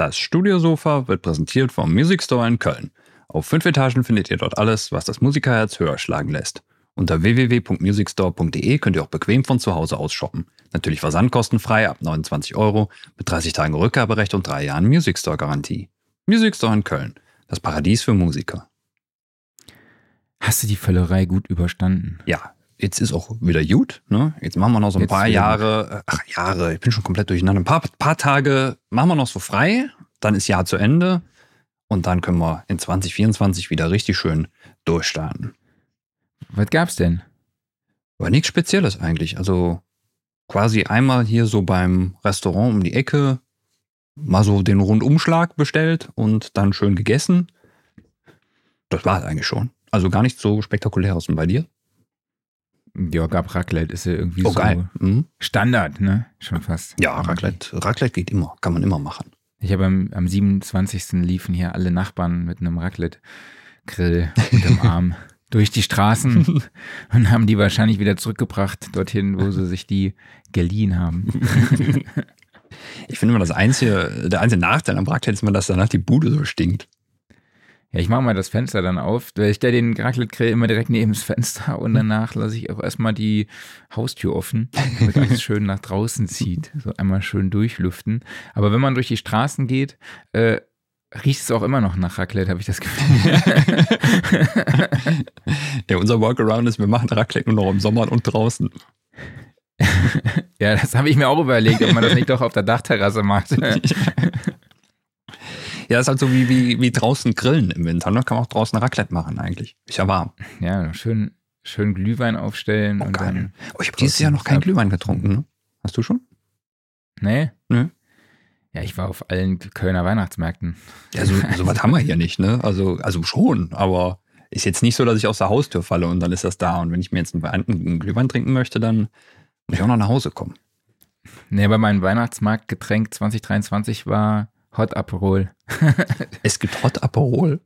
Das Studiosofa wird präsentiert vom Music Store in Köln. Auf fünf Etagen findet ihr dort alles, was das Musikerherz höher schlagen lässt. Unter www.musicstore.de könnt ihr auch bequem von zu Hause aus shoppen. Natürlich versandkostenfrei ab 29 Euro, mit 30 Tagen Rückgaberecht und drei Jahren Music Store Garantie. Music Store in Köln, das Paradies für Musiker. Hast du die Völlerei gut überstanden? Ja, jetzt ist auch wieder gut. Ne? Jetzt machen wir noch so ein Jetzt paar Jahre, ach Jahre, ich bin schon komplett durcheinander. Ein paar, paar Tage machen wir noch so frei, dann ist Jahr zu Ende und dann können wir in 2024 wieder richtig schön durchstarten. Was gab's denn? Aber nichts Spezielles eigentlich. Also quasi einmal hier so beim Restaurant um die Ecke mal so den Rundumschlag bestellt und dann schön gegessen. Das war es eigentlich schon. Also gar nichts so spektakuläres. Und bei dir? Ja, gab Raclette, ist ja irgendwie Oh, so geil. Mhm. Standard, ne? Schon fast. Ja, Raclette, Raclette geht immer. Kann man immer machen. Ich habe am, am 27. liefen hier alle Nachbarn mit einem Raclette-Grill unterm Arm durch die Straßen und haben die wahrscheinlich wieder zurückgebracht dorthin, wo sie sich die geliehen haben. Ich finde immer das einzige, der einzige Nachteil am Raclette ist immer, dass danach die Bude so stinkt. Ja, ich mache mal das Fenster dann auf. Ich stelle den Raclette-Grill immer direkt neben das Fenster und danach lasse ich auch erstmal die Haustür offen, damit alles schön nach draußen zieht. So einmal schön durchlüften. Aber wenn man durch die Straßen geht, äh, riecht es auch immer noch nach Raclette, habe ich das Gefühl. Ja, unser Workaround ist, wir machen Raclette nur noch im Sommer und draußen. ja, das habe ich mir auch überlegt, ob man das nicht doch auf der Dachterrasse macht. Ja, ist halt so wie, wie, wie draußen grillen im Winter. Ne? Kann man auch draußen Raclette machen eigentlich. Ist ja warm. ja, schön, schön Glühwein aufstellen Oh, und geil. dann. Oh, ich habe dieses Jahr noch keinen Glühwein getrunken. Ne? Hast du schon? Nee? Nö. Ja, ich war auf allen Kölner Weihnachtsmärkten. Ja, so, so was haben wir hier nicht. Ne? Also, also schon, aber ist jetzt nicht so, dass ich aus der Haustür falle und dann ist das da. Und wenn ich mir jetzt einen, einen Glühwein trinken möchte, dann muss ich auch noch nach Hause kommen. Nee, aber mein Weihnachtsmarktgetränk 2023 war Hot Aperol. Es gibt Hot Aperol.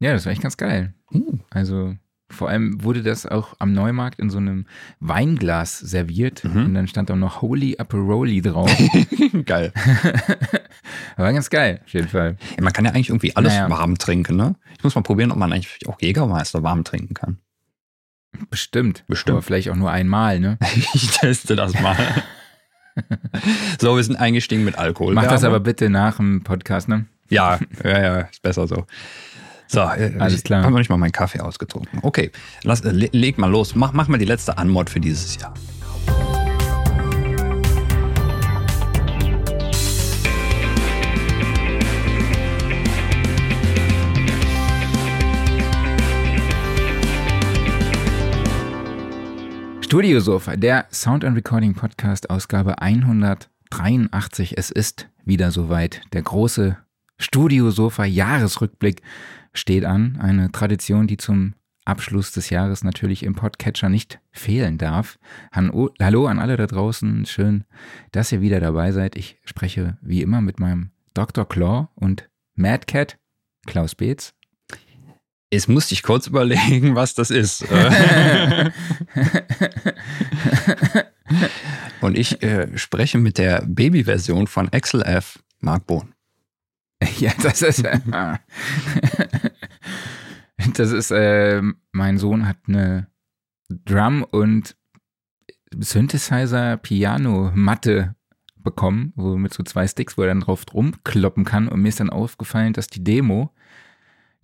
Ja, das war echt ganz geil. Hm. Also vor allem wurde das auch am Neumarkt in so einem Weinglas serviert Mhm. und dann stand da noch Holy Aperoli drauf. Geil. war ganz geil, auf jeden Fall. Ja, man kann ja eigentlich irgendwie alles Naja. warm trinken, ne? Ich muss mal probieren, ob man eigentlich auch Jägermeister warm trinken kann. Bestimmt. Bestimmt. Aber vielleicht auch nur einmal, ne? Ich teste das mal. so, wir sind eingestiegen mit Alkohol. Mach das aber bitte nach dem Podcast, ne? Ja, ja, ja, ist besser so. So, äh, Alles ich klar. habe noch nicht mal meinen Kaffee ausgetrunken. Okay, lass, äh, le- leg mal los. Mach, mach mal die letzte Anmod für dieses Jahr. Studiosofa, der Sound and Recording Podcast, Ausgabe 183. Es ist wieder soweit. Der große Studiosofa Jahresrückblick steht an. Eine Tradition, die zum Abschluss des Jahres natürlich im Podcatcher nicht fehlen darf. Han- Hallo an alle da draußen. Schön, dass ihr wieder dabei seid. Ich spreche wie immer mit meinem Dr. Claw und Mad Cat, Klaus Beetz. Jetzt musste ich kurz überlegen, was das ist. Äh, Und ich äh, spreche mit der Baby-Version von XLF Mark Bohn. Ja, das ist. das ist, äh, mein Sohn hat eine Drum- und Synthesizer-Piano-Matte bekommen, wo mit so zwei Sticks, wo er dann drauf rumkloppen kann. Und mir ist dann aufgefallen, dass die Demo,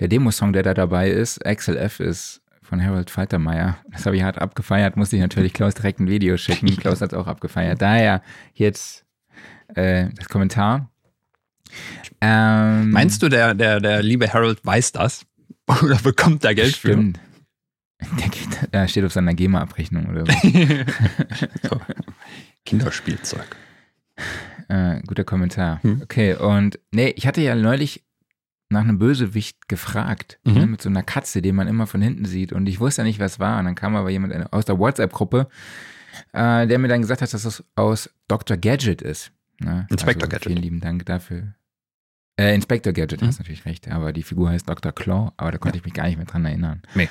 der Demosong, der da dabei ist, XLF ist von Harold Faltermeier. Das habe ich hart abgefeiert, musste ich natürlich Klaus direkt ein Video schicken. Klaus hat es auch abgefeiert. Daher jetzt äh, das Kommentar. Ähm, Meinst du, der, der, der liebe Harold weiß das? Oder bekommt er Geld Stimmt. Der geht, da steht auf seiner GEMA-Abrechnung oder so. für? so. Kinderspielzeug. äh, guter Kommentar. Hm. Okay, und nee, ich hatte ja neulich nach einem Bösewicht gefragt, Mhm. ne, mit so einer Katze, die man immer von hinten sieht. Und ich wusste ja nicht, was war. Und dann kam aber jemand aus der WhatsApp-Gruppe, äh, der mir dann gesagt hat, dass das aus Dr. Gadget ist. Ne? Inspector also, Gadget. Vielen lieben Dank dafür. Äh, Inspector Gadget, Mhm. hast natürlich recht. Aber die Figur heißt Dr. Claw, aber da konnte ich mich gar nicht mehr dran erinnern. Nee.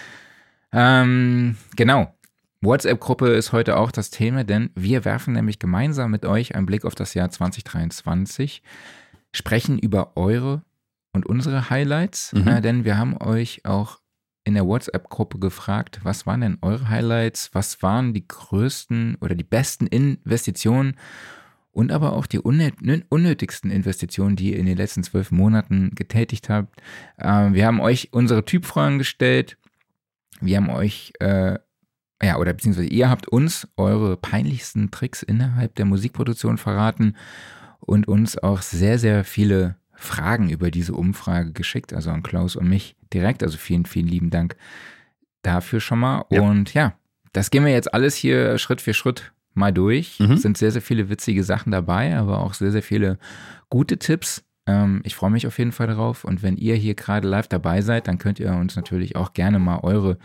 Ähm, genau. WhatsApp-Gruppe ist heute auch das Thema, denn wir werfen nämlich gemeinsam mit euch einen Blick auf das Jahr 2023. sprechen über eure und unsere Highlights, Mhm. äh, denn wir haben euch auch in der WhatsApp-Gruppe gefragt, was waren denn eure Highlights, was waren die größten oder die besten Investitionen und aber auch die unnö- unnötigsten Investitionen, die ihr in den letzten zwölf Monaten getätigt habt. Ähm, wir haben euch unsere Typfragen gestellt. Wir haben euch, äh, ja, oder beziehungsweise ihr habt uns eure peinlichsten Tricks innerhalb der Musikproduktion verraten und uns auch sehr, sehr viele Fragen über diese Umfrage geschickt, also an Klaus und mich direkt. Also vielen, vielen lieben Dank dafür schon mal. Ja. Und ja, das gehen wir jetzt alles hier Schritt für Schritt mal durch. Mhm. Es sind sehr, sehr viele witzige Sachen dabei, aber auch sehr, sehr viele gute Tipps. Ähm, ich freue mich auf jeden Fall darauf. Und wenn ihr hier gerade live dabei seid, dann könnt ihr uns natürlich auch gerne mal eure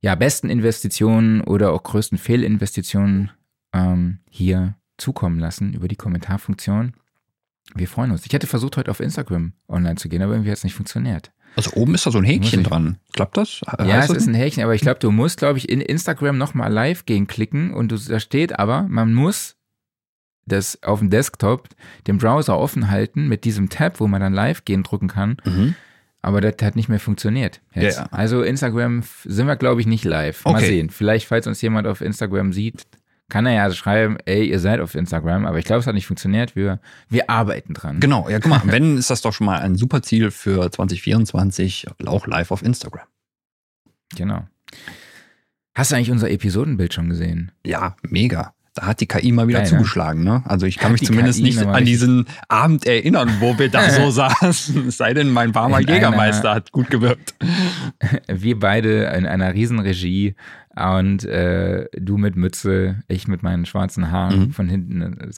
ja, besten Investitionen oder auch größten Fehlinvestitionen ähm, hier zukommen lassen über die Kommentarfunktion. Wir freuen uns. Ich hätte versucht, heute auf Instagram online zu gehen, aber irgendwie hat es nicht funktioniert. Also oben ist da so ein Häkchen dran. Klappt das? Ja, es das ist ein Häkchen, aber ich glaube, du musst, glaube ich, in Instagram nochmal live gehen klicken und du, da steht aber, man muss das auf dem Desktop den Browser offen halten mit diesem Tab, wo man dann live gehen drücken kann. Mhm. Aber das hat nicht mehr funktioniert. Jetzt. Ja, ja. Also Instagram sind wir, glaube ich, nicht live. Mal Okay. sehen. Vielleicht, falls uns jemand auf Instagram sieht, kann er ja schreiben, ey, ihr seid auf Instagram. Aber ich glaube, es hat nicht funktioniert. Wir, wir arbeiten dran. Genau, ja, guck mal, wenn ist das doch schon mal ein super Ziel für 2024, auch live auf Instagram. Genau. Hast du eigentlich unser Episodenbild schon gesehen? Ja, mega. Da hat die KI mal wieder Geil, ne? zugeschlagen, ne? Also ich kann mich zumindest KI nicht an diesen Abend erinnern, wo wir da so saßen. Es sei denn, mein warmer In einer- Jägermeister hat gut gewirkt. Wir beide in einer Riesenregie und äh, du mit Mütze, ich mit meinen schwarzen Haaren Mhm. von hinten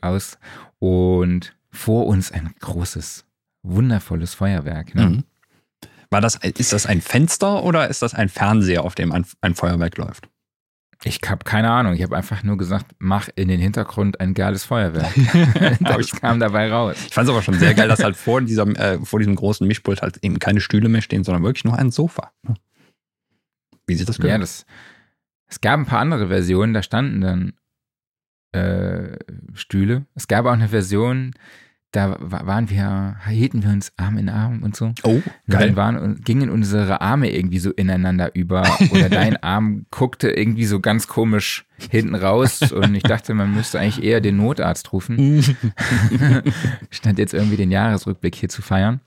aus und vor uns ein großes, wundervolles Feuerwerk. Ne? Mhm. War das, ist das ein Fenster oder ist das ein Fernseher, auf dem ein, ein Feuerwerk läuft? Ich habe keine Ahnung. Ich habe einfach nur gesagt, mach in den Hintergrund ein geiles Feuerwerk. Aber das ich, kam dabei raus. ich fand es aber schon sehr geil, dass halt vor diesem, äh, vor diesem großen Mischpult halt eben keine Stühle mehr stehen, sondern wirklich nur ein Sofa. Wie sieht das Ja, gehört? das. Es gab ein paar andere Versionen, da standen dann äh, Stühle. Es gab auch eine Version, da wa- waren wir, hielten wir uns Arm in Arm und so. oh, Dann geil. waren, und gingen unsere Arme irgendwie so ineinander über oder dein Arm guckte irgendwie so ganz komisch hinten raus und ich dachte, man müsste eigentlich eher den Notarzt rufen. Stand jetzt irgendwie den Jahresrückblick hier zu feiern.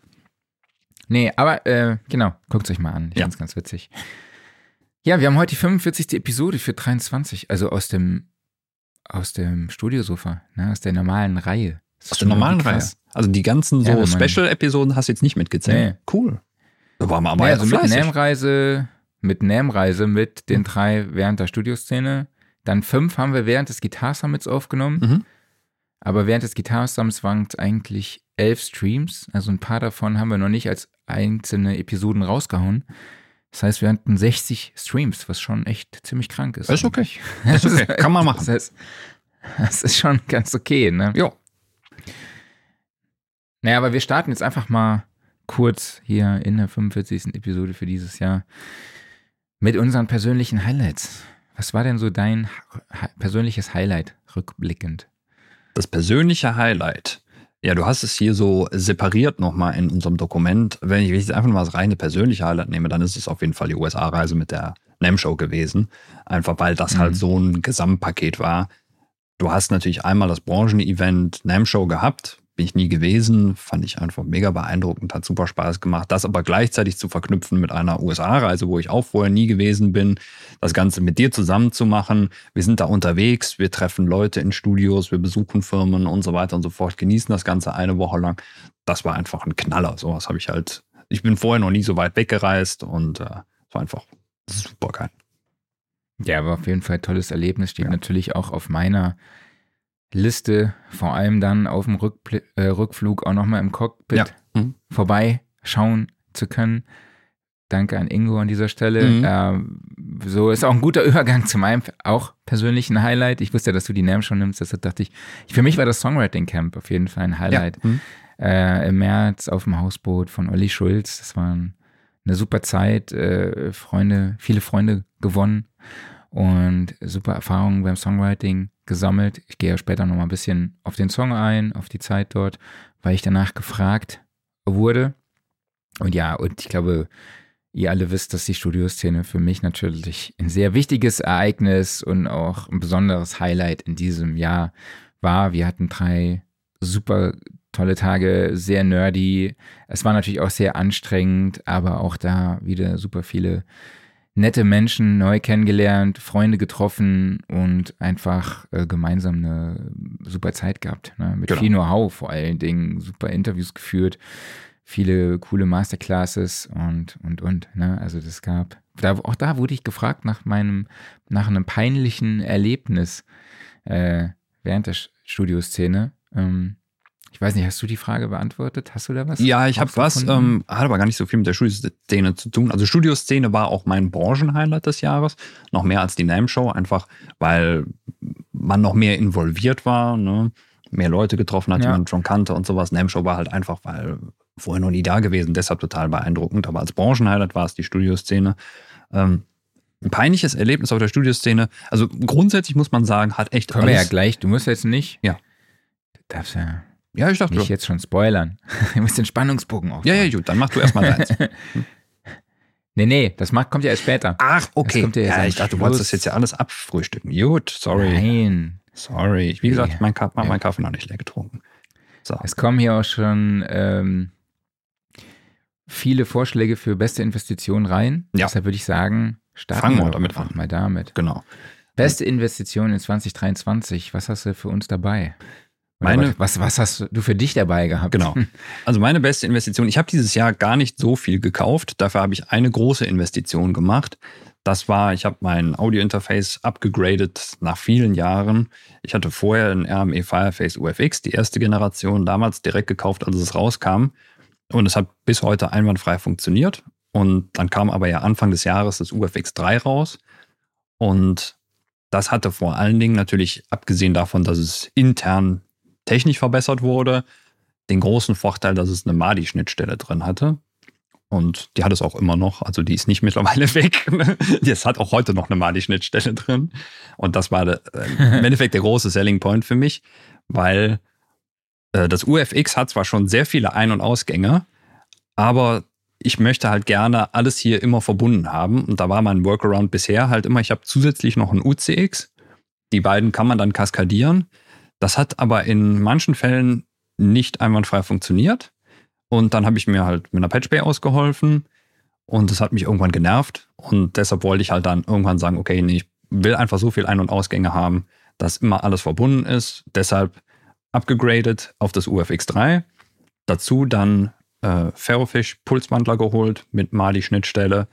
Nee, aber äh, genau, guckt euch mal an. Ich Ja. find's ganz witzig. Ja, wir haben heute die 45. Episode für 23, also aus dem aus dem Studiosofa, ne, aus der normalen Reihe. Das Aus der normalen Reihe. Also die ganzen Ja, so man- Special-Episoden hast du jetzt nicht mitgezählt. Cool. Da waren wir aber Ja, ja, also mit. Nam-Reise, mit Nam-Reise, mit den drei während der Studioszene. Dann fünf haben wir während des Guitar-Summits aufgenommen. Mhm. Aber während des Guitar-Summits waren es eigentlich elf Streams. Also ein paar davon haben wir noch nicht als einzelne Episoden rausgehauen. Das heißt, wir hatten 60 Streams, was schon echt ziemlich krank ist. Ist okay. eigentlich. Ist okay. Kann man machen. Das, heißt, das ist schon ganz okay, ne? Jo. Naja, aber wir starten jetzt einfach mal kurz hier in der 45. Episode für dieses Jahr mit unseren persönlichen Highlights. Was war denn so dein persönliches Highlight rückblickend? Das persönliche Highlight. Ja, du hast es hier so separiert nochmal in unserem Dokument. Wenn ich jetzt einfach mal das reine persönliche Highlight nehme, dann ist es auf jeden Fall die USA-Reise mit der NAM-Show gewesen. Einfach weil das Mhm. halt so ein Gesamtpaket war. Du hast natürlich einmal das Branchen-Event NAM-Show gehabt. Bin ich nie gewesen. Fand ich einfach mega beeindruckend. Hat super Spaß gemacht. Das aber gleichzeitig zu verknüpfen mit einer USA-Reise, wo ich auch vorher nie gewesen bin. Das Ganze mit dir zusammen zu machen. Wir sind da unterwegs. Wir treffen Leute in Studios. Wir besuchen Firmen und so weiter und so fort. Genießen das Ganze eine Woche lang. Das war einfach ein Knaller. Sowas habe ich halt. Ich bin vorher noch nie so weit weggereist und äh, es war einfach super geil. Ja, war auf jeden Fall ein tolles Erlebnis. Steht Ja. natürlich auch auf meiner Liste, vor allem dann auf dem Rückpl äh, Rückflug auch nochmal im Cockpit Ja. Mhm. vorbeischauen zu können. Danke an Ingo an dieser Stelle. Mhm. Ähm, so ist auch ein guter Übergang zu meinem auch persönlichen Highlight. Ich wusste ja, dass du die Namen schon nimmst, deshalb dachte ich, für mich war das Songwriting Camp auf jeden Fall ein Highlight. Ja. Mhm. Äh, Im März auf dem Hausboot von Olli Schulz. Das war ein, eine super Zeit. Äh, Freunde, viele Freunde gewonnen und super Erfahrungen beim Songwriting gesammelt. Ich gehe ja später noch mal ein bisschen auf den Song ein, auf die Zeit dort, weil ich danach gefragt wurde. Und ja, und ich glaube, ihr alle wisst, dass die Studioszene für mich natürlich ein sehr wichtiges Ereignis und auch ein besonderes Highlight in diesem Jahr war. Wir hatten drei super tolle Tage, sehr nerdy. Es war natürlich auch sehr anstrengend, aber auch da wieder super viele nette Menschen neu kennengelernt, Freunde getroffen und einfach äh, gemeinsam eine super Zeit gehabt. Ne? Mit Genau. viel Know-how vor allen Dingen, super Interviews geführt, viele coole Masterclasses und, und, und. Ne? Also das gab, da, auch da wurde ich gefragt nach meinem, nach einem peinlichen Erlebnis äh, während der Studioszene. Ähm, ich weiß nicht, hast du die Frage beantwortet? Hast du da was? Ja, ich habe was, ähm, hat aber gar nicht so viel mit der Studioszene zu tun. Also Studioszene war auch mein Branchenhighlight des Jahres, noch mehr als die Name Show, einfach weil man noch mehr involviert war, ne? mehr Leute getroffen hat, die Ja. man schon kannte und sowas. Name Show war halt einfach, weil vorher noch nie da gewesen, deshalb total beeindruckend. Aber als Branchenhighlight war es die Studioszene. Ähm, ein peinliches Erlebnis auf der Studioszene. Also grundsätzlich muss man sagen, hat echt Können wir ja gleich, du musst jetzt nicht. Ja. Du darfst ja Ja, ich dachte, nicht jetzt schon spoilern. Du musst den Spannungsbogen aufbauen. ja, ja, gut, dann mach du erstmal deins. Nee, nee, das macht, kommt ja erst später. Ach, okay. ja Ja, ich dachte, du wolltest das jetzt ja alles abfrühstücken. Gut, sorry. Nein. Sorry. Wie gesagt, mein, Ka Ja. mein Kaffee noch nicht leer getrunken. So. Es kommen hier auch schon ähm, viele Vorschläge für beste Investitionen rein. Ja. Deshalb würde ich sagen, starten Fangen wir damit an. mal damit. Genau. Beste Investition in 2023. Was hast du für uns dabei? Meine- was, was hast du für dich dabei gehabt? Genau. Also meine beste Investition, ich habe dieses Jahr gar nicht so viel gekauft. Dafür habe ich eine große Investition gemacht. Das war, ich habe mein Audio-Interface abgegradet nach vielen Jahren. Ich hatte vorher ein RME Fireface UFX, die erste Generation, damals direkt gekauft, als es rauskam. Und es hat bis heute einwandfrei funktioniert. Und dann kam aber ja Anfang des Jahres das UFX 3 raus. Und das hatte vor allen Dingen natürlich, abgesehen davon, dass es intern technisch verbessert wurde, den großen Vorteil, dass es eine MADI-Schnittstelle drin hatte. Und die hat es auch immer noch. Also die ist nicht mittlerweile weg. Es hat auch heute noch eine MADI-Schnittstelle drin. Und das war äh, im Endeffekt der große Selling Point für mich, weil äh, das UFX hat zwar schon sehr viele Ein- und Ausgänge, aber ich möchte halt gerne alles hier immer verbunden haben. Und da war mein Workaround bisher halt immer, ich habe zusätzlich noch ein UCX. Die beiden kann man dann kaskadieren. Das hat aber in manchen Fällen nicht einwandfrei funktioniert. Und dann habe ich mir halt mit einer Patchbay ausgeholfen und das hat mich irgendwann genervt. Und deshalb wollte ich halt dann irgendwann sagen, okay, nee, ich will einfach so viel Ein- und Ausgänge haben, dass immer alles verbunden ist. Deshalb abgegradet auf das UFX 3. Dazu dann äh, Ferrofish Pulswandler geholt mit Mali-Schnittstelle.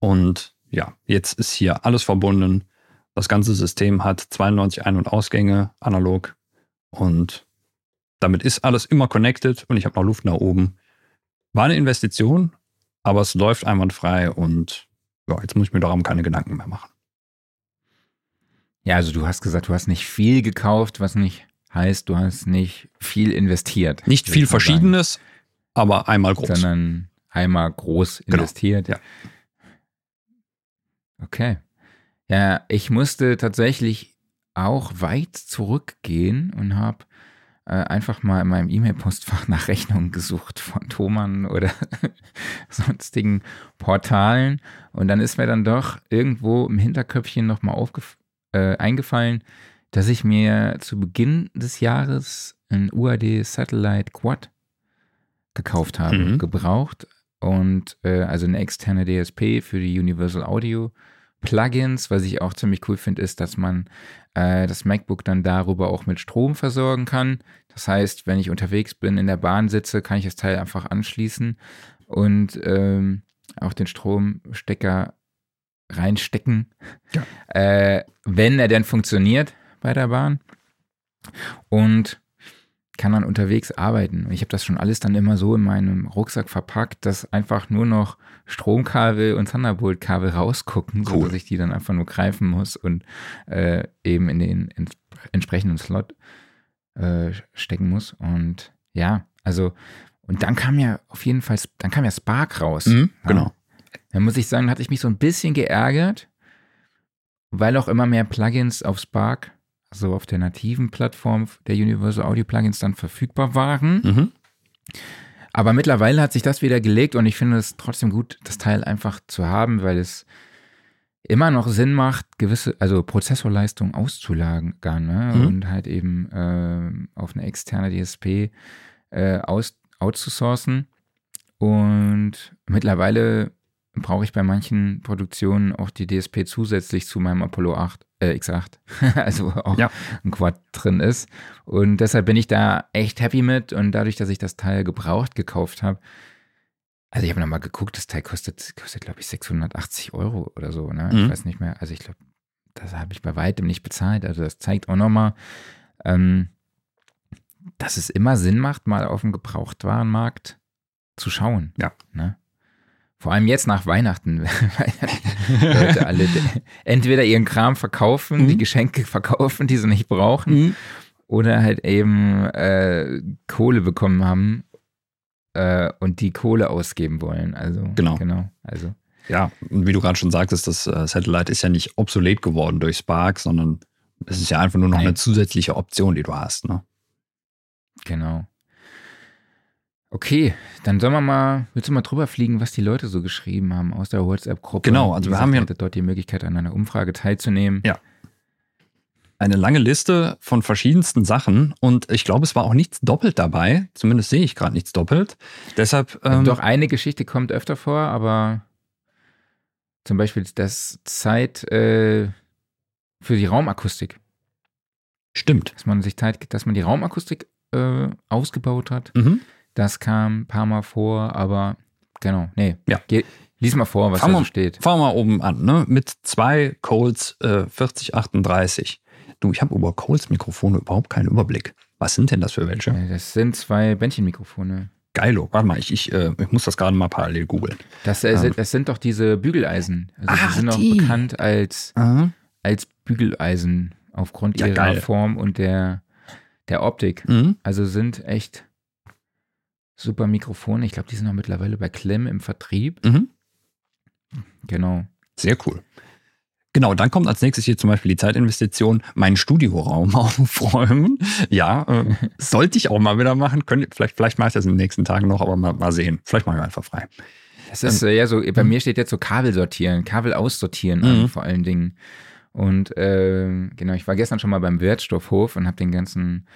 Und ja, jetzt ist hier alles verbunden. Das ganze System hat 92 Ein- und Ausgänge analog. Und damit ist alles immer connected und ich habe noch Luft nach oben. War eine Investition, aber es läuft einwandfrei und ja, jetzt muss ich mir darum keine Gedanken mehr machen. Ja, also du hast gesagt, du hast nicht viel gekauft, was nicht heißt, du hast nicht viel investiert. Nicht viel mal sagen. Verschiedenes, aber einmal groß. sondern einmal groß Genau, investiert. ja. Okay. Ja, ich musste tatsächlich auch weit zurückgehen und habe äh, einfach mal in meinem E-Mail-Postfach nach Rechnungen gesucht von Thomann oder sonstigen Portalen. Und dann ist mir dann doch irgendwo im Hinterköpfchen nochmal äh, eingefallen, dass ich mir zu Beginn des Jahres ein UAD Satellite Quad gekauft habe, Mhm. gebraucht. Und äh, also eine externe DSP für die Universal Audio Plugins. Was ich auch ziemlich cool finde, ist, dass man äh, das MacBook dann darüber auch mit Strom versorgen kann. Das heißt, wenn ich unterwegs bin, in der Bahn sitze, kann ich das Teil einfach anschließen und ähm, auch den Stromstecker reinstecken, Ja. äh, wenn er denn funktioniert bei der Bahn. Und kann dann unterwegs arbeiten. Und Ich habe das schon alles dann immer so in meinem Rucksack verpackt, dass einfach nur noch Stromkabel und Thunderbolt-Kabel rausgucken, so Cool. dass ich die dann einfach nur greifen muss und äh, eben in den ents entsprechenden Slot äh, stecken muss. Und ja, also, und dann kam ja auf jeden Fall, dann kam ja Spark raus. Mhm, Ja. genau. Da muss ich sagen, da hatte ich mich so ein bisschen geärgert, weil auch immer mehr Plugins auf Spark, also auf der nativen Plattform der Universal Audio Plugins dann verfügbar waren. Mhm. Aber mittlerweile hat sich das wieder gelegt und ich finde es trotzdem gut, das Teil einfach zu haben, weil es immer noch Sinn macht, gewisse, also Prozessorleistung auszulagern ne? Mhm. und halt eben äh, auf eine externe DSP äh, aus, outzusourcen. Und mittlerweile brauche ich bei manchen Produktionen auch die DSP zusätzlich zu meinem Apollo 8, äh, X8, also auch ja. ein Quad drin ist. Und deshalb bin ich da echt happy mit und dadurch, dass ich das Teil gebraucht gekauft habe, also ich habe nochmal geguckt, das Teil kostet, kostet glaube ich 680 Euro oder so, ne? Mhm. Ich weiß nicht mehr, also ich glaube, das habe ich bei weitem nicht bezahlt, also das zeigt auch nochmal, ähm, dass es immer Sinn macht, mal auf dem Gebrauchtwarenmarkt zu schauen. Ja. Ne? Vor allem jetzt nach Weihnachten, weil Leute alle entweder ihren Kram verkaufen, mhm. die Geschenke verkaufen, die sie nicht brauchen, mhm. oder halt eben äh, Kohle bekommen haben äh, und die Kohle ausgeben wollen. Also genau. genau also. Ja, und wie du gerade schon sagtest, das äh, Satellite ist ja nicht obsolet geworden durch Spark, sondern es ist ja einfach nur noch Nein. eine zusätzliche Option, die du hast. Ne? Genau. Okay, dann sollen wir mal, willst du mal drüber fliegen, was die Leute so geschrieben haben aus der WhatsApp-Gruppe? Genau, also wir haben hier dort die Möglichkeit, an einer Umfrage teilzunehmen. Ja. Eine lange Liste von verschiedensten Sachen und ich glaube, es war auch nichts doppelt dabei. Zumindest sehe ich gerade nichts doppelt. Deshalb. Ähm, Doch eine Geschichte kommt öfter vor, aber zum Beispiel das Zeit äh, für die Raumakustik. Stimmt. Dass man sich Zeit, dass man die Raumakustik äh, ausgebaut hat. Mhm das kam ein paar Mal vor, aber genau, nee. Ja. Geh, lies mal vor, was da so steht. Fangen wir mal oben an, ne? Mit zwei Coles äh, 4038. Du, ich habe über Coles Mikrofone überhaupt keinen Überblick. Was sind denn das für welche? Das sind zwei Bändchenmikrofone. Geilo. Warte mal, ich, ich, äh, ich muss das gerade mal parallel googeln. Das, äh, ähm. das sind doch diese Bügeleisen. Also Ach, die sind auch bekannt als, als Bügeleisen aufgrund ja, ihrer geil. Form und der, der Optik. Mhm. Also sind echt super Mikrofone. Ich glaube, die sind auch mittlerweile bei Clem im Vertrieb. Mhm. Genau. Sehr cool. Genau, dann kommt als nächstes hier zum Beispiel die Zeitinvestition, meinen Studioraum aufräumen. Ja, äh, sollte ich auch mal wieder machen. Können, vielleicht, vielleicht mache ich das in den nächsten Tagen noch, aber mal, mal sehen. Vielleicht mache ich einfach frei. Es ist ähm, ja so, bei mir steht jetzt so Kabel sortieren, Kabel aussortieren an, mhm. vor allen Dingen. Und äh, genau, ich war gestern schon mal beim Wertstoffhof und habe den ganzen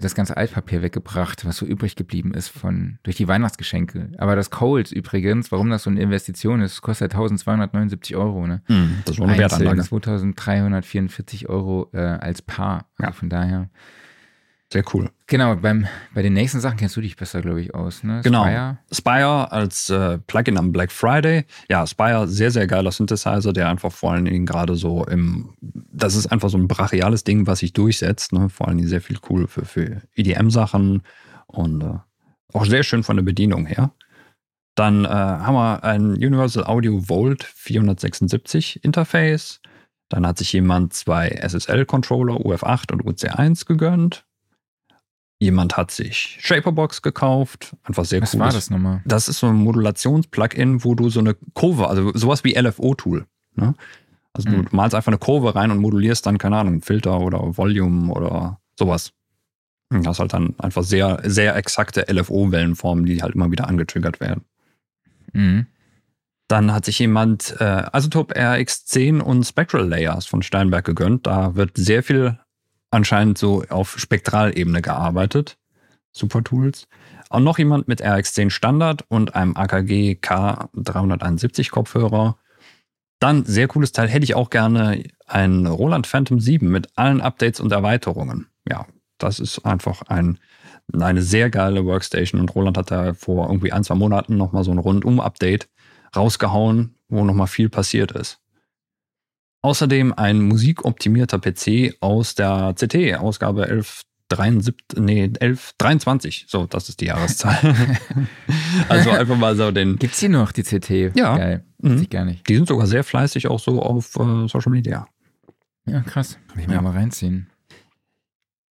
das ganze Altpapier weggebracht, was so übrig geblieben ist von durch die Weihnachtsgeschenke. Aber das Coles übrigens, warum das so eine Investition ist, kostet 1279 Euro. Ne? Mm, das war eine Wertanlage. 2344 Euro äh, als Paar. Also ja. von daher. Sehr cool. Genau, beim, bei den nächsten Sachen kennst du dich besser, glaube ich, aus. Ne? Genau. Spire, Spire als äh, Plugin am Black Friday. Ja, Spire, sehr, sehr geiler Synthesizer, der einfach vor allen Dingen gerade so im, das ist einfach so ein brachiales Ding, was sich durchsetzt. Ne? Vor allen Dingen sehr viel cool für, für EDM-Sachen und äh, auch sehr schön von der Bedienung her. Dann äh, haben wir ein Universal Audio Volt 476 Interface. Dann hat sich jemand zwei SSL-Controller UF8 und UC1 gegönnt. Jemand hat sich Shaperbox gekauft, einfach sehr cool. Was war das nochmal? Das ist so ein Modulations-Plugin, wo du so eine Kurve, also sowas wie LFO-Tool. Ne? Also mhm. du malst einfach eine Kurve rein und modulierst dann, keine Ahnung, Filter oder Volume oder sowas. Und hast halt dann einfach sehr, sehr exakte LFO-Wellenformen, die halt immer wieder angetriggert werden. Mhm. Dann hat sich jemand äh, Isotope RX10 und Spectral Layers von Steinberg gegönnt. Da wird sehr viel anscheinend so auf Spektralebene gearbeitet. Super Tools. Auch noch jemand mit RX10 Standard und einem AKG K371 Kopfhörer. Dann, sehr cooles Teil, hätte ich auch gerne ein Roland Phantom 7 mit allen Updates und Erweiterungen. Ja, das ist einfach ein, eine sehr geile Workstation und Roland hat da vor irgendwie ein, zwei Monaten nochmal so ein Rundum-Update rausgehauen, wo nochmal viel passiert ist. Außerdem ein musikoptimierter PC aus der CT, Ausgabe 1173, nee, 1123. So, das ist die Jahreszahl. also einfach mal so den. Gibt's die noch, die CT? Ja. Geil. Mhm. Ich gar nicht. Die sind sogar sehr fleißig auch so auf äh, Social Media. Ja, krass. Kann ich mir ja. mal reinziehen.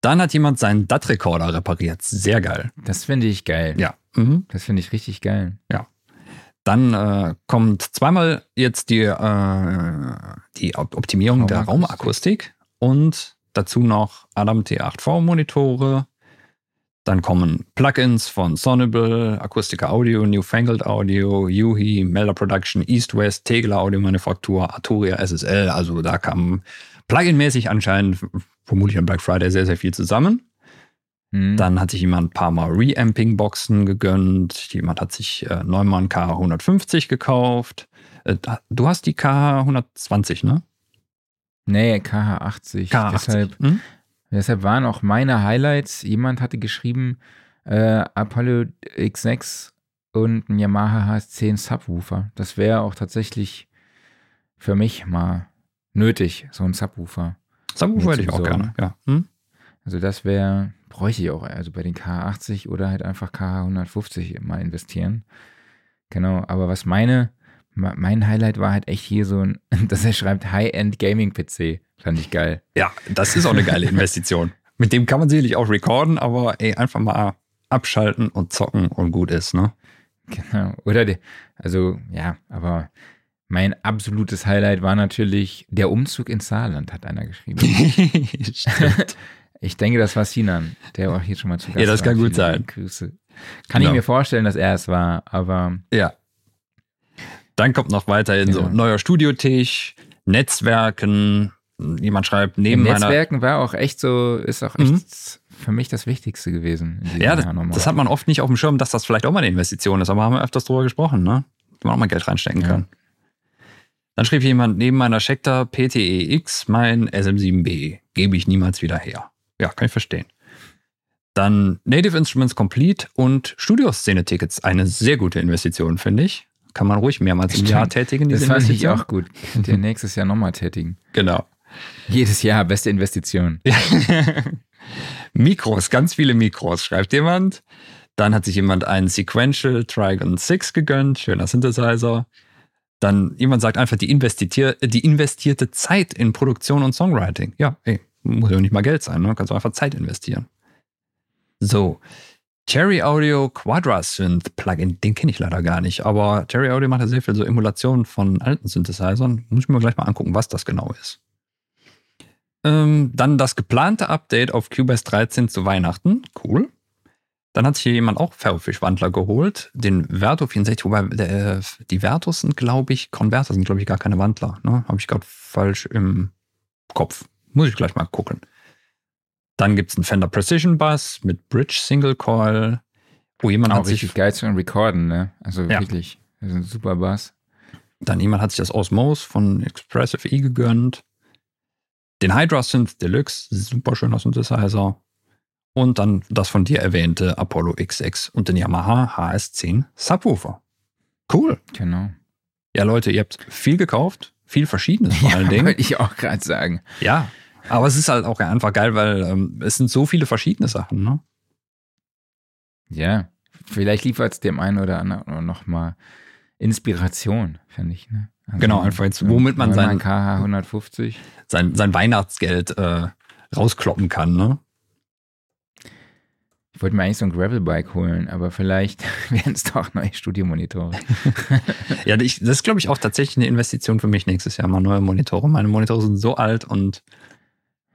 Dann hat jemand seinen DAT-Rekorder repariert. Sehr geil. Das finde ich geil. Ja. Mhm. Das finde ich richtig geil. Ja. Dann äh, kommt zweimal jetzt die, äh, die Optimierung der Raumakustik und dazu noch Adam T8V Monitore. Dann kommen Plugins von Sonable, Acoustica Audio, Newfangled Audio, Yuhi, Melder Production, East West, Tegler Audio Manufaktur, Arturia SSL. Also da kam Plugin-mäßig anscheinend vermutlich am Black Friday sehr, sehr viel zusammen. Mhm. Dann hat sich jemand ein paar Mal Reamping-Boxen gegönnt. Jemand hat sich äh, Neumann K150 gekauft. Äh, du hast die K120, ne? Nee, KH80. K80. Deshalb, hm? deshalb waren auch meine Highlights. Jemand hatte geschrieben, äh, Apollo X6 und ein Yamaha HS10 Subwoofer. Das wäre auch tatsächlich für mich mal nötig, so ein Subwoofer. Subwoofer hätte ich auch gerne, ja. Hm? Also das wäre, bräuchte ich auch, also bei den K80 oder halt einfach K150 mal investieren. Genau, aber was meine mein Highlight war halt echt hier so ein, dass er schreibt High-End Gaming PC. Fand ich geil. Ja, das ist auch eine geile Investition. Mit dem kann man sicherlich auch recorden, aber ey, einfach mal abschalten und zocken und gut ist, ne? Genau. Oder, die, also, ja, aber mein absolutes Highlight war natürlich der Umzug ins Saarland, hat einer geschrieben. ich denke, das war Sinan, der auch hier schon mal zu Gast war. Ja, das kann war. gut sein. Grüße. Kann genau. ich mir vorstellen, dass er es war, aber. Ja, dann kommt noch weiterhin ja. so neuer Studiotisch, Netzwerken. Jemand schreibt neben meiner. Netzwerken war auch echt so, ist auch echt mhm. für mich das Wichtigste gewesen. Ja, das, das, hat man oft nicht auf dem Schirm, dass das vielleicht auch mal eine Investition ist, aber haben wir öfters drüber gesprochen, ne? Wo man auch mal Geld reinstecken ja. kann. Dann schrieb jemand neben meiner Schecter PTEX mein SM7B. Gebe ich niemals wieder her. Ja, kann ich verstehen. Dann Native Instruments Complete und Studioszene-Tickets. Eine sehr gute Investition, finde ich. Kann man ruhig mehrmals im Jahr tätigen. Diese das fand ich auch gut. Könnt ihr nächstes Jahr nochmal tätigen. Genau. Jedes Jahr, beste Investition. Mikros, ganz viele Mikros, schreibt jemand. Dann hat sich jemand einen Sequential Trigon 6 gegönnt, schöner Synthesizer. Dann jemand sagt einfach die, investier die investierte Zeit in Produktion und Songwriting. Ja, ey, muss ja nicht mal Geld sein, ne? kannst du einfach Zeit investieren. So, Cherry Audio Quadra Synth Plugin, den kenne ich leider gar nicht, aber Cherry Audio macht ja sehr viel so Emulationen von alten Synthesizern. Muss ich mir gleich mal angucken, was das genau ist. Ähm, dann das geplante Update auf Cubase 13 zu Weihnachten. Cool. Dann hat sich hier jemand auch Ferrofisch-Wandler geholt, den Verto 64, wobei der, die Vertos sind, glaube ich, Converter sind, glaube ich, gar keine Wandler. Ne? Habe ich gerade falsch im Kopf. Muss ich gleich mal gucken. Dann gibt es einen Fender Precision Bass mit Bridge Single Coil, wo jemand auch hat richtig sich geil zu recorden, ne? Also ja. wirklich, das ist ein super Bass. Dann jemand hat sich das Osmose von Expressive E gegönnt. Den Hydra Synth Deluxe, super schöner Synthesizer. Und dann das von dir erwähnte Apollo XX und den Yamaha HS10 Subwoofer. Cool. Genau. Ja, Leute, ihr habt viel gekauft, viel Verschiedenes vor allen ja, Dingen. Wollte ich auch gerade sagen. Ja, aber es ist halt auch einfach geil, weil ähm, es sind so viele verschiedene Sachen, ne? Ja, vielleicht liefert es dem einen oder anderen nochmal Inspiration, finde ich, ne? Also genau, einfach jetzt, womit man sein KH 150 sein, sein Weihnachtsgeld äh, rauskloppen kann, ne? Ich wollte mir eigentlich so ein Gravelbike holen, aber vielleicht werden es doch neue Studiomonitore. ja, ich, das ist, glaube ich, auch tatsächlich eine Investition für mich nächstes Jahr, mal neue Monitore. Meine Monitore sind so alt und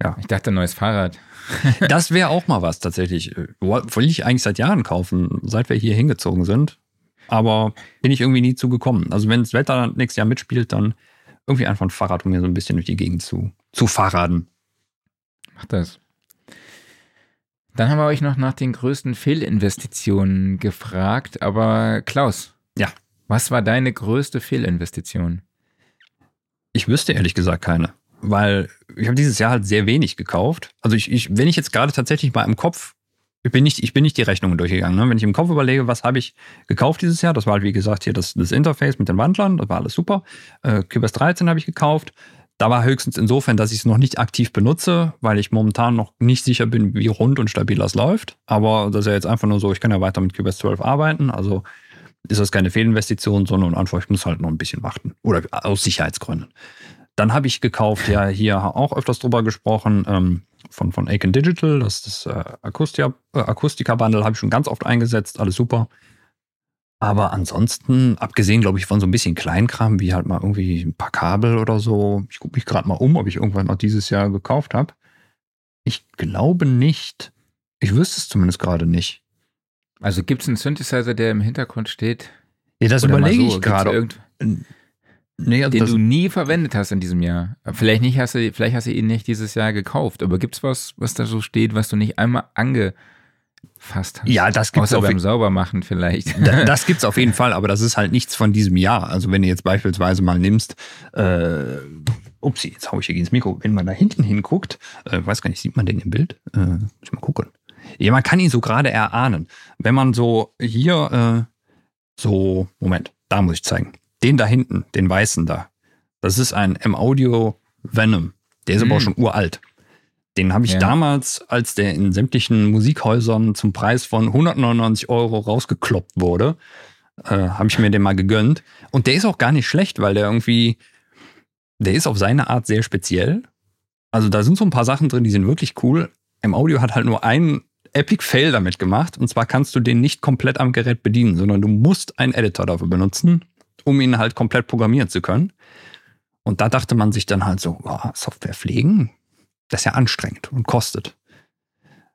ja. Ich dachte, ein neues Fahrrad. das wäre auch mal was tatsächlich. Wollte ich eigentlich seit Jahren kaufen, seit wir hier hingezogen sind. Aber bin ich irgendwie nie zugekommen. Also wenn das Wetter nächstes Jahr mitspielt, dann irgendwie einfach ein Fahrrad, um mir so ein bisschen durch die Gegend zu, zu fahrraden. Mach das. Dann haben wir euch noch nach den größten Fehlinvestitionen gefragt. Aber Klaus. Ja. Was war deine größte Fehlinvestition? Ich wüsste ehrlich gesagt keine weil ich habe dieses Jahr halt sehr wenig gekauft. Also ich, ich wenn ich jetzt gerade tatsächlich mal im Kopf, ich bin nicht, ich bin nicht die Rechnungen durchgegangen. Ne? Wenn ich im Kopf überlege, was habe ich gekauft dieses Jahr, das war halt wie gesagt hier das, das Interface mit den Wandlern, das war alles super. Äh, Cubase 13 habe ich gekauft. Da war höchstens insofern, dass ich es noch nicht aktiv benutze, weil ich momentan noch nicht sicher bin, wie rund und stabil das läuft. Aber das ist ja jetzt einfach nur so, ich kann ja weiter mit Cubase 12 arbeiten. Also ist das keine Fehlinvestition, sondern einfach, ich muss halt noch ein bisschen warten. Oder aus Sicherheitsgründen. Dann habe ich gekauft, ja, hier auch öfters drüber gesprochen, ähm, von, von Aiken Digital, das ist das äh, Akustia, äh, Akustika-Bundle, habe ich schon ganz oft eingesetzt, alles super. Aber ansonsten, abgesehen, glaube ich, von so ein bisschen Kleinkram, wie halt mal irgendwie ein paar Kabel oder so, ich gucke mich gerade mal um, ob ich irgendwann noch dieses Jahr gekauft habe. Ich glaube nicht. Ich wüsste es zumindest gerade nicht. Also gibt es einen Synthesizer, der im Hintergrund steht? Ja, das Oder überlege so, ich gerade. Nee, also Den du nie verwendet hast in diesem Jahr. Vielleicht nicht hast du, vielleicht hast du ihn nicht dieses Jahr gekauft, aber gibt's was, was da so steht, was du nicht einmal angefasst hast? ja, das gibt's Außer auf beim Saubermachen vielleicht. Da- Das gibt's auf jeden Fall, aber das ist halt nichts von diesem Jahr. Also wenn du jetzt beispielsweise mal nimmst, äh, upsie, jetzt hau ich hier gegen das Mikro, wenn man da hinten hinguckt, äh, weiß gar nicht, sieht man den im Bild? Äh, muss ich mal gucken. Ja, man kann ihn so gerade erahnen. Wenn man so hier, äh, so, Moment, da muss ich zeigen. Den da hinten, den weißen da, das ist ein M-Audio Venom. Der ist aber auch Mm. schon uralt. Den habe ich Ja. damals, als der in sämtlichen Musikhäusern zum Preis von 199 Euro rausgekloppt wurde, äh, habe ich mir den mal gegönnt. Und der ist auch gar nicht schlecht, weil der irgendwie, der ist auf seine Art sehr speziell. Also da sind so ein paar Sachen drin, die sind wirklich cool. Im Audio hat halt nur einen Epic Fail damit gemacht. Und zwar kannst du den nicht komplett am Gerät bedienen, sondern du musst einen Editor dafür benutzen, um ihn halt komplett programmieren zu können. Und da dachte man sich dann halt so, oh, Software pflegen, das ist ja anstrengend und kostet.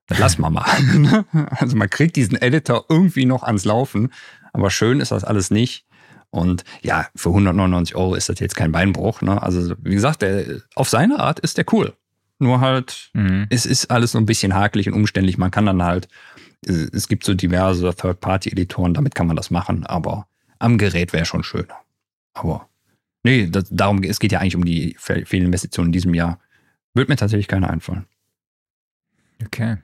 Das lassen wir mal. Also man kriegt diesen Editor irgendwie noch ans Laufen, aber schön ist das alles nicht. Und ja, für 199 Euro ist das jetzt kein Beinbruch. Ne? Also wie gesagt, der, auf seine Art ist der cool. Nur halt, Mhm. es ist alles so ein bisschen hakelig und umständlich. Man kann dann halt, es gibt so diverse Third-Party-Editoren, damit kann man das machen, aber am Gerät wäre schon schöner. Aber nee, das, darum, es geht ja eigentlich um die Fe- Fehlinvestitionen in diesem Jahr. Wird mir tatsächlich keine einfallen. Okay.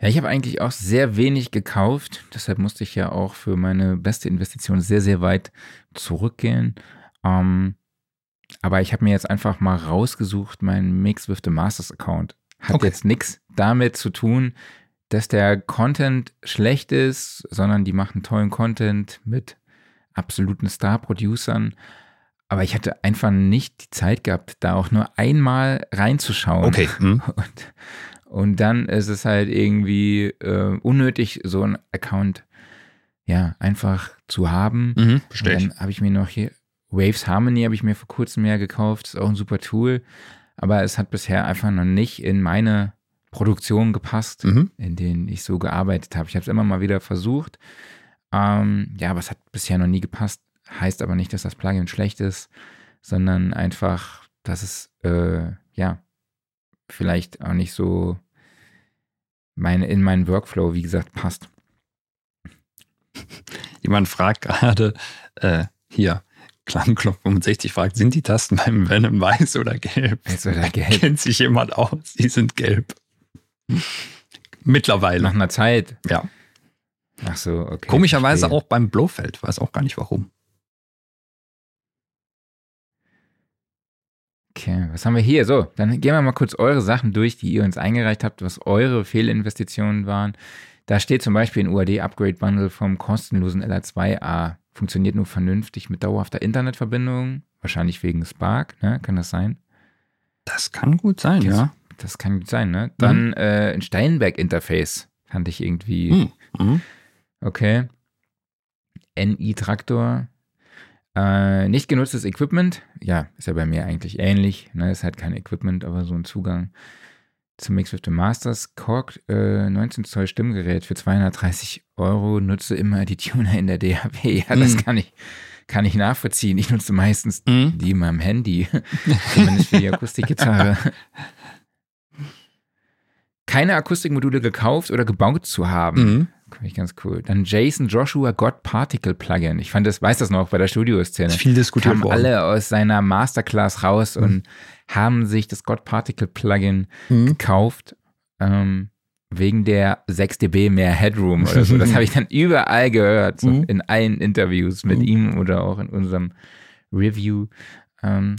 Ja, ich habe eigentlich auch sehr wenig gekauft. Deshalb musste ich ja auch für meine beste Investition sehr, sehr weit zurückgehen. Ähm, aber ich habe mir jetzt einfach mal rausgesucht, mein Mix with the Masters Account. Hat Okay. jetzt nichts damit zu tun, dass der Content schlecht ist, sondern die machen tollen Content mit absoluten Star-Producern. Aber ich hatte einfach nicht die Zeit gehabt, da auch nur einmal reinzuschauen. Okay. Hm. Und, und dann ist es halt irgendwie äh, unnötig, so einen Account ja einfach zu haben. Mhm, Und verstehe dann habe ich mir noch hier Waves Harmony habe ich mir vor kurzem mehr gekauft. Ist auch ein super Tool. Aber es hat bisher einfach noch nicht in meine Produktion gepasst, Mhm. in denen ich so gearbeitet habe. Ich habe es immer mal wieder versucht. Ähm, ja, aber es hat bisher noch nie gepasst. Heißt aber nicht, dass das Plugin schlecht ist, sondern einfach, dass es äh, ja vielleicht auch nicht so meine, in meinen Workflow, wie gesagt, passt. Jemand fragt gerade, äh, hier, Klangklopf 65 fragt, sind die Tasten beim Venom weiß oder gelb? Weiß oder gelb? Kennt sich jemand aus? Die sind gelb. Mittlerweile. Nach einer Zeit. Ja. Ach so, okay. Komischerweise verstehe. auch beim Blofeld. Weiß auch gar nicht warum. Okay, was haben wir hier? So, dann gehen wir mal kurz eure Sachen durch, die ihr uns eingereicht habt, was eure Fehlinvestitionen waren. Da steht zum Beispiel ein UAD-Upgrade-Bundle vom kostenlosen LR2A. Funktioniert nur vernünftig mit dauerhafter Internetverbindung. Wahrscheinlich wegen Spark, ne? Kann das sein? Das kann gut sein, Jetzt- ja. Das kann gut sein, ne? Dann äh, ein Steinberg-Interface. Fand ich irgendwie. Hm. Mhm. Okay. NI-Traktor. Äh, nicht genutztes Equipment. Ja, ist ja bei mir eigentlich ähnlich. Ne? Ist halt kein Equipment, aber so ein Zugang zum Mix with the Masters. Korg äh, 19 Zoll Stimmgerät für 230 Euro. Nutze immer die Tuner in der DHB. Ja, das Mhm. kann ich, kann ich nachvollziehen. Ich nutze meistens Mhm. die in meinem Handy. Zumindest für die Akustikgitarre. Keine Akustikmodule gekauft oder gebaut zu haben. Mhm. Finde ich ganz cool. Dann Jason Joshua God Particle Plugin. Ich fand das, weiß das noch bei der Studioszene. Viel diskutiert Kamen worden. alle aus seiner Masterclass raus und haben sich das God Particle Plugin Mhm. gekauft. Ähm, wegen der 6 dB mehr Headroom oder so. Das habe ich dann überall gehört, so Mhm. in allen Interviews mit Mhm. ihm oder auch in unserem Review. Ähm,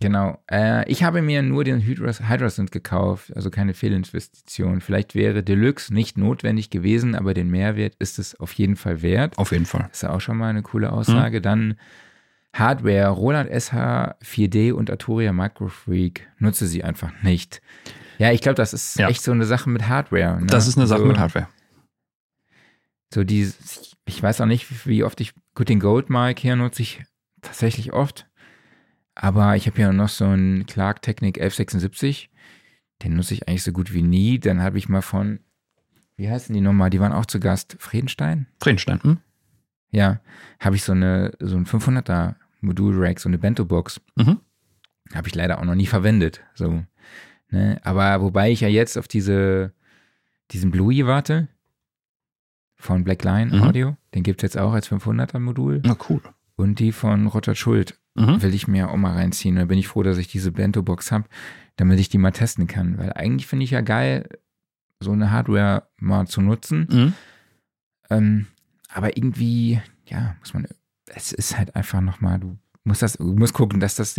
genau. Äh, ich habe mir nur den Hydras Hydrasynth gekauft, also keine Fehlinvestition. Vielleicht wäre Deluxe nicht notwendig gewesen, aber den Mehrwert ist es auf jeden Fall wert. Auf jeden Fall. Das ist ja auch schon mal eine coole Aussage. Dann Hardware, Roland SH 4D und Arturia Microfreak. Nutze sie einfach nicht. Ja, ich glaube, das ist Ja. echt so eine Sache mit Hardware. Ne? Das ist eine Sache so, mit Hardware. So die, ich weiß auch nicht, wie oft ich gut den Gold Mic hier nutze ich tatsächlich oft. Aber ich habe ja noch so einen Clark Technic 1176. Den nutze ich eigentlich so gut wie nie. Dann habe ich mal von, wie heißen die nochmal? Die waren auch zu Gast. Friedenstein? Friedenstein, hm? Ja, habe ich so eine so ein 500er Modul-Rack, so eine Bento-Box. Mhm. Habe ich leider auch noch nie verwendet. So, ne? Aber wobei ich ja jetzt auf diese, diesen Bluey warte von Blackline Mhm. Audio. Den gibt es jetzt auch als 500er Modul. Na cool. Und die von Roger Schuld Mhm. will ich mir auch mal reinziehen. Da bin ich froh, dass ich diese Bento-Box habe, damit ich die mal testen kann. Weil eigentlich finde ich ja geil, so eine Hardware mal zu nutzen. Mhm. Ähm, aber irgendwie, ja, muss man, es ist halt einfach nochmal, du musst das, du musst gucken, dass das,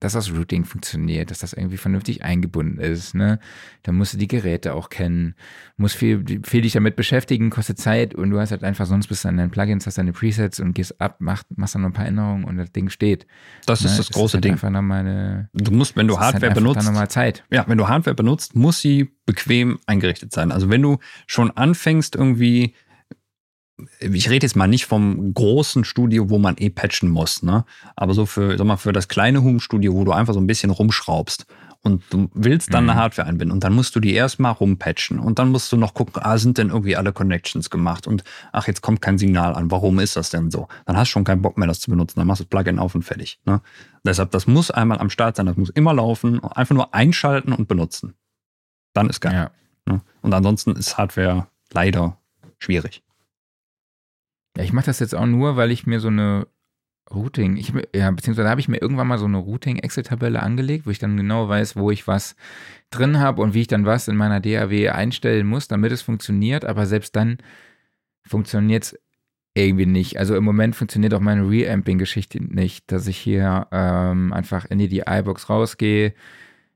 dass das Routing funktioniert, dass das irgendwie vernünftig eingebunden ist, ne? Dann musst du die Geräte auch kennen, musst viel, viel dich damit beschäftigen, kostet Zeit und du hast halt einfach, sonst bist du an deinen Plugins, hast deine Presets und gehst ab, machst, machst dann noch ein paar Änderungen und das Ding steht. Das ne? ist das große halt Ding. Einfach nochmal eine, Du musst, wenn du ist halt Hardware einfach benutzt, nochmal Zeit. ja, wenn du Hardware benutzt, muss sie bequem eingerichtet sein. Also wenn du schon anfängst irgendwie, ich rede jetzt mal nicht vom großen Studio, wo man eh patchen muss, ne? Aber so für, sag mal, für das kleine Home-Studio, wo du einfach so ein bisschen rumschraubst und du willst dann Mhm. eine Hardware einbinden und dann musst du die erstmal rumpatchen und dann musst du noch gucken, ah, sind denn irgendwie alle Connections gemacht und ach, jetzt kommt kein Signal an, warum ist das denn so? Dann hast du schon keinen Bock mehr, das zu benutzen, dann machst du das Plugin auf und fertig. Ne? Deshalb, das muss einmal am Start sein, das muss immer laufen, einfach nur einschalten und benutzen. Dann ist geil. Ja. Ne? Und ansonsten ist Hardware leider schwierig. Ja, ich mache das jetzt auch nur, weil ich mir so eine Routing, ich, ja, beziehungsweise habe ich mir irgendwann mal so eine Routing-Excel-Tabelle angelegt, wo ich dann genau weiß, wo ich was drin habe und wie ich dann was in meiner DAW einstellen muss, damit es funktioniert. Aber selbst dann funktioniert es irgendwie nicht. Also im Moment funktioniert auch meine Reamping-Geschichte nicht, dass ich hier ähm, einfach in die DI-Box rausgehe,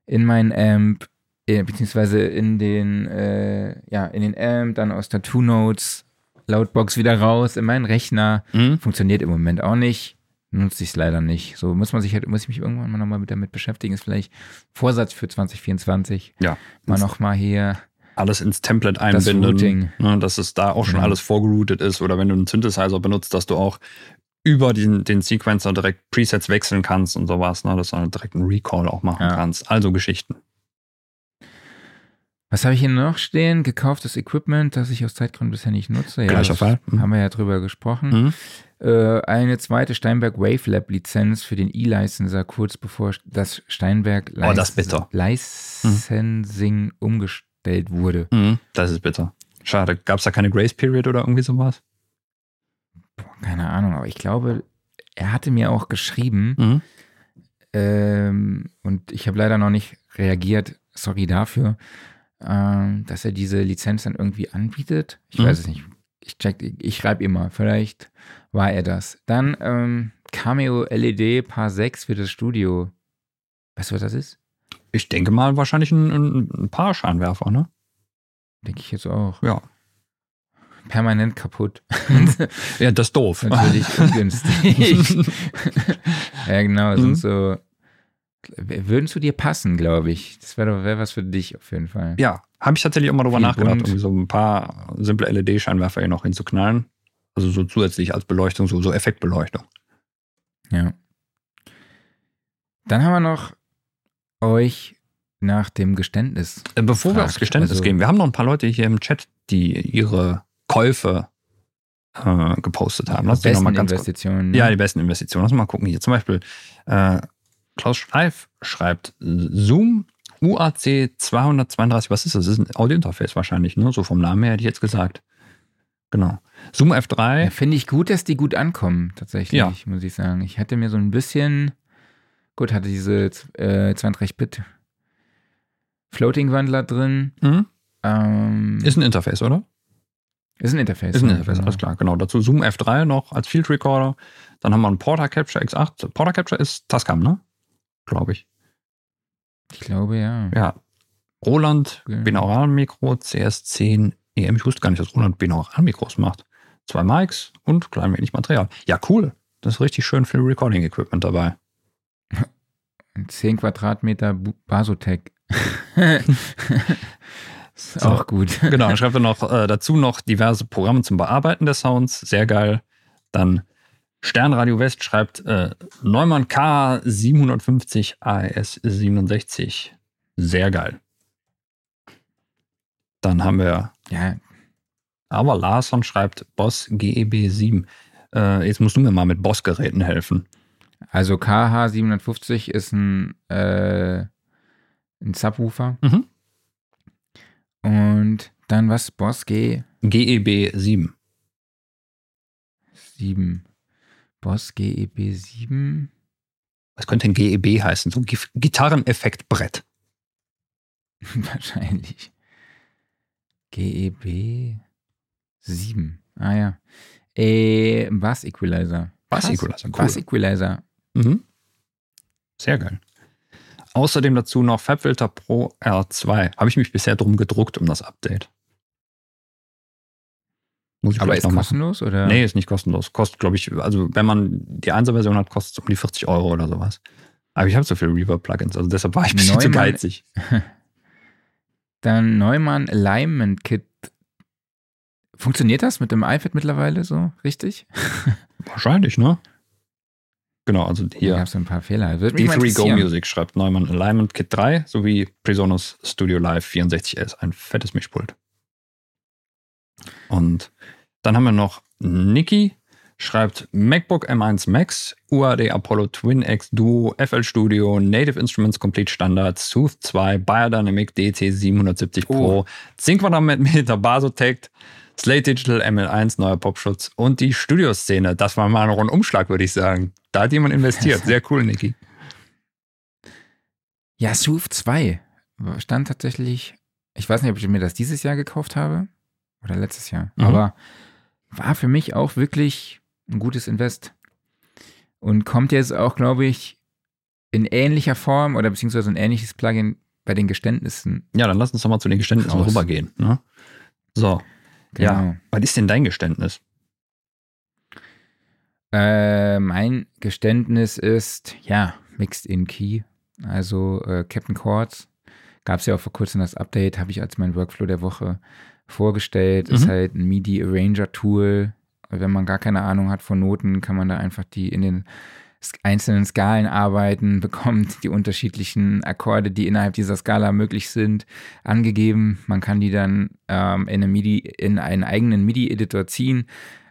in meinen Amp, äh, beziehungsweise in den, äh, ja, in den Amp, dann aus Two Notes, Loudbox wieder raus, in meinen Rechner. Mhm. Funktioniert im Moment auch nicht. Nutze ich es leider nicht. So muss man sich halt, muss ich mich irgendwann mal nochmal mit damit beschäftigen. Ist vielleicht Vorsatz für 2024. Ja. Mal nochmal hier. Alles ins Template Das einbinden. Routing. Ne, dass es da auch schon Genau. alles vorgeroutet ist. Oder wenn du einen Synthesizer benutzt, dass du auch über den, den Sequencer direkt Presets wechseln kannst und sowas, ne, dass du dann direkt einen Recall auch machen Ja. kannst. Also Geschichten. Was habe ich hier noch stehen? Gekauftes Equipment, das ich aus Zeitgründen bisher nicht nutze. Ja, Gleicher Fall. Mhm. Haben wir ja drüber gesprochen. Mhm. Äh, eine zweite Steinberg Wavelab Lizenz für den E-Licenser kurz bevor das Steinberg Oh, das. Licensing umgestellt wurde. Mhm. Das ist bitter. Schade. Gab es da keine Grace Period oder irgendwie sowas? Boah, keine Ahnung, aber ich glaube, er hatte mir auch geschrieben, Mhm. ähm, und ich habe leider noch nicht reagiert, sorry dafür, ähm, dass er diese Lizenz dann irgendwie anbietet. Ich Mhm. weiß es nicht. Ich check, ich schreibe ihm mal, vielleicht war er das. Dann ähm, Cameo LED Paar 6 für das Studio. Weißt du, was das ist? Ich denke mal wahrscheinlich ein, ein, ein paar Scheinwerfer, ne? Denke ich jetzt auch. Ja. Permanent kaputt. Ja, das ist doof. Natürlich ungünstig. ja, genau, sind Mhm. so. Würden zu dir passen, glaube ich. Das wäre wär was für dich auf jeden Fall. Ja, habe ich tatsächlich auch mal drüber Viel nachgedacht, bunt. irgendwie so ein paar simple LED-Scheinwerfer hier noch hinzuknallen. Also so zusätzlich als Beleuchtung, so, so Effektbeleuchtung. Ja. Dann haben wir noch euch nach dem Geständnis. Äh, Bevor wir Fragt, aufs Geständnis also- gehen, wir haben noch ein paar Leute hier im Chat, die ihre Käufe äh, gepostet haben. Lass noch besten mal ganz kurz. Investitionen. Ja, die besten Investitionen. Lass mal gucken. Hier zum Beispiel äh, Klaus Streif schreibt Zoom UAC 232. Was ist das? Das ist ein Audiointerface wahrscheinlich, ne? So vom Namen her hätte ich jetzt gesagt. Genau. Zoom F3. Ja, Finde ich gut, dass die gut ankommen, tatsächlich, Ja. muss ich sagen. Ich hatte mir so ein bisschen, gut, hatte diese äh, 32-Bit Floating-Wandler drin. Mhm. Ähm, Ist ein Interface, oder? ist ein Interface. Ist ein Interface, genau. alles klar. Genau. Dazu Zoom F3 noch als Field Recorder. Dann haben wir einen Porta Capture X8. Porta Capture ist Tascam, ne? Glaube ich. Ich glaube, ja. Ja. Roland Ja. Binauralmikro CS10 EM. Ich wusste gar nicht, dass Roland Binauralmikros macht. Zwei Mics und klein wenig Material. Ja, cool. Das ist richtig schön viel Recording-Equipment dabei. 10 Quadratmeter Basotec. ist So. auch gut. Genau, dann schreibt er noch äh, dazu noch diverse Programme zum Bearbeiten der Sounds. Sehr geil. Dann Sternradio West schreibt äh, Neumann K750 AES 67. Sehr geil. Dann haben wir. Ja. Aber Larson schreibt Boss GEB 7. Äh, jetzt musst du mir mal mit Boss-Geräten helfen. Also KH750 ist ein, äh, ein Subwoofer. Mhm. Und dann was? Boss G? GEB 7. 7. Boss GEB 7. Was könnte ein GEB heißen? So ein Gitarreneffektbrett. Wahrscheinlich. GEB 7. Ah ja. Äh, Bass Equalizer. Bass Equalizer, cool. Bass Equalizer. Mhm. Sehr geil. Außerdem dazu noch FabFilter Pro R2. Habe ich mich bisher drum gedruckt um das Update. Muss ich Aber ist kostenlos machen. oder? Nee, ist nicht kostenlos. Kostet, glaube ich, also wenn man die 1er-Version hat, kostet es um die 40 Euro oder sowas. Aber ich habe so viele Reverb-Plugins, also deshalb war ich ein bisschen Neumann, zu geizig. Dann Neumann Alignment Kit. Funktioniert das mit dem iPad mittlerweile so richtig? Wahrscheinlich, ne? Genau, also hier. Da gab es ein paar Fehler. D3 Go Music schreibt Neumann Alignment Kit 3 sowie Presonus Studio Live 64S. Ein fettes Mischpult. Und dann haben wir noch Niki, schreibt MacBook M1 Max, UAD Apollo Twin X Duo, FL Studio, Native Instruments Complete Standard, Sooth 2, Biodynamic DT 770 Pro, oh. 10 Quadratmeter Basotect, Slate Digital ML1, neuer Popschutz und die Studioszene. Das war mal ein Rundumschlag, würde ich sagen. Da hat jemand investiert. Sehr cool, Niki. Ja, Sooth 2 stand tatsächlich, ich weiß nicht, ob ich mir das dieses Jahr gekauft habe oder letztes Jahr, mhm. aber war für mich auch wirklich ein gutes Invest. Und kommt jetzt auch, glaube ich, in ähnlicher Form oder beziehungsweise ein ähnliches Plugin bei den Geständnissen. Ja, dann lass uns doch mal zu den Geständnissen raus. rübergehen. Ne? So. Genau. Ja. Was ist denn dein Geständnis? Äh, mein Geständnis ist, ja, Mixed in Key. Also äh, Captain Chords. Gab es ja auch vor kurzem das Update, habe ich als mein Workflow der Woche vorgestellt. Mhm. Ist halt ein MIDI-Arranger-Tool. Wenn man gar keine Ahnung hat von Noten, kann man da einfach die in den einzelnen Skalen arbeiten, bekommt die unterschiedlichen Akkorde, die innerhalb dieser Skala möglich sind, angegeben. Man kann die dann ähm, in, eine MIDI, in einen eigenen MIDI-Editor ziehen,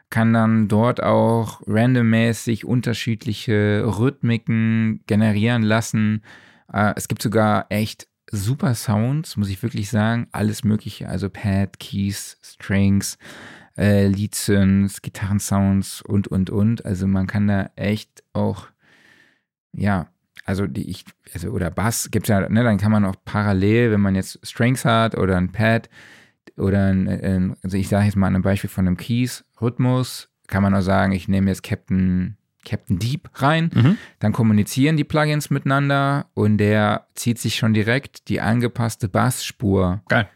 kann dann dort auch randommäßig unterschiedliche Rhythmiken generieren lassen. Äh, es gibt sogar echt super Sounds, muss ich wirklich sagen. Alles Mögliche, also Pad, Keys, Strings, äh, Lead-Synths, Gitarrensounds und, und, und. Also man kann da echt auch, ja, also die ich, also oder Bass gibt es ja, ne, dann kann man auch parallel, wenn man jetzt Strings hat oder ein Pad oder ein, ein also ich sage jetzt mal ein Beispiel von einem Keys-Rhythmus, kann man auch sagen, ich nehme jetzt Captain Captain Deep rein. Mhm. Dann kommunizieren die Plugins miteinander und der zieht sich schon direkt die angepasste Bassspur Geil.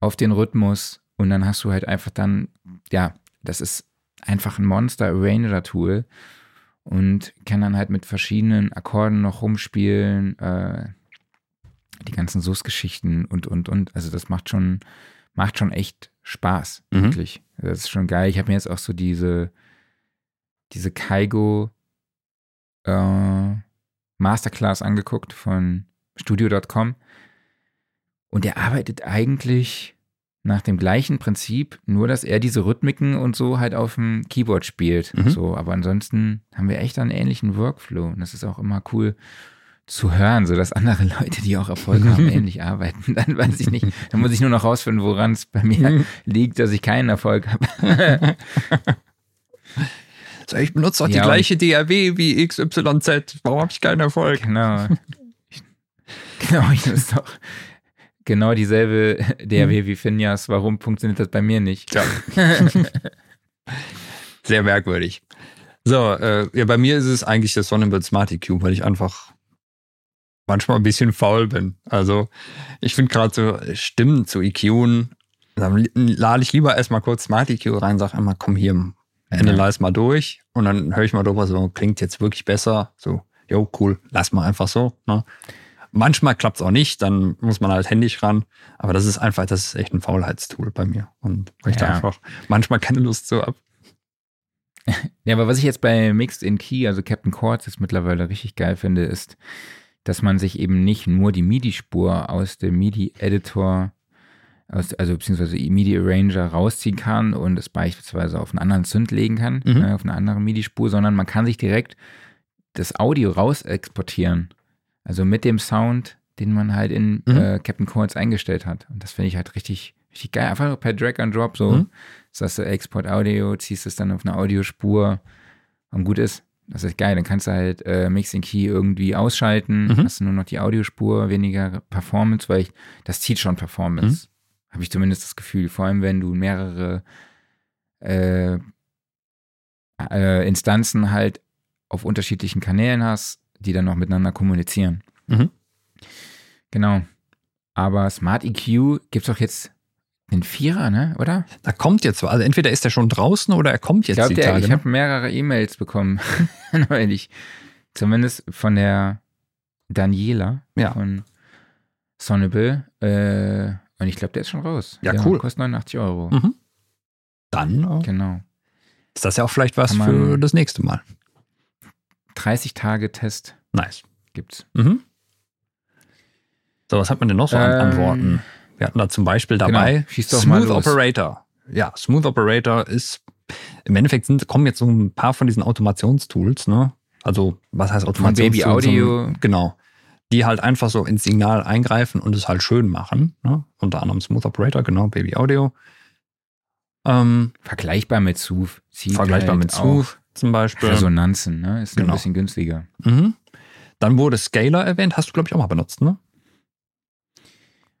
auf den Rhythmus und dann hast du halt einfach dann, ja, das ist einfach ein Monster Arranger Tool und kann dann halt mit verschiedenen Akkorden noch rumspielen, äh, die ganzen SUS-Geschichten und, und, und. Also das macht schon, macht schon echt Spaß, mhm. wirklich. Das ist schon geil. Ich habe mir jetzt auch so diese diese Kaigo äh, Masterclass angeguckt von studio.com und er arbeitet eigentlich nach dem gleichen Prinzip, nur dass er diese Rhythmiken und so halt auf dem Keyboard spielt. Mhm. So, aber ansonsten haben wir echt einen ähnlichen Workflow und das ist auch immer cool zu hören, so dass andere Leute, die auch Erfolg haben, ähnlich arbeiten. Dann weiß ich nicht, dann muss ich nur noch rausfinden, woran es bei mir liegt, dass ich keinen Erfolg habe. So, ich benutze doch die ja, gleiche DRW wie XYZ. Warum habe ich keinen Erfolg? Genau. genau, ich nutze doch genau dieselbe DRW hm. wie Finjas. Warum funktioniert das bei mir nicht? Ja. Sehr merkwürdig. So, äh, ja, bei mir ist es eigentlich das Sonnenbild Smart EQ, weil ich einfach manchmal ein bisschen faul bin. Also ich finde gerade so Stimmen zu EQen, dann lade ich lieber erstmal kurz Smart EQ rein, sag einmal, komm hier, analyze mal durch und dann höre ich mal drüber, so klingt jetzt wirklich besser. So, jo, cool, lass mal einfach so. Ne? Manchmal klappt es auch nicht, dann muss man halt händisch ran. Aber das ist einfach, das ist echt ein Faulheitstool bei mir. Und ich ja. da einfach manchmal keine Lust so ab. Ja, aber was ich jetzt bei Mixed in Key, also Captain Chords, jetzt mittlerweile richtig geil finde, ist, dass man sich eben nicht nur die MIDI-Spur aus dem MIDI-Editor aus, also beziehungsweise MIDI Arranger rausziehen kann und es beispielsweise auf einen anderen Synth legen kann, Mhm. äh, auf eine andere MIDI-Spur, sondern man kann sich direkt das Audio raus exportieren. Also mit dem Sound, den man halt in Mhm. äh, Captain Chords eingestellt hat. Und das finde ich halt richtig, richtig geil. Einfach per Drag and Drop so. Mhm. Sagst du Export Audio, ziehst es dann auf eine Audiospur und gut ist. Das ist geil. Dann kannst du halt äh, Mixing Key irgendwie ausschalten. Mhm. Hast du nur noch die Audiospur, weniger Performance, weil ich, das zieht schon Performance. Habe ich zumindest das Gefühl. Vor allem, wenn du mehrere äh, äh, Instanzen halt auf unterschiedlichen Kanälen hast, die dann noch miteinander kommunizieren. Mhm. Genau. Aber Smart EQ gibt's doch jetzt den Vierer, ne? Oder? Da kommt jetzt, also entweder ist er schon draußen oder er kommt Ich jetzt glaube, die Tage. ich ne? habe mehrere E-Mails bekommen, neulich. Zumindest von der Daniela Ja. von Sonnable. Äh, und ich glaube, der ist schon raus. Ja, der cool. Kostet 89 Euro. Mhm. Dann äh, Genau. ist das ja auch vielleicht was für das nächste Mal. 30 Tage Test Nice. gibt's. Mhm. So, was hat man denn noch so an Ähm, Antworten? Wir hatten da zum Beispiel dabei Genau, doch mal Smooth. Operator. Ja, Smooth Operator ist, im Endeffekt sind, kommen jetzt so ein paar von diesen Automationstools, ne? Also, was heißt Automationstools? Baby Audio. Genau. Die halt einfach so ins Signal eingreifen und es halt schön machen. Ne? Unter anderem Smooth Operator, genau, Baby Audio. Ähm, Vergleichbar mit. Zieht vergleichbar halt mit Smooth zum Beispiel. Resonanzen, ne? Ist Genau. ein bisschen günstiger. Mhm. Dann wurde Scalar erwähnt, hast du, glaube ich, auch mal benutzt, ne?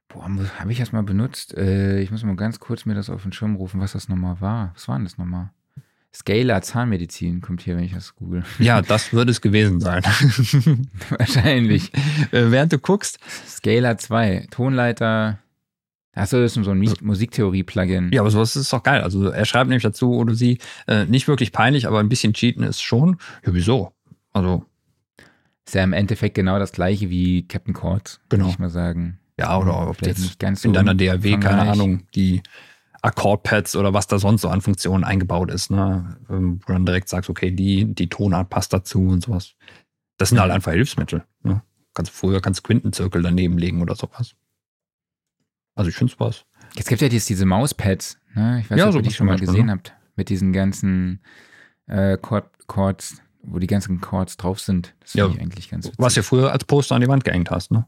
Boah, habe ich das mal benutzt? Äh, ich muss mal ganz kurz mir das auf den Schirm rufen, was das nochmal war. Was war denn das nochmal? Scalar Zahnmedizin kommt hier, wenn ich das google. Ja, das würde es gewesen sein. Wahrscheinlich. Äh, Während du guckst, Scalar 2, Tonleiter. Achso, das ist so ein Musiktheorie-Plugin. ja, aber sowas ist doch geil. Also er schreibt nämlich dazu, oder sie, äh, nicht wirklich peinlich, aber ein bisschen cheaten ist schon. Ja, wieso? Also, Ist ja im Endeffekt genau das gleiche wie Captain Chords, Genau. würde ich mal sagen. ja, oder ob Vielleicht jetzt ganz so in deiner DAW, keine. Ahnung, die Akkordpads oder was da sonst so an Funktionen eingebaut ist, ne? Ähm, Wo du dann direkt sagst, okay, die, die Tonart passt dazu und sowas. Das sind halt einfach Hilfsmittel. Ne? Kannst, früher kannst Quintenzirkel daneben legen oder sowas. Also ich finde es was. Jetzt gibt ja jetzt diese Mauspads, ne? Ich weiß Ja, nicht, ob ihr die schon mal Beispiel, gesehen ne? habt. Mit diesen ganzen äh, Chord Chords, wo die ganzen Chords drauf sind. Das finde Ja, ich eigentlich ganz witzig. Was du früher als Poster an die Wand gehängt hast, ne?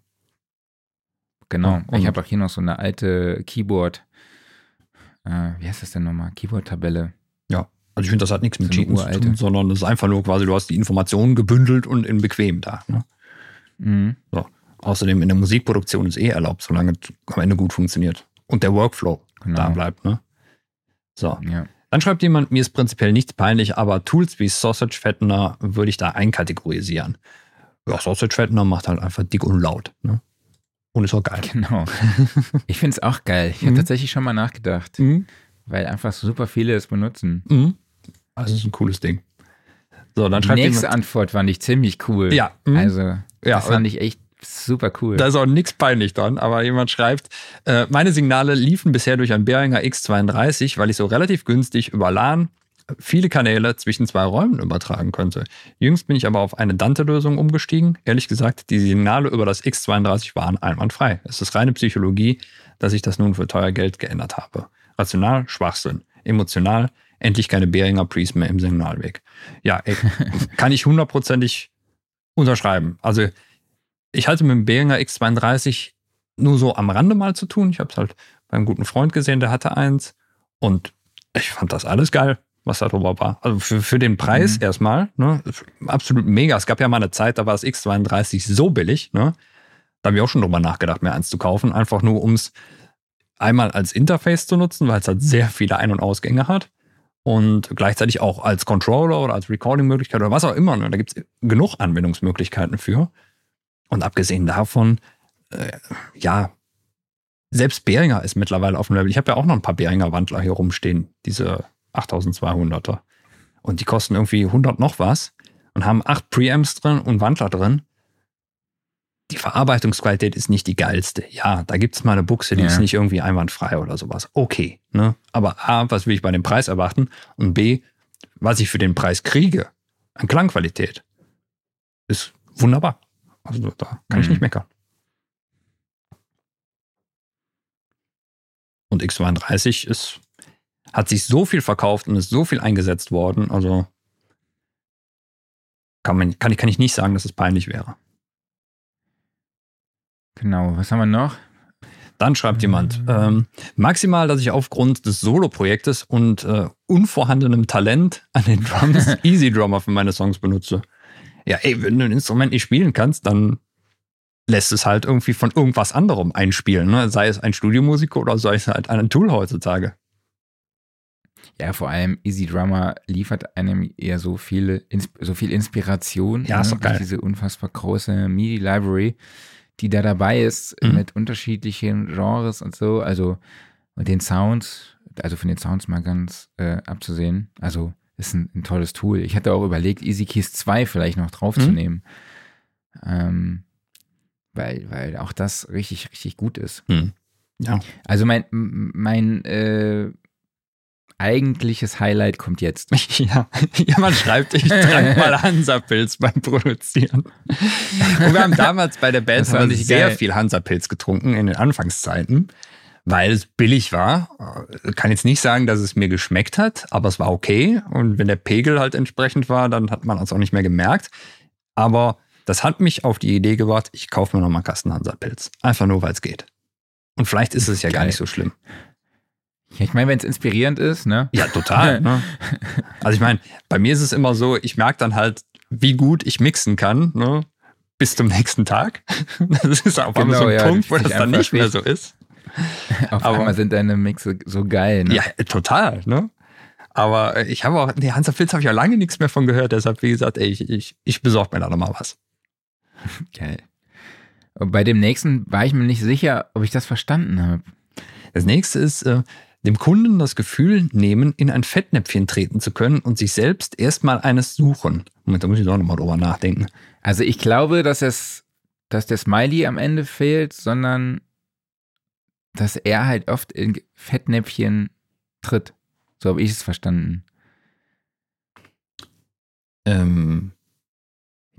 Genau. Und- ich habe auch hier noch so eine alte Keyboard. Äh, wie heißt das denn nochmal? Keyboard-Tabelle. Also ich finde, das hat nichts mit So Cheaten zu tun, sondern es ist einfach nur quasi, du hast die Informationen gebündelt und in bequem da. Ne? Mhm. Außerdem in der Musikproduktion ist eh erlaubt, solange es am Ende gut funktioniert. Und der Workflow Genau. da bleibt. Ne? So. Ja. Dann schreibt jemand, mir ist prinzipiell nichts peinlich, aber Tools wie Sausage Fattener würde ich da einkategorisieren. Ja, Sausage Fattener macht halt einfach dick und laut. Ne? Und ist auch geil. Genau. Ich finde es auch geil. Ich habe Mhm. tatsächlich schon mal nachgedacht, Mhm. weil einfach super viele es benutzen. Mhm. Also es ist ein cooles Ding. So, dann Die schreibt nächste jemand, Antwort fand ich ziemlich cool. Ja, mhm. Also, Ja, das fand ich echt super cool. Da ist auch nichts peinlich dran, aber jemand schreibt, äh, meine Signale liefen bisher durch ein Behringer X32, weil ich so relativ günstig über LAN viele Kanäle zwischen zwei Räumen übertragen könnte. Jüngst bin ich aber auf eine Dante-Lösung umgestiegen. Ehrlich gesagt, die Signale über das X32 waren einwandfrei. Es ist reine Psychologie, dass ich das nun für teuer Geld geändert habe. Rational, Schwachsinn. Emotional, endlich keine Behringer Pre's mehr im Signalweg. Ja, ey, kann ich hundertprozentig unterschreiben. Also ich hatte mit dem Behringer X32 nur so am Rande mal zu tun. Ich habe es halt beim guten Freund gesehen, der hatte eins. Und ich fand das alles geil, was da drüber war. Also für, für den Preis Mhm. erstmal, ne, absolut mega. Es gab ja mal eine Zeit, da war das X32 so billig, ne? Da habe ich auch schon drüber nachgedacht, mir eins zu kaufen. Einfach nur, um es einmal als Interface zu nutzen, weil es halt sehr viele Ein- und Ausgänge hat. Und gleichzeitig auch als Controller oder als Recording-Möglichkeit oder was auch immer. Ne? Da gibt es genug Anwendungsmöglichkeiten für. Und abgesehen davon, äh, ja, selbst Behringer ist mittlerweile auf dem Level. Ich habe ja auch noch ein paar Behringer Wandler hier rumstehen, diese 8200er. Und die kosten irgendwie 100 noch was und haben acht Preamps drin und Wandler drin. Die Verarbeitungsqualität ist nicht die geilste. Ja, da gibt es mal eine Buchse, die Ja. ist nicht irgendwie einwandfrei oder sowas. Okay, ne? Aber A, was will ich bei dem Preis erwarten? Und B, was ich für den Preis kriege an Klangqualität, ist wunderbar. Also da kann ich Mhm. nicht meckern. Und X32 ist, hat sich so viel verkauft und ist so viel eingesetzt worden. Also kann, man, kann, kann ich nicht sagen, dass es peinlich wäre. Genau, was haben wir noch? Dann schreibt jemand, ähm, maximal, dass ich aufgrund des Solo-Projektes und äh, unvorhandenem Talent an den Drums Easy Drummer für meine Songs benutze. Ja, ey, wenn du ein Instrument nicht spielen kannst, dann lässt es halt irgendwie von irgendwas anderem einspielen. Ne? Sei es ein Studiomusiker oder sei es halt ein Tool heutzutage. Ja, vor allem Easy Drummer liefert einem eher so viele, so viel Inspiration. Ja, ist ne? doch geil. Diese unfassbar große MIDI-Library, die da dabei ist Mhm. mit unterschiedlichen Genres und so. Also und den Sounds, also von den Sounds mal ganz äh, abzusehen. Also ist ein, ein tolles Tool. Ich hatte auch überlegt, Easy Keys 2 vielleicht noch draufzunehmen. Ähm, weil, weil auch das richtig, richtig gut ist. Hm. Ja. Also mein, mein äh, eigentliches Highlight kommt jetzt. Ja, jemand schreibt, ich trank mal Hansapilz beim Produzieren. Und wir haben damals bei der Band nicht sehr geil. viel Hansapilz getrunken in den Anfangszeiten, weil es billig war. Kann jetzt nicht sagen, dass es mir geschmeckt hat, aber es war okay. Und wenn der Pegel halt entsprechend war, dann hat man es auch nicht mehr gemerkt. Aber das hat mich auf die Idee gebracht, ich kaufe mir noch mal einen Kasten Hansapilz. Einfach nur, weil es geht. Und vielleicht ist es ja gar nicht so schlimm. Ja, ich meine, wenn es inspirierend ist, ne? Ja, total. ne? Also ich meine, bei mir ist es immer so, ich merke dann halt, wie gut ich mixen kann, ne? bis zum nächsten Tag. Das ist auf einmal Genau, so ein ja, Punkt, wo das dann nicht mehr so ist. Auf Aber- einmal sind deine Mixe so geil, ne? Ja, total. Ne? Aber ich habe auch, nee, Hansa Filz habe ich auch lange nichts mehr von gehört, deshalb, wie gesagt, ey, ich, ich, ich besorge mir da nochmal was. Geil. Und bei dem nächsten war ich mir nicht sicher, ob ich das verstanden habe. Das nächste ist, äh, dem Kunden das Gefühl nehmen, in ein Fettnäpfchen treten zu können und sich selbst erstmal eines suchen. Moment, da muss ich doch nochmal drüber nachdenken. Also ich glaube, dass es, dass der Smiley am Ende fehlt, sondern dass er halt oft in Fettnäpfchen tritt. So habe ich es verstanden. Ähm,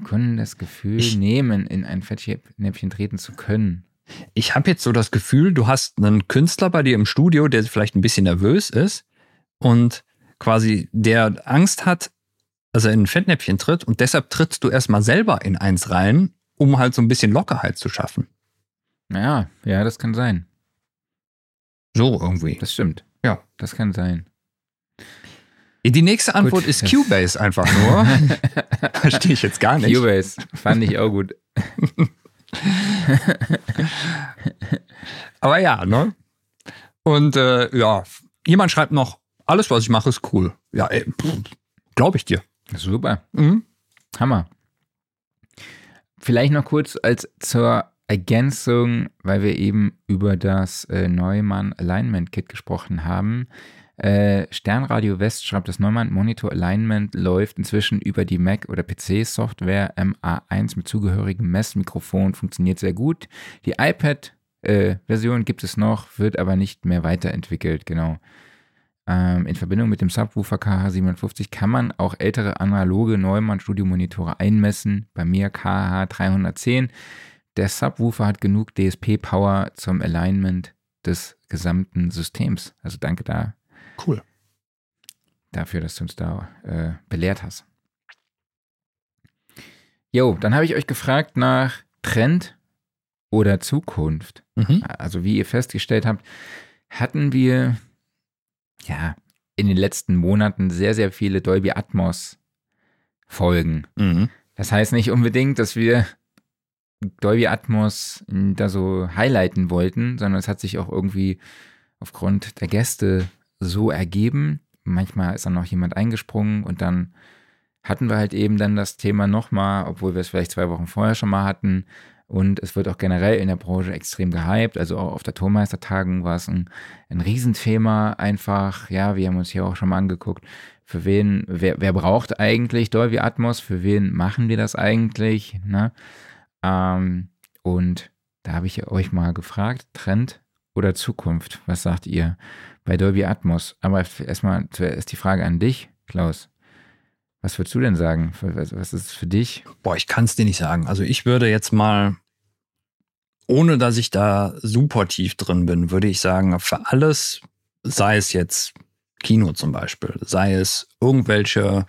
Kunden das Gefühl nehmen, in ein Fettnäpfchen treten zu können. Ich habe jetzt so das Gefühl, du hast einen Künstler bei dir im Studio, der vielleicht ein bisschen nervös ist und quasi der Angst hat, dass er in ein Fettnäpfchen tritt und deshalb trittst du erstmal selber in eins rein, um halt so ein bisschen Lockerheit zu schaffen. Naja, ja, das kann sein. So irgendwie. Das stimmt. Ja. Das kann sein. Die nächste Antwort Gut, ist Cubase einfach nur. Verstehe ich jetzt gar nicht. Cubase fand ich auch gut. Aber ja, ne? Und äh, ja, jemand schreibt noch, alles, was ich mache, ist cool. Ja, glaube ich dir. Super. Mhm. Hammer. Vielleicht noch kurz als zur Ergänzung, weil wir eben über das äh, Neumann Alignment Kit gesprochen haben. Äh, Sternradio West schreibt, das Neumann Monitor Alignment läuft inzwischen über die Mac- oder PC-Software MA1 mit zugehörigem Messmikrofon, funktioniert sehr gut. Die iPad-Version gibt es noch, wird aber nicht mehr weiterentwickelt, genau. Ähm, in Verbindung mit dem Subwoofer KH750 kann man auch ältere analoge Neumann Studiomonitore einmessen. Bei mir KH310. Der Subwoofer hat genug DSP-Power zum Alignment des gesamten Systems. Also danke da Cool. dafür, dass du uns da äh, belehrt hast. Jo, dann habe ich euch gefragt nach Trend oder Zukunft. Mhm. Also wie ihr festgestellt habt, hatten wir ja in den letzten Monaten sehr, sehr viele Dolby Atmos Folgen. Mhm. Das heißt nicht unbedingt, dass wir Dolby Atmos da so highlighten wollten, sondern es hat sich auch irgendwie aufgrund der Gäste so ergeben. Manchmal ist dann noch jemand eingesprungen und dann hatten wir halt eben dann das Thema nochmal, obwohl wir es vielleicht zwei Wochen vorher schon mal hatten. Und es wird auch generell in der Branche extrem gehypt. Also auch auf der Tourmeistertagung war es ein, ein Riesenthema einfach. Ja, wir haben uns hier auch schon mal angeguckt. Für wen, wer, wer braucht eigentlich Dolby Atmos? Für wen machen wir das eigentlich? Ne? Ähm, und da habe ich euch mal gefragt, Trend oder Zukunft? Was sagt ihr bei Dolby Atmos? Aber erstmal zuerst die Frage an dich, Klaus. Was würdest du denn sagen? Was ist für dich? Boah, ich kann es dir nicht sagen. Also ich würde jetzt mal ohne dass ich da super tief drin bin, würde ich sagen, für alles, sei es jetzt Kino zum Beispiel, sei es irgendwelche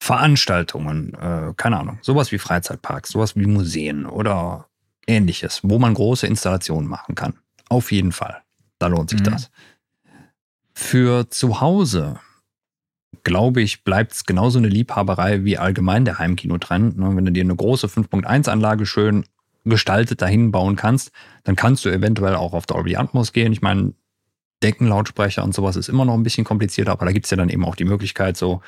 Veranstaltungen, äh, keine Ahnung, sowas wie Freizeitparks, sowas wie Museen oder ähnliches, wo man große Installationen machen kann. Auf jeden Fall. Da lohnt sich mhm. das. Für zu Hause, glaube ich, bleibt es genauso eine Liebhaberei wie allgemein der Heimkinotrend. Ne? Wenn du dir eine große 5.1-Anlage schön gestaltet dahin bauen kannst, dann kannst du eventuell auch auf Dolby Atmos gehen. Ich meine, Deckenlautsprecher und sowas ist immer noch ein bisschen komplizierter, aber da gibt es ja dann eben auch die Möglichkeit, so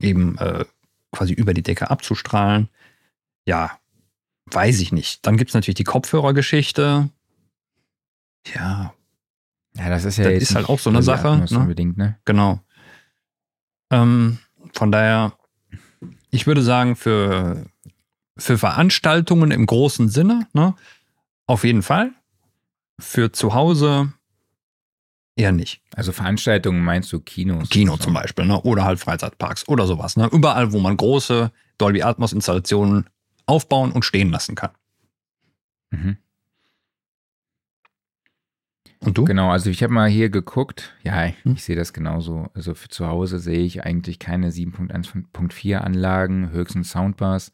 eben äh, quasi über die Decke abzustrahlen. Ja, weiß ich nicht. Dann gibt es natürlich die Kopfhörergeschichte. Ja. Ja, das ist ja das jetzt ist halt auch so eine Sache. Ne? Unbedingt, ne? Genau. Ähm, von daher, ich würde sagen, für, für Veranstaltungen im großen Sinne, ne, auf jeden Fall. Für zu Hause eher nicht. Also Veranstaltungen meinst du Kinos? Kino zum Beispiel, ne? Oder halt Freizeitparks oder sowas. Ne? Überall, wo man große Dolby Atmos Installationen aufbauen und stehen lassen kann. Mhm. Und du? Genau, also ich habe mal hier geguckt. Ja, ich hm? sehe das genauso. Also für zu Hause sehe ich eigentlich keine 7.1.4 Anlagen, höchstens Soundbars,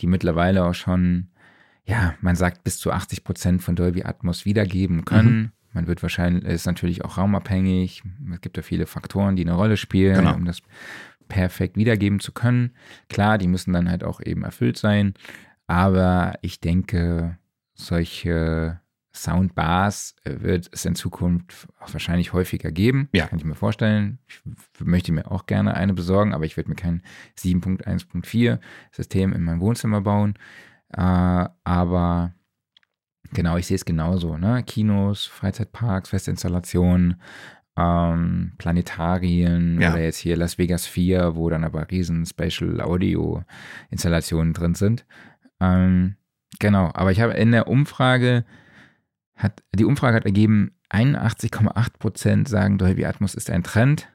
die mittlerweile auch schon, ja, man sagt bis zu 80 Prozent von Dolby Atmos wiedergeben können. Mhm. Man wird wahrscheinlich, ist natürlich auch raumabhängig. Es gibt ja viele Faktoren, die eine Rolle spielen, genau. um das perfekt wiedergeben zu können. Klar, die müssen dann halt auch eben erfüllt sein. Aber ich denke, solche Soundbars äh, wird es in Zukunft auch wahrscheinlich häufiger geben. Ja. Kann ich mir vorstellen. Ich möchte mir auch gerne eine besorgen, aber ich werde mir kein 7.1.4 System in mein Wohnzimmer bauen. Äh, aber genau, ich sehe es genauso. Ne? Kinos, Freizeitparks, Festinstallationen, ähm, Planetarien ja. oder jetzt hier Las Vegas 4, wo dann aber riesen Special Audio Installationen drin sind. Ähm, genau, aber ich habe in der Umfrage hat, die Umfrage hat ergeben, 81,8% sagen, Dolby Atmos ist ein Trend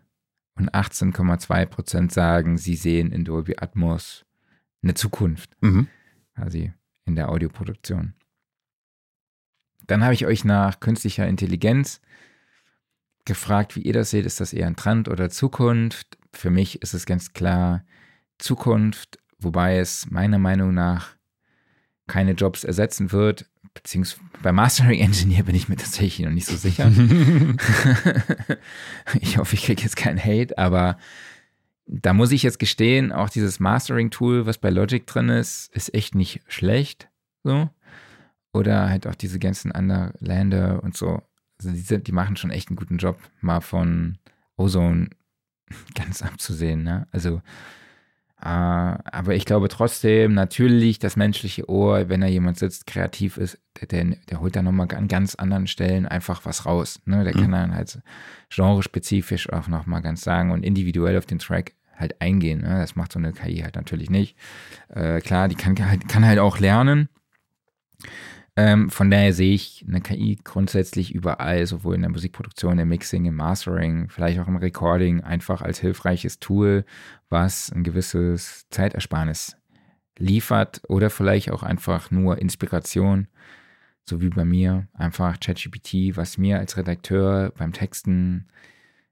und 18,2% sagen, sie sehen in Dolby Atmos eine Zukunft. Mhm. Quasi in der Audioproduktion. Dann habe ich euch nach künstlicher Intelligenz gefragt, wie ihr das seht. Ist das eher ein Trend oder Zukunft? Für mich ist es ganz klar Zukunft, wobei es meiner Meinung nach keine Jobs ersetzen wird beziehungsweise bei Mastering Engineer bin ich mir tatsächlich noch nicht so sicher. ich hoffe, ich kriege jetzt keinen Hate, aber da muss ich jetzt gestehen, auch dieses Mastering-Tool, was bei Logic drin ist, ist echt nicht schlecht. So. Oder halt auch diese ganzen Underlander und so. Also die, die machen schon echt einen guten Job, mal von Ozone ganz abzusehen. Ne? Also aber ich glaube trotzdem, natürlich, das menschliche Ohr, wenn da jemand sitzt, kreativ ist, der, der holt da nochmal an ganz anderen Stellen einfach was raus. Ne? Der mhm. kann dann halt genrespezifisch auch nochmal ganz sagen und individuell auf den Track halt eingehen. Ne? Das macht so eine KI halt natürlich nicht. Äh, klar, die kann halt, kann halt auch lernen. Ähm, von daher sehe ich eine KI grundsätzlich überall, sowohl in der Musikproduktion, im Mixing, im Mastering, vielleicht auch im Recording, einfach als hilfreiches Tool, was ein gewisses Zeitersparnis liefert oder vielleicht auch einfach nur Inspiration, so wie bei mir, einfach ChatGPT, was mir als Redakteur beim Texten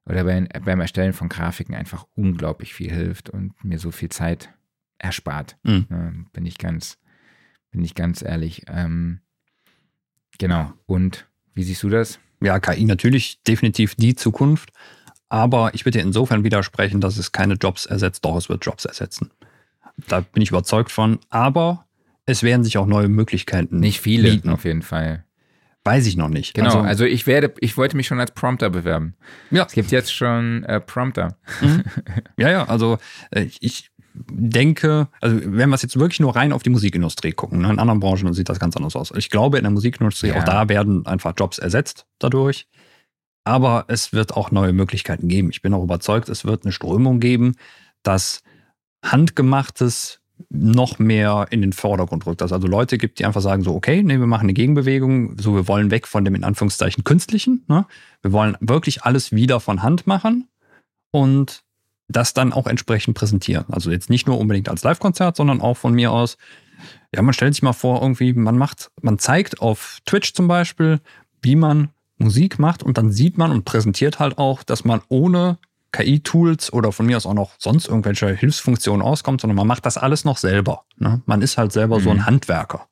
oder beim, beim Erstellen von Grafiken einfach unglaublich viel hilft und mir so viel Zeit erspart. Mhm. Ähm, bin ich ganz, bin ich ganz ehrlich. Ähm, Genau. Und wie siehst du das? Ja, KI natürlich definitiv die Zukunft. Aber ich würde insofern widersprechen, dass es keine Jobs ersetzt, doch es wird Jobs ersetzen. Da bin ich überzeugt von. Aber es werden sich auch neue Möglichkeiten. Nicht viele, bieten. auf jeden Fall. Weiß ich noch nicht. Genau, also, also, ich werde, ich wollte mich schon als Prompter bewerben. Ja. Es gibt jetzt schon äh, Prompter. Mhm. Ja, ja, also äh, ich denke, also wenn wir es jetzt wirklich nur rein auf die Musikindustrie gucken, ne, in anderen Branchen sieht das ganz anders aus. Ich glaube, in der Musikindustrie, ja. auch da werden einfach Jobs ersetzt dadurch. Aber es wird auch neue Möglichkeiten geben. Ich bin auch überzeugt, es wird eine Strömung geben, dass handgemachtes noch mehr in den Vordergrund rückt. Dass also Leute gibt, die einfach sagen so, okay, nee, wir machen eine Gegenbewegung, so wir wollen weg von dem in Anführungszeichen künstlichen. Ne? Wir wollen wirklich alles wieder von Hand machen und das dann auch entsprechend präsentieren. Also jetzt nicht nur unbedingt als Live-Konzert, sondern auch von mir aus. Ja, man stellt sich mal vor, irgendwie, man macht, man zeigt auf Twitch zum Beispiel, wie man Musik macht und dann sieht man und präsentiert halt auch, dass man ohne KI-Tools oder von mir aus auch noch sonst irgendwelche Hilfsfunktionen auskommt, sondern man macht das alles noch selber. Ne? Man ist halt selber mhm. so ein mhm. Handwerker.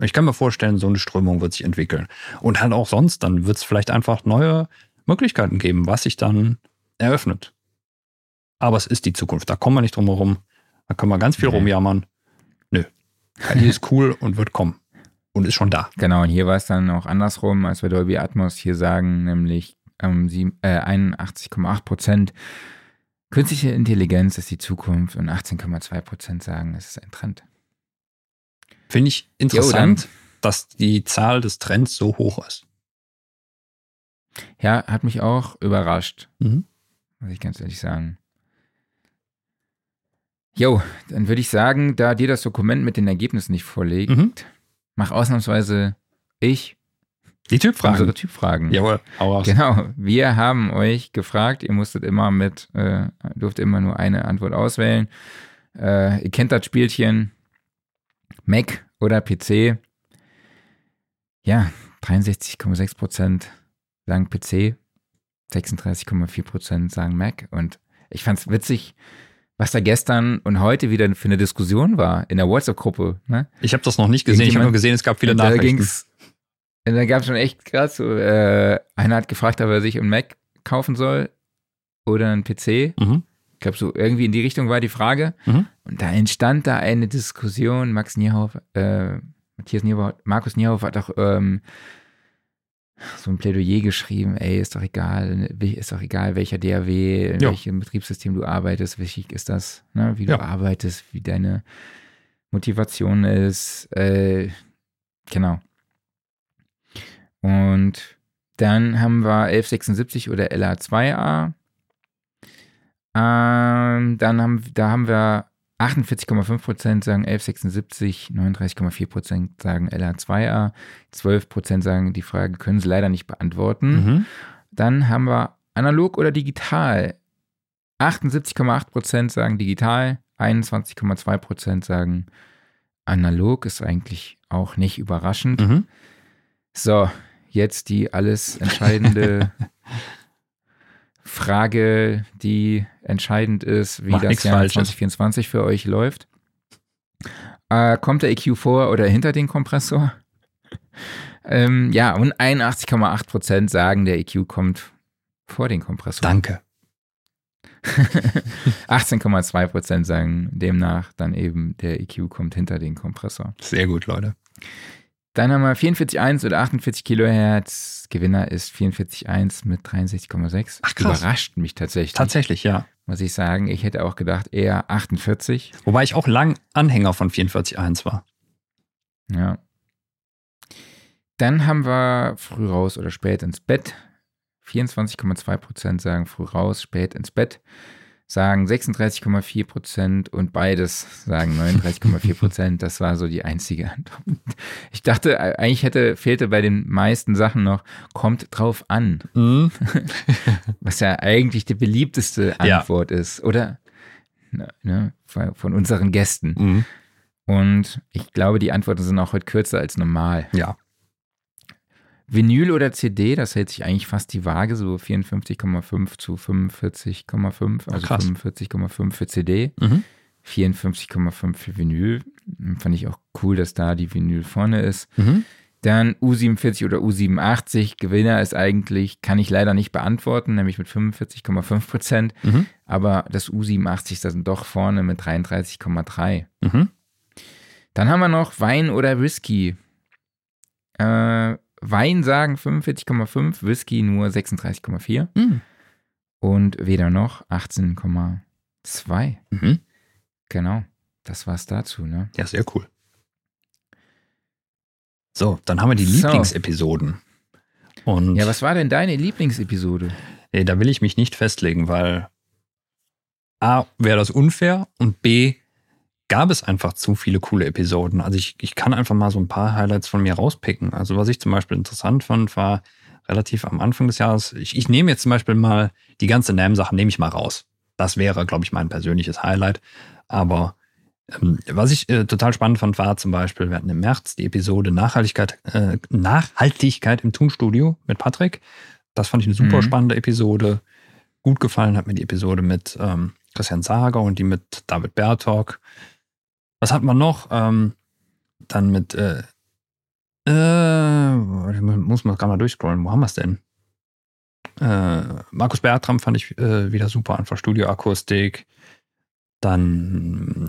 Ich kann mir vorstellen, so eine Strömung wird sich entwickeln. Und halt auch sonst, dann wird es vielleicht einfach neue Möglichkeiten geben, was sich dann eröffnet. Aber es ist die Zukunft. Da kommen wir nicht drum herum. Da können wir ganz viel nee. rumjammern. Nö. KI ist cool und wird kommen. Und ist schon da. Genau, und hier war es dann auch andersrum, als wir Dolby Atmos hier sagen, nämlich ähm, äh, 81,8 Prozent künstliche Intelligenz ist die Zukunft und 18,2 Prozent sagen, es ist ein Trend. Finde ich interessant, jo, dass die Zahl des Trends so hoch ist. Ja, hat mich auch überrascht, mhm. muss ich ganz ehrlich sagen. Jo, dann würde ich sagen, da dir das Dokument mit den Ergebnissen nicht vorliegt, mhm. mach ausnahmsweise ich die Typfragen. Unsere Typfragen. Jawohl, hau aus. Genau. Wir haben euch gefragt, ihr musstet immer mit, äh, durft immer nur eine Antwort auswählen. Äh, ihr kennt das Spielchen. Mac oder PC. Ja, 63,6 Prozent sagen PC, 36,4 Prozent sagen Mac. Und ich fand es witzig, was da gestern und heute wieder für eine Diskussion war in der WhatsApp-Gruppe. Ne? Ich habe das noch nicht gesehen. Ich habe nur gesehen, es gab viele da Nachrichten. Ging's, da gab es schon echt krass so, äh, einer hat gefragt, ob er sich einen Mac kaufen soll oder einen PC. Mhm. Ich glaube, so irgendwie in die Richtung war die Frage. Mhm. Und da entstand da eine Diskussion. Max Nierhoff, äh, Matthias Nierhoff, Markus Nierhoff hat auch ähm, so ein Plädoyer geschrieben, ey, ist doch egal, ist doch egal, welcher DAW, in ja. welchem Betriebssystem du arbeitest, wichtig ist das, ne, wie du ja. arbeitest, wie deine Motivation ist, äh, genau. Und dann haben wir 1176 oder LA2A. Ähm, dann haben, da haben wir 48,5% sagen 1176, 39,4% sagen LA2A, 12% sagen, die Frage können sie leider nicht beantworten. Mhm. Dann haben wir analog oder digital. 78,8% sagen digital, 21,2% sagen analog, ist eigentlich auch nicht überraschend. Mhm. So, jetzt die alles entscheidende Frage, die entscheidend ist, wie Mach das Jahr 2024 für euch läuft. Äh, kommt der EQ vor oder hinter den Kompressor? ähm, ja, und 81,8% sagen, der EQ kommt vor den Kompressor. Danke. 18,2% sagen demnach dann eben, der EQ kommt hinter den Kompressor. Sehr gut, Leute. Dann haben wir 44,1 oder 48 Kilohertz. Gewinner ist 44,1 mit 63,6. Ach krass. Überrascht mich tatsächlich. Tatsächlich, ja. Muss ich sagen. Ich hätte auch gedacht, eher 48. Wobei ich auch lang Anhänger von 44,1 war. Ja. Dann haben wir früh raus oder spät ins Bett. 24,2% sagen früh raus, spät ins Bett sagen 36,4 Prozent und beides sagen 39,4 Prozent. Das war so die einzige Antwort. Ich dachte, eigentlich hätte, fehlte bei den meisten Sachen noch, kommt drauf an. Mhm. Was ja eigentlich die beliebteste Antwort ja. ist, oder? Ne, von unseren Gästen. Mhm. Und ich glaube, die Antworten sind auch heute kürzer als normal. Ja. Vinyl oder CD, das hält sich eigentlich fast die Waage, so 54,5 zu 45,5, also 45,5 für CD, mhm. 54,5 für Vinyl. Fand ich auch cool, dass da die Vinyl vorne ist. Mhm. Dann U47 oder U87, Gewinner ist eigentlich, kann ich leider nicht beantworten, nämlich mit 45,5 Prozent. Mhm. Aber das U87 ist dann doch vorne mit 33,3. Mhm. Dann haben wir noch Wein oder Whisky. Äh, Wein sagen 45,5, Whisky nur 36,4 mhm. und weder noch 18,2. Mhm. Genau, das war's dazu, ne? Ja, sehr cool. So, dann haben wir die so. Lieblingsepisoden. Und ja, was war denn deine Lieblingsepisode? Da will ich mich nicht festlegen, weil A, wäre das unfair und B, gab es einfach zu viele coole Episoden. Also ich, ich kann einfach mal so ein paar Highlights von mir rauspicken. Also was ich zum Beispiel interessant fand, war relativ am Anfang des Jahres, ich, ich nehme jetzt zum Beispiel mal die ganze NAM-Sache, nehme ich mal raus. das wäre, glaube ich, mein persönliches Highlight. Aber ähm, was ich äh, total spannend fand, war zum Beispiel, wir hatten im März die Episode Nachhaltigkeit, äh, Nachhaltigkeit im Tonstudio mit Patrick. Das fand ich eine super mhm. spannende Episode. Gut gefallen hat mir die Episode mit ähm, Christian Sager und die mit David Bertok. Was hat man noch? Ähm, dann mit, äh, äh, muss man gerade mal durchscrollen. Wo haben wir es denn? Äh, Markus Bertram fand ich äh, wieder super, einfach Studioakustik. Dann,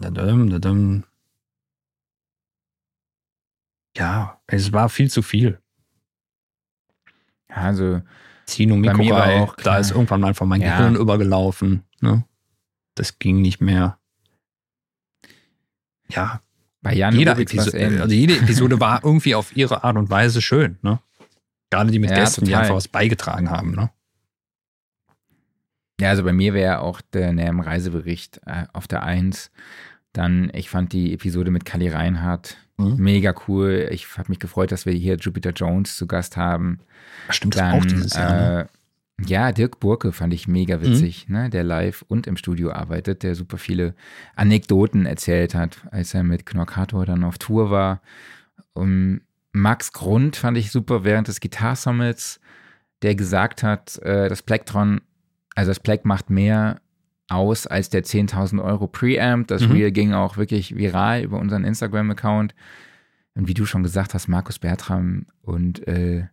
ja, es war viel zu viel. Also, Zino Mikorei, da ist irgendwann mal einfach mein ja. Gehirn übergelaufen. Ne? Das ging nicht mehr. Ja. Bei Jan jeder Episode, also jede Episode war irgendwie auf ihre Art und Weise schön. Ne? Gerade die mit ja, Gästen, total. die einfach was beigetragen haben. Ne? Ja, also bei mir wäre auch der NAM Reisebericht äh, auf der Eins. Dann, ich fand die Episode mit Kali Reinhardt mhm. mega cool. Ich habe mich gefreut, dass wir hier Jupiter Jones zu Gast haben. Stimmt, Dann, das auch dieses Jahr. Ne? Äh, ja, Dirk Burke fand ich mega witzig, mhm. ne, der live und im Studio arbeitet, der super viele Anekdoten erzählt hat, als er mit Knorkator dann auf Tour war. Und Max Grund fand ich super während des Guitar Summits, der gesagt hat, äh, das Plektron also das Black macht mehr aus als der 10.000 Euro Preamp. Das mhm. Reel ging auch wirklich viral über unseren Instagram-Account. Und wie du schon gesagt hast, Markus Bertram und äh,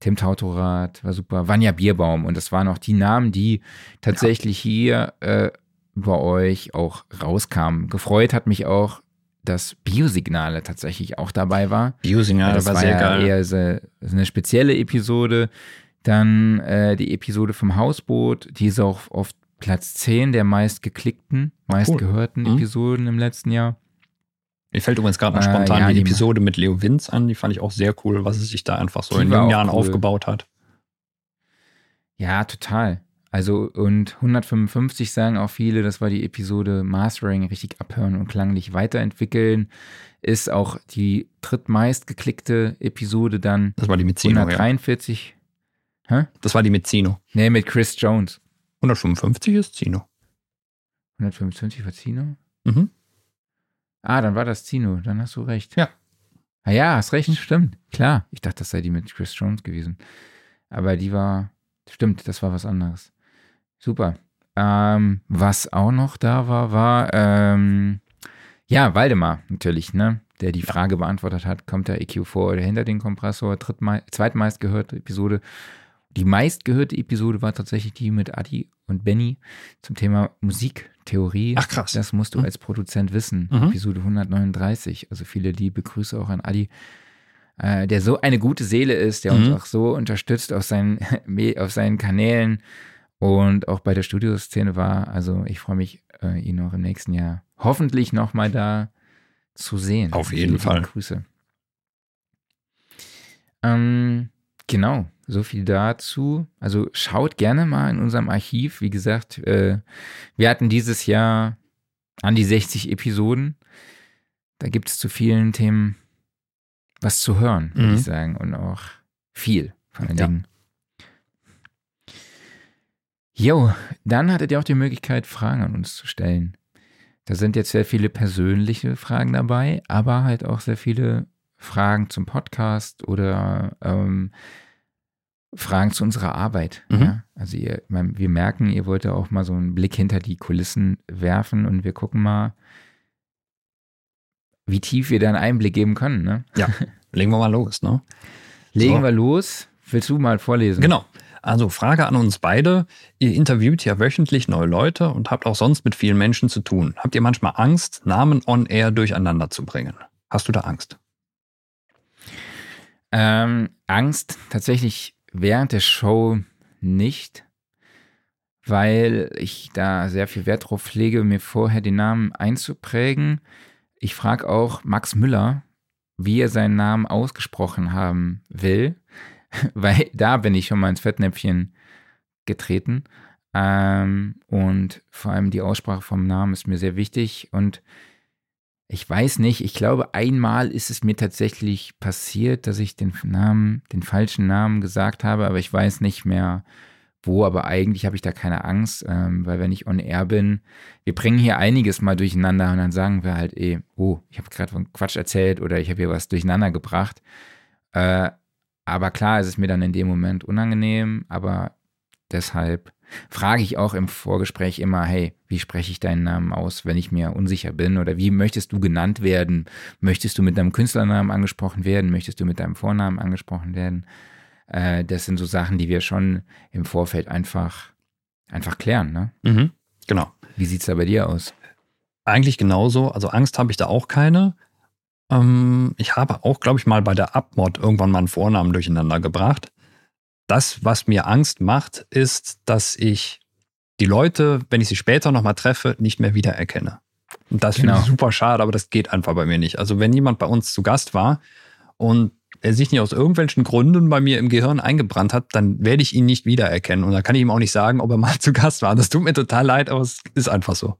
Tim Tautorat war super, Vanja Bierbaum. Und das waren auch die Namen, die tatsächlich ja. hier äh, bei euch auch rauskamen. Gefreut hat mich auch, dass Biosignale tatsächlich auch dabei war. Biosignale das war, war sehr ja geil. eher so, eine spezielle Episode. Dann äh, die Episode vom Hausboot, die ist auch auf Platz 10 der meistgeklickten, meistgehörten cool. mhm. Episoden im letzten Jahr. Mir fällt übrigens gerade mal äh, spontan äh, ja, die, die Episode mit Leo Winz an, die fand ich auch sehr cool, was es sich da einfach so in jungen Jahren cool. aufgebaut hat. Ja, total. Also und 155 sagen auch viele, das war die Episode Mastering, richtig abhören und klanglich weiterentwickeln. Ist auch die drittmeist geklickte Episode dann. Das war die mit Zino, 143. Ja. Hä? Das war die mit Zino. Nee, mit Chris Jones. 155 ist Zino. 125 war Zino? Mhm. Ah, dann war das Zino, dann hast du recht. Ja. Ah ja, hast recht, stimmt. Klar. Ich dachte, das sei die mit Chris Jones gewesen. Aber die war, stimmt, das war was anderes. Super. Ähm, was auch noch da war, war, ähm, ja, Waldemar natürlich, ne? Der die Frage beantwortet hat, kommt der EQ vor oder hinter den Kompressor? zweitmeist gehörte Episode. Die meistgehörte Episode war tatsächlich die mit Adi und Benny zum Thema Musiktheorie. Ach krass. Das musst du mhm. als Produzent wissen. Mhm. Episode 139. Also viele liebe Grüße auch an Adi, äh, der so eine gute Seele ist, der mhm. uns auch so unterstützt auf seinen, auf seinen Kanälen und auch bei der Studioszene war. Also ich freue mich, äh, ihn auch im nächsten Jahr hoffentlich nochmal da zu sehen. Auf jeden Fall. Grüße. Ähm, genau. So viel dazu. Also schaut gerne mal in unserem Archiv. Wie gesagt, äh, wir hatten dieses Jahr an die 60 Episoden. Da gibt es zu vielen Themen was zu hören, würde mhm. ich sagen. Und auch viel von den ja. Dingen. Jo, dann hattet ihr auch die Möglichkeit, Fragen an uns zu stellen. Da sind jetzt sehr viele persönliche Fragen dabei, aber halt auch sehr viele Fragen zum Podcast oder ähm, Fragen zu unserer Arbeit. Mhm. Ja? Also ihr, wir merken, ihr wollt ja auch mal so einen Blick hinter die Kulissen werfen und wir gucken mal, wie tief wir da einen Einblick geben können. Ne? Ja, legen wir mal los. Ne? Legen so. wir los. Willst du mal vorlesen? Genau. Also Frage an uns beide. Ihr interviewt ja wöchentlich neue Leute und habt auch sonst mit vielen Menschen zu tun. Habt ihr manchmal Angst, Namen on air durcheinander zu bringen? Hast du da Angst? Ähm, Angst tatsächlich während der Show nicht, weil ich da sehr viel Wert drauf lege, mir vorher den Namen einzuprägen. Ich frage auch Max Müller, wie er seinen Namen ausgesprochen haben will, weil da bin ich schon mal ins Fettnäpfchen getreten. Ähm, und vor allem die Aussprache vom Namen ist mir sehr wichtig und ich weiß nicht, ich glaube, einmal ist es mir tatsächlich passiert, dass ich den Namen, den falschen Namen gesagt habe, aber ich weiß nicht mehr, wo, aber eigentlich habe ich da keine Angst, ähm, weil wenn ich on air bin, wir bringen hier einiges mal durcheinander und dann sagen wir halt eh, oh, ich habe gerade von Quatsch erzählt oder ich habe hier was durcheinander gebracht. Äh, aber klar, es ist mir dann in dem Moment unangenehm, aber deshalb frage ich auch im Vorgespräch immer, hey, wie spreche ich deinen Namen aus, wenn ich mir unsicher bin? Oder wie möchtest du genannt werden? Möchtest du mit deinem Künstlernamen angesprochen werden? Möchtest du mit deinem Vornamen angesprochen werden? Äh, das sind so Sachen, die wir schon im Vorfeld einfach, einfach klären, ne? Mhm, genau. Wie sieht es da bei dir aus? Eigentlich genauso. Also Angst habe ich da auch keine. Ähm, ich habe auch, glaube ich, mal bei der Abmod irgendwann mal einen Vornamen durcheinander gebracht. Das, was mir Angst macht, ist, dass ich die Leute, wenn ich sie später nochmal treffe, nicht mehr wiedererkenne. Und das genau. finde ich super schade, aber das geht einfach bei mir nicht. Also wenn jemand bei uns zu Gast war und er sich nicht aus irgendwelchen Gründen bei mir im Gehirn eingebrannt hat, dann werde ich ihn nicht wiedererkennen. Und da kann ich ihm auch nicht sagen, ob er mal zu Gast war. Das tut mir total leid, aber es ist einfach so.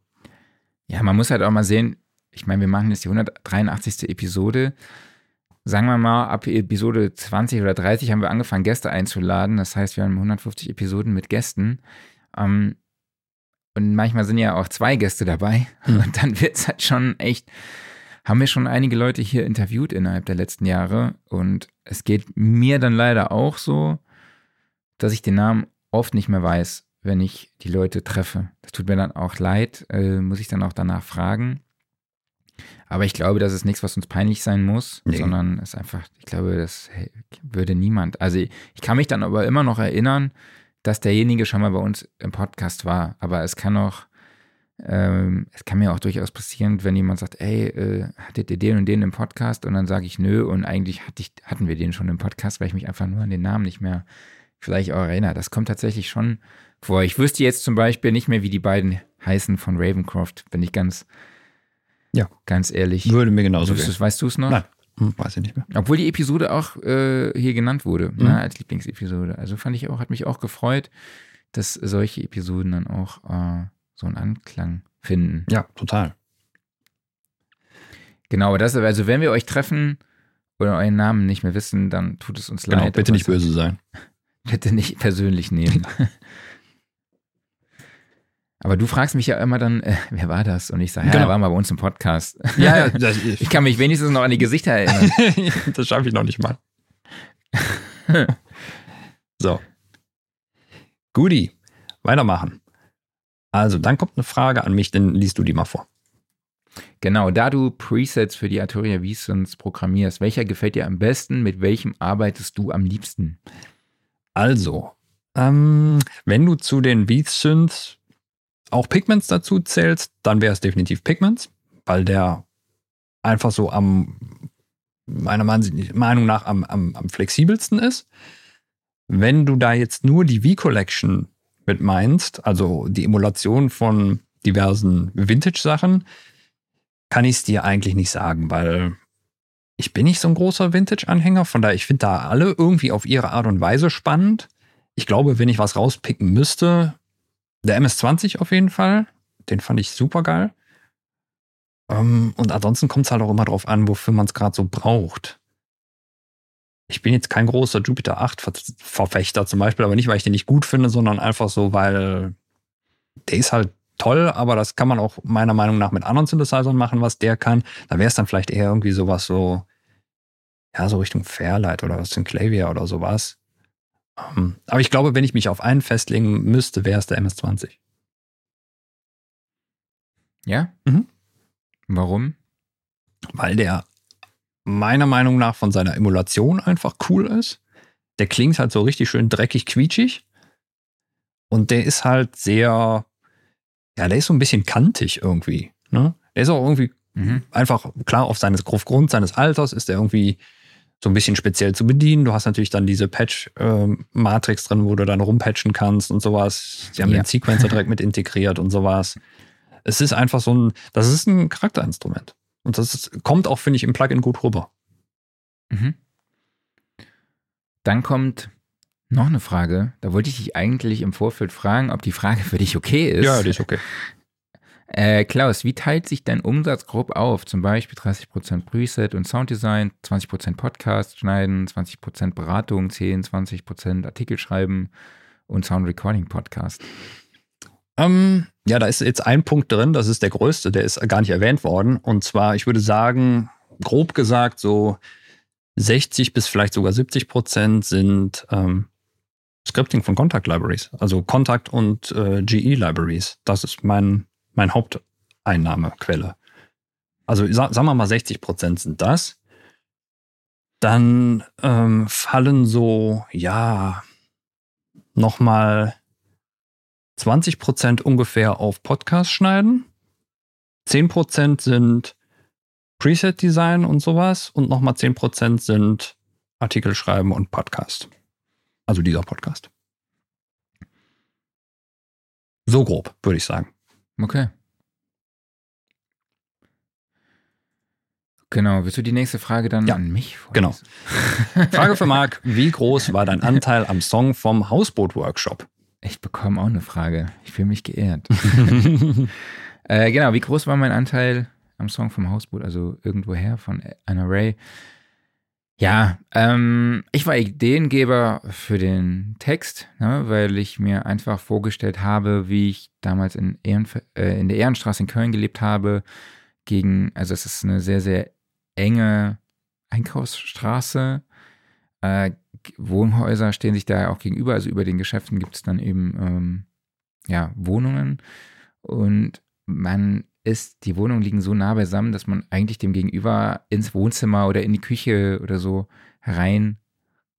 Ja, man muss halt auch mal sehen, ich meine, wir machen jetzt die 183. Episode. Sagen wir mal, ab Episode 20 oder 30 haben wir angefangen, Gäste einzuladen. Das heißt, wir haben 150 Episoden mit Gästen. Ähm, und manchmal sind ja auch zwei Gäste dabei. Mhm. Und dann wird es halt schon echt haben wir schon einige Leute hier interviewt innerhalb der letzten Jahre und es geht mir dann leider auch so, dass ich den Namen oft nicht mehr weiß, wenn ich die Leute treffe. Das tut mir dann auch leid, äh, muss ich dann auch danach fragen. Aber ich glaube, das ist nichts, was uns peinlich sein muss, nee. sondern es ist einfach, ich glaube, das würde niemand. Also ich kann mich dann aber immer noch erinnern, dass derjenige schon mal bei uns im Podcast war. Aber es kann auch ähm, es kann mir auch durchaus passieren, wenn jemand sagt, ey, äh, hattet ihr den und den im Podcast? Und dann sage ich nö und eigentlich hatte ich, hatten wir den schon im Podcast, weil ich mich einfach nur an den Namen nicht mehr vielleicht auch erinnere. Das kommt tatsächlich schon vor. Ich wüsste jetzt zum Beispiel nicht mehr, wie die beiden heißen von Ravencroft, wenn ich ganz, ja. ganz ehrlich. Würde mir genauso gehen. Weißt du es noch? Nein. Hm, weiß ich nicht mehr. Obwohl die Episode auch äh, hier genannt wurde, mhm. ne, als Lieblingsepisode. Also fand ich auch, hat mich auch gefreut, dass solche Episoden dann auch äh, so einen Anklang finden. Ja, total. Genau, das, also wenn wir euch treffen oder euren Namen nicht mehr wissen, dann tut es uns genau, leid. Bitte nicht böse sein. Bitte nicht persönlich nehmen. Aber du fragst mich ja immer dann, äh, wer war das? Und ich sage, ja, genau. er war mal bei uns im Podcast. Ja, ja das, ich, ich kann mich wenigstens noch an die Gesichter erinnern. das schaffe ich noch nicht mal. so. Guti, weitermachen. Also, dann kommt eine Frage an mich, dann liest du die mal vor. Genau, da du Presets für die Arturia V-Synths programmierst, welcher gefällt dir am besten? Mit welchem arbeitest du am liebsten? Also, ähm, wenn du zu den V-Synths auch Pigments dazu zählst, dann wäre es definitiv Pigments, weil der einfach so am, meiner Meinung nach, am, am, am flexibelsten ist. Wenn du da jetzt nur die V-Collection mit meinst, also die Emulation von diversen Vintage-Sachen, kann ich es dir eigentlich nicht sagen, weil ich bin nicht so ein großer Vintage-Anhänger, von daher, ich finde da alle irgendwie auf ihre Art und Weise spannend. Ich glaube, wenn ich was rauspicken müsste, der MS-20 auf jeden Fall, den fand ich super geil. Ähm, und ansonsten kommt es halt auch immer drauf an, wofür man es gerade so braucht ich bin jetzt kein großer Jupiter 8 Verfechter zum Beispiel, aber nicht, weil ich den nicht gut finde, sondern einfach so, weil der ist halt toll, aber das kann man auch meiner Meinung nach mit anderen Synthesizern machen, was der kann. Da wäre es dann vielleicht eher irgendwie sowas so, ja, so Richtung Fairlight oder Synclavier oder sowas. Ähm, aber ich glaube, wenn ich mich auf einen festlegen müsste, wäre es der MS-20. Ja? Mhm. Warum? Weil der meiner Meinung nach von seiner Emulation einfach cool ist. Der klingt halt so richtig schön dreckig, quietschig. Und der ist halt sehr, ja, der ist so ein bisschen kantig irgendwie. Ne? Der ist auch irgendwie mhm. einfach, klar, auf seines, aufgrund seines Alters ist der irgendwie so ein bisschen speziell zu bedienen. Du hast natürlich dann diese Patch-Matrix drin, wo du dann rumpatchen kannst und sowas. Sie haben ja. den Sequencer direkt mit integriert und sowas. Es ist einfach so ein, das ist ein Charakterinstrument. Und das ist, kommt auch, finde ich, im Plugin gut rüber. Mhm. Dann kommt noch eine Frage. Da wollte ich dich eigentlich im Vorfeld fragen, ob die Frage für dich okay ist. Ja, die ist okay. Äh, Klaus, wie teilt sich dein Umsatz grob auf? Zum Beispiel 30% Preset und Sounddesign, 20% Podcast schneiden, 20% Beratung, 10, 20% Artikel schreiben und Sound Recording Podcast? Ähm, ja, da ist jetzt ein Punkt drin, das ist der größte, der ist gar nicht erwähnt worden. Und zwar, ich würde sagen, grob gesagt, so 60 bis vielleicht sogar 70 Prozent sind ähm, Scripting von Contact Libraries, also Contact und äh, GE Libraries. Das ist mein, mein Haupteinnahmequelle. Also sa sagen wir mal 60 Prozent sind das. Dann ähm, fallen so, ja, nochmal 20 Prozent ungefähr auf Podcast schneiden. 10 Prozent sind Preset-Design und sowas. Und nochmal 10 Prozent sind Artikel schreiben und Podcast. Also dieser Podcast. So grob, würde ich sagen. Okay. Genau, willst du die nächste Frage dann Ja, an mich genau. vorlesen? Frage für Marc: Wie groß war dein Anteil am Song vom Hausboot-Workshop? Ich bekomme auch eine Frage. Ich fühle mich geehrt. äh, genau, wie groß war mein Anteil am Song vom Hausboot, also irgendwoher von Anna Ray? Ja, ähm, ich war Ideengeber für den Text, ne, weil ich mir einfach vorgestellt habe, wie ich damals in, Ehren, äh, in der Ehrenstraße in Köln gelebt habe, gegen, also es ist eine sehr, sehr enge Einkaufsstraße. Äh, Wohnhäuser stehen sich da auch gegenüber, also über den Geschäften gibt es dann eben ähm, ja, Wohnungen. Und man ist, die Wohnungen liegen so nah beisammen, dass man eigentlich dem Gegenüber ins Wohnzimmer oder in die Küche oder so herein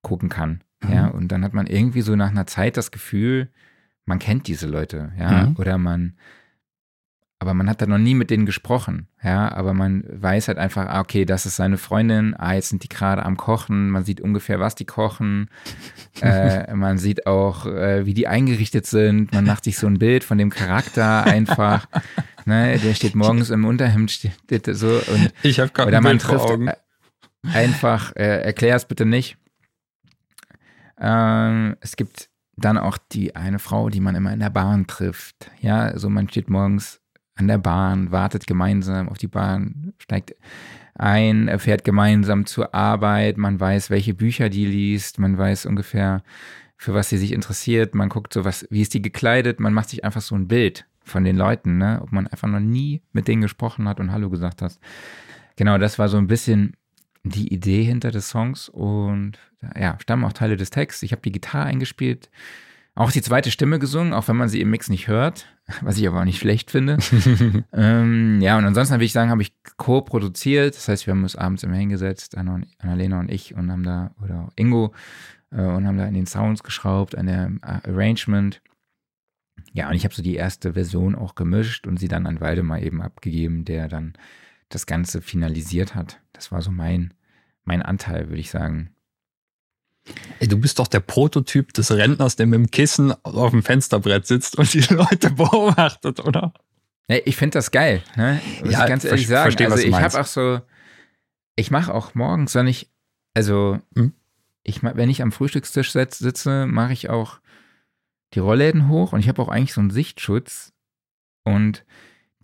gucken kann. Mhm. Ja, und dann hat man irgendwie so nach einer Zeit das Gefühl, man kennt diese Leute, ja, Mhm. oder man, aber man hat da noch nie mit denen gesprochen, ja, aber man weiß halt einfach, ah, okay, das ist seine Freundin, ah, jetzt sind die gerade am Kochen, man sieht ungefähr, was die kochen, äh, man sieht auch, äh, wie die eingerichtet sind, man macht sich so ein Bild von dem Charakter einfach, ne, der steht morgens im Unterhemd, steht so und Ich habe gerade oder man trifft Augen. einfach, äh, erklär es bitte nicht. Ähm, es gibt dann auch die eine Frau, die man immer in der Bahn trifft. Ja, also man steht morgens an der Bahn, wartet gemeinsam auf die Bahn, steigt ein, fährt gemeinsam zur Arbeit, man weiß, welche Bücher die liest, man weiß ungefähr, für was sie sich interessiert, man guckt so, was, wie ist die gekleidet, man macht sich einfach so ein Bild von den Leuten, ne? ob man einfach noch nie mit denen gesprochen hat und Hallo gesagt hat. Genau, das war so ein bisschen die Idee hinter des Songs und ja, stammen auch Teile des Texts. Ich habe die Gitarre eingespielt, auch die zweite Stimme gesungen, auch wenn man sie im Mix nicht hört, was ich aber auch nicht schlecht finde. ähm, ja, und ansonsten würde ich sagen, habe ich co-produziert. Das heißt, wir haben uns abends immer hingesetzt, Anna und- Annalena und ich, und haben da, oder Ingo, äh, und haben da an den Sounds geschraubt, an der äh, Arrangement. Ja, und ich habe so die erste Version auch gemischt und sie dann an Waldemar eben abgegeben, der dann das Ganze finalisiert hat. Das war so mein, mein Anteil, würde ich sagen. Ey, du bist doch der Prototyp des Rentners, der mit dem Kissen auf dem Fensterbrett sitzt und die Leute beobachtet, oder? Nee, ich finde das geil, ne? Muss Ja, ich ganz ehrlich sagen. verstehe, was also ich habe auch so, ich mache auch morgens, wenn ich, also Hm? ich, wenn ich am Frühstückstisch sitze, mache ich auch die Rollläden hoch und ich habe auch eigentlich so einen Sichtschutz und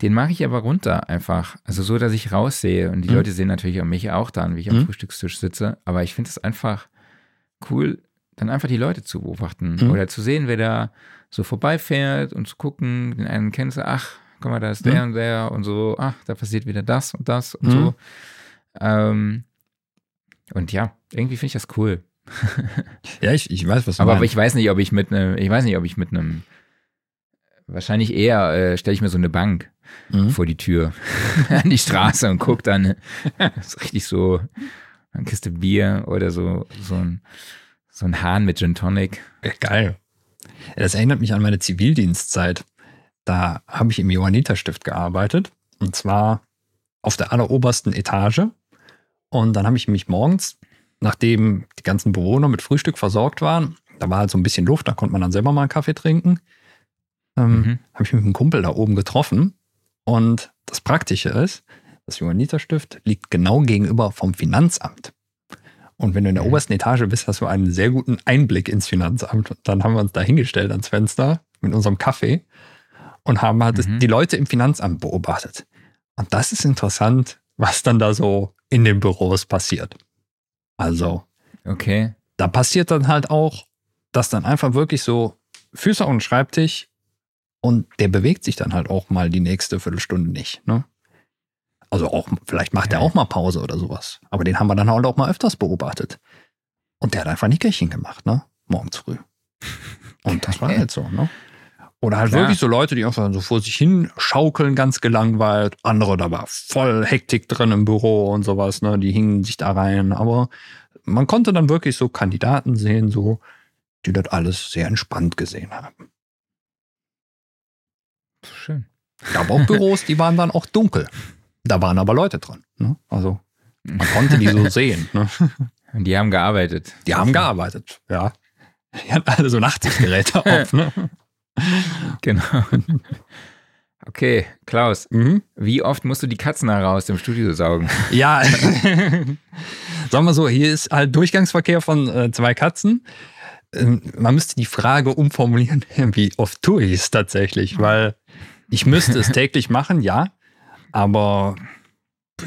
den mache ich aber runter einfach. Also so, dass ich raussehe und die Hm. Leute sehen natürlich auch mich auch dann, wie ich am Hm. Frühstückstisch sitze. Aber ich finde es einfach cool, dann einfach die Leute zu beobachten Hm. oder zu sehen, wer da so vorbeifährt und zu gucken, den einen kennst du, ach, guck mal, da ist der Hm. und der und so, ach, da passiert wieder das und das und so. Ähm, und ja, irgendwie finde ich das cool. Ja, ich, ich weiß, was du Aber meinst. ich weiß nicht, ob ich mit einem, ich weiß nicht, ob ich mit einem, wahrscheinlich eher äh, stelle ich mir so eine Bank Mhm. vor die Tür an die Straße und guck dann, das ist richtig so eine Kiste Bier oder so, so ein, so ein Hahn mit Gin Tonic. Geil. Das erinnert mich an meine Zivildienstzeit. Da habe ich im Johanniterstift gearbeitet. Und zwar auf der allerobersten Etage. Und dann habe ich mich morgens, nachdem die ganzen Bewohner mit Frühstück versorgt waren, da war halt so ein bisschen Luft, da konnte man dann selber mal einen Kaffee trinken, ähm, Mhm. habe ich mich mit einem Kumpel da oben getroffen. Und das Praktische ist, das Johanniterstift liegt genau gegenüber vom Finanzamt. Und wenn du in der Mhm. obersten Etage bist, hast du einen sehr guten Einblick ins Finanzamt. Und dann haben wir uns da hingestellt ans Fenster mit unserem Kaffee und haben halt Mhm. die Leute im Finanzamt beobachtet. Und das ist interessant, was dann da so in den Büros passiert. Also, Okay. da passiert dann halt auch, dass dann einfach wirklich so Füße auf den Schreibtisch und der bewegt sich dann halt auch mal die nächste Viertelstunde nicht. Ne? Also auch, vielleicht macht er auch mal Pause oder sowas. Aber den haben wir dann halt auch mal öfters beobachtet. Und der hat einfach Nickerchen gemacht, ne? Morgens früh. Und das war halt so, ne? Oder halt Klar. wirklich so Leute, die einfach so vor sich hin schaukeln, ganz gelangweilt. Andere, da war voll Hektik drin im Büro und sowas, ne? Die hingen sich da rein. Aber man konnte dann wirklich so Kandidaten sehen, so, die das alles sehr entspannt gesehen haben. Schön. gab auch Büros, die waren dann auch dunkel. Da waren aber Leute drin. Ne? Also man konnte die so sehen. Ne? Und die haben gearbeitet. Die haben gearbeitet, ja. Die hatten alle so Nachtsichtgeräte auf. Ne? Genau. Okay, Klaus, Mhm. wie oft musst du die Katzen heraus dem Studio saugen? Ja, sagen wir so, hier ist halt Durchgangsverkehr von äh, zwei Katzen. Ähm, man müsste die Frage umformulieren, wie oft tue ich es tatsächlich, weil ich müsste es täglich machen, ja, aber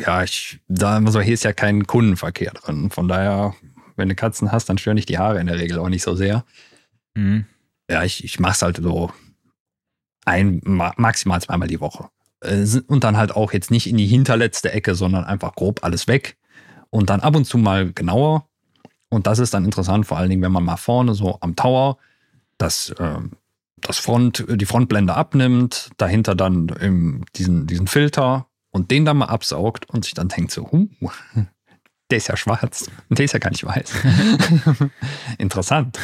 ja, ich sagen wir so, hier ist ja kein Kundenverkehr drin. Von daher, wenn du Katzen hast, dann stören dich die Haare in der Regel auch nicht so sehr. Mhm. Ja, ich, ich mache es halt so ein, ma- maximal zweimal die Woche. Äh, Und dann halt auch jetzt nicht in die hinterletzte Ecke, sondern einfach grob alles weg. Und dann ab und zu mal genauer. Und das ist dann interessant, vor allen Dingen, wenn man mal vorne so am Tower das, ähm, das Front, die Frontblende abnimmt, dahinter dann diesen, diesen Filter und den dann mal absaugt und sich dann denkt so, huh, der ist ja schwarz, der ist ja gar nicht weiß. Interessant.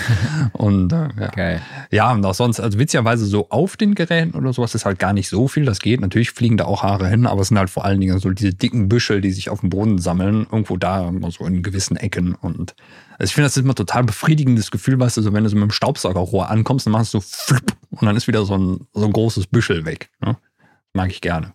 Und äh, ja. Geil. Ja, und auch sonst, also witzigerweise so auf den Geräten oder sowas ist halt gar nicht so viel. Das geht. Natürlich fliegen da auch Haare hin, aber es sind halt vor allen Dingen so diese dicken Büschel, die sich auf dem Boden sammeln, irgendwo da, so in gewissen Ecken. Und also ich finde, das ist immer total befriedigendes Gefühl, weißt du, so wenn du so mit dem Staubsaugerrohr ankommst, dann machst du so flipp und dann ist wieder so ein, so ein großes Büschel weg. Ne? Mag ich gerne.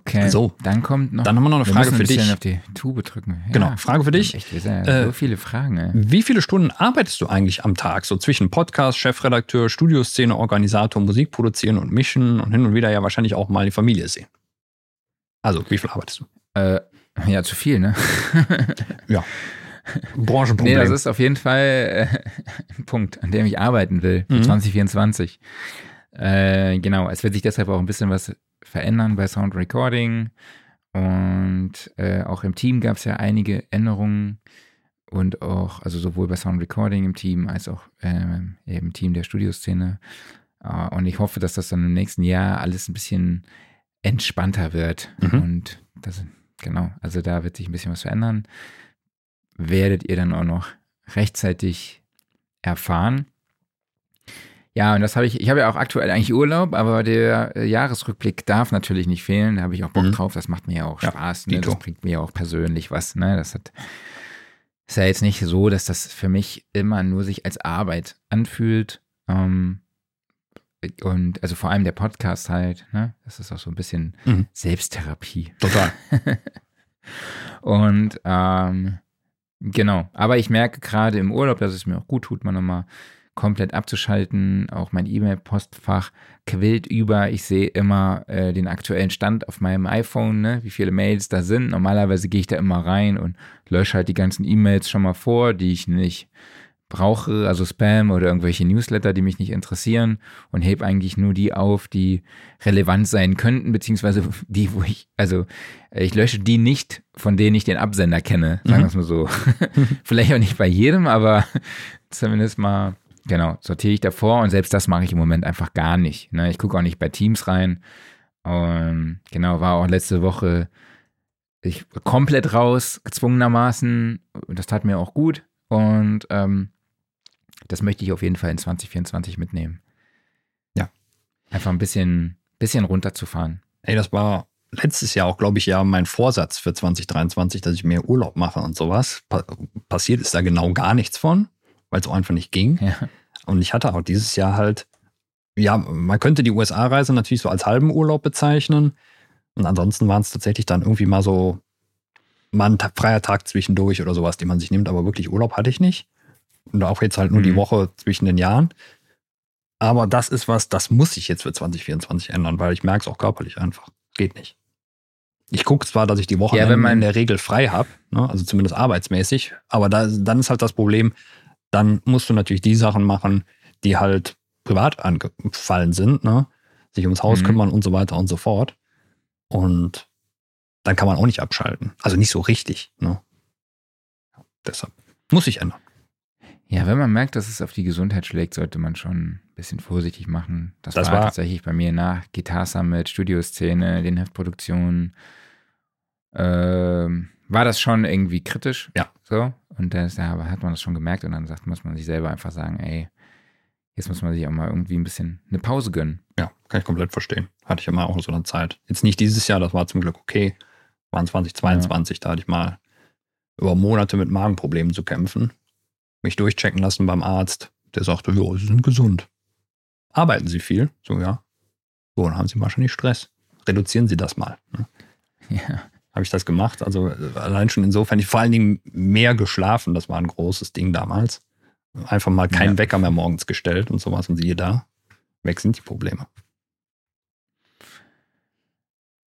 Okay. So. Dann kommt noch. Dann haben wir noch eine Frage für ein dich. auf die Tube drücken. Ja. Genau, Frage für dich. Echt, wir sind ja Äh, so viele Fragen. Ey. Wie viele Stunden arbeitest du eigentlich am Tag? So zwischen Podcast, Chefredakteur, Studioszene, Organisator, Musik produzieren und mischen und hin und wieder ja wahrscheinlich auch mal die Familie sehen. Also, wie viel arbeitest du? Äh, ja, zu viel, ne? Branchenproblem. Nee, das ist auf jeden Fall äh, ein Punkt, an dem ich arbeiten will für Mhm. 2024. Äh, genau, es wird sich deshalb auch ein bisschen was verändern bei Sound Recording. Und äh, auch im Team gab es ja einige Änderungen. Und auch, also sowohl bei Sound Recording im Team als auch ähm, im Team der Studioszene. Äh, und ich hoffe, dass das dann im nächsten Jahr alles ein bisschen entspannter wird. Mhm. Und das, genau, also da wird sich ein bisschen was verändern werdet ihr dann auch noch rechtzeitig erfahren. Ja, und das habe ich, ich habe ja auch aktuell eigentlich Urlaub, aber der äh, Jahresrückblick darf natürlich nicht fehlen. Da habe ich auch Bock Mhm. drauf. Das macht mir ja auch Ja, Spaß. Ne? Das bringt mir ja auch persönlich was. Ne? Das hat, ist ja jetzt nicht so, dass das für mich immer nur sich als Arbeit anfühlt. Ähm, und also vor allem der Podcast halt, ne? Das ist auch so ein bisschen Mhm. Selbsttherapie. Total. Und ähm, genau, aber ich merke gerade im Urlaub, dass es mir auch gut tut, mal nochmal komplett abzuschalten. Auch mein E-Mail-Postfach quillt über. Ich sehe immer äh, den aktuellen Stand auf meinem iPhone, ne? wie viele Mails da sind. Normalerweise gehe ich da immer rein und lösche halt die ganzen E-Mails schon mal vor, die ich nicht brauche, also Spam oder irgendwelche Newsletter, die mich nicht interessieren und hebe eigentlich nur die auf, die relevant sein könnten, beziehungsweise die, wo ich, also äh, ich lösche die nicht, von denen ich den Absender kenne, sagen wir es mal so. Vielleicht auch nicht bei jedem, aber zumindest mal, genau, sortiere ich davor und selbst das mache ich im Moment einfach gar nicht. Ne? Ich gucke auch nicht bei Teams rein. Und genau, war auch letzte Woche ich komplett raus, gezwungenermaßen. Das tat mir auch gut. Und ähm, das möchte ich auf jeden Fall in 2024 mitnehmen. Ja. Einfach ein bisschen, bisschen runterzufahren. Ey, das war letztes Jahr auch, glaube ich, ja mein Vorsatz für 2023, dass ich mehr Urlaub mache und sowas. Pa passiert ist da genau gar nichts von, weil es auch einfach nicht ging. Ja. Und ich hatte auch dieses Jahr halt, ja, man könnte die USA-Reise natürlich so als halben Urlaub bezeichnen. Und ansonsten waren es tatsächlich dann irgendwie mal so mal ein freier Tag zwischendurch oder sowas, den man sich nimmt. Aber wirklich Urlaub hatte ich nicht. Und auch jetzt halt nur die Mhm. Woche zwischen den Jahren. Aber das ist was, das muss ich jetzt für 2024 ändern, weil ich merke es auch körperlich einfach. Geht nicht. Ich gucke zwar, dass ich die Woche Ja, wenn man- in der Regel frei habe, ne, also zumindest arbeitsmäßig, aber da, dann ist halt das Problem, dann musst du natürlich die Sachen machen, die halt privat angefallen sind, ne? sich ums Haus Mhm. kümmern und so weiter und so fort. Und dann kann man auch nicht abschalten. Also nicht so richtig. Ne? Deshalb muss sich ändern. Ja, wenn man merkt, dass es auf die Gesundheit schlägt, sollte man schon ein bisschen vorsichtig machen. Das, Das war, war- tatsächlich bei mir nach Guitar Summit, Studioszene, den Heftproduktionen, ähm, war das schon irgendwie kritisch. Ja. So. Und da hat man das schon gemerkt und dann sagt, muss man sich selber einfach sagen, ey, jetzt muss man sich auch mal irgendwie ein bisschen eine Pause gönnen. Ja, kann ich komplett verstehen. Hatte ich immer auch so eine Zeit. Jetzt nicht dieses Jahr, das war zum Glück okay. Waren 2022, da hatte ich mal über Monate mit Magenproblemen zu kämpfen. Mich durchchecken lassen beim Arzt. Der sagte, ja, Sie sind gesund. Arbeiten Sie viel? So, ja. So, dann haben Sie wahrscheinlich Stress. Reduzieren Sie das mal. Ne? Ja. Habe ich das gemacht. Also äh, allein schon insofern, ich vor allen Dingen mehr geschlafen. Das war ein großes Ding damals. Einfach mal keinen Ja. Wecker mehr morgens gestellt und sowas. Und siehe da, weg sind die Probleme.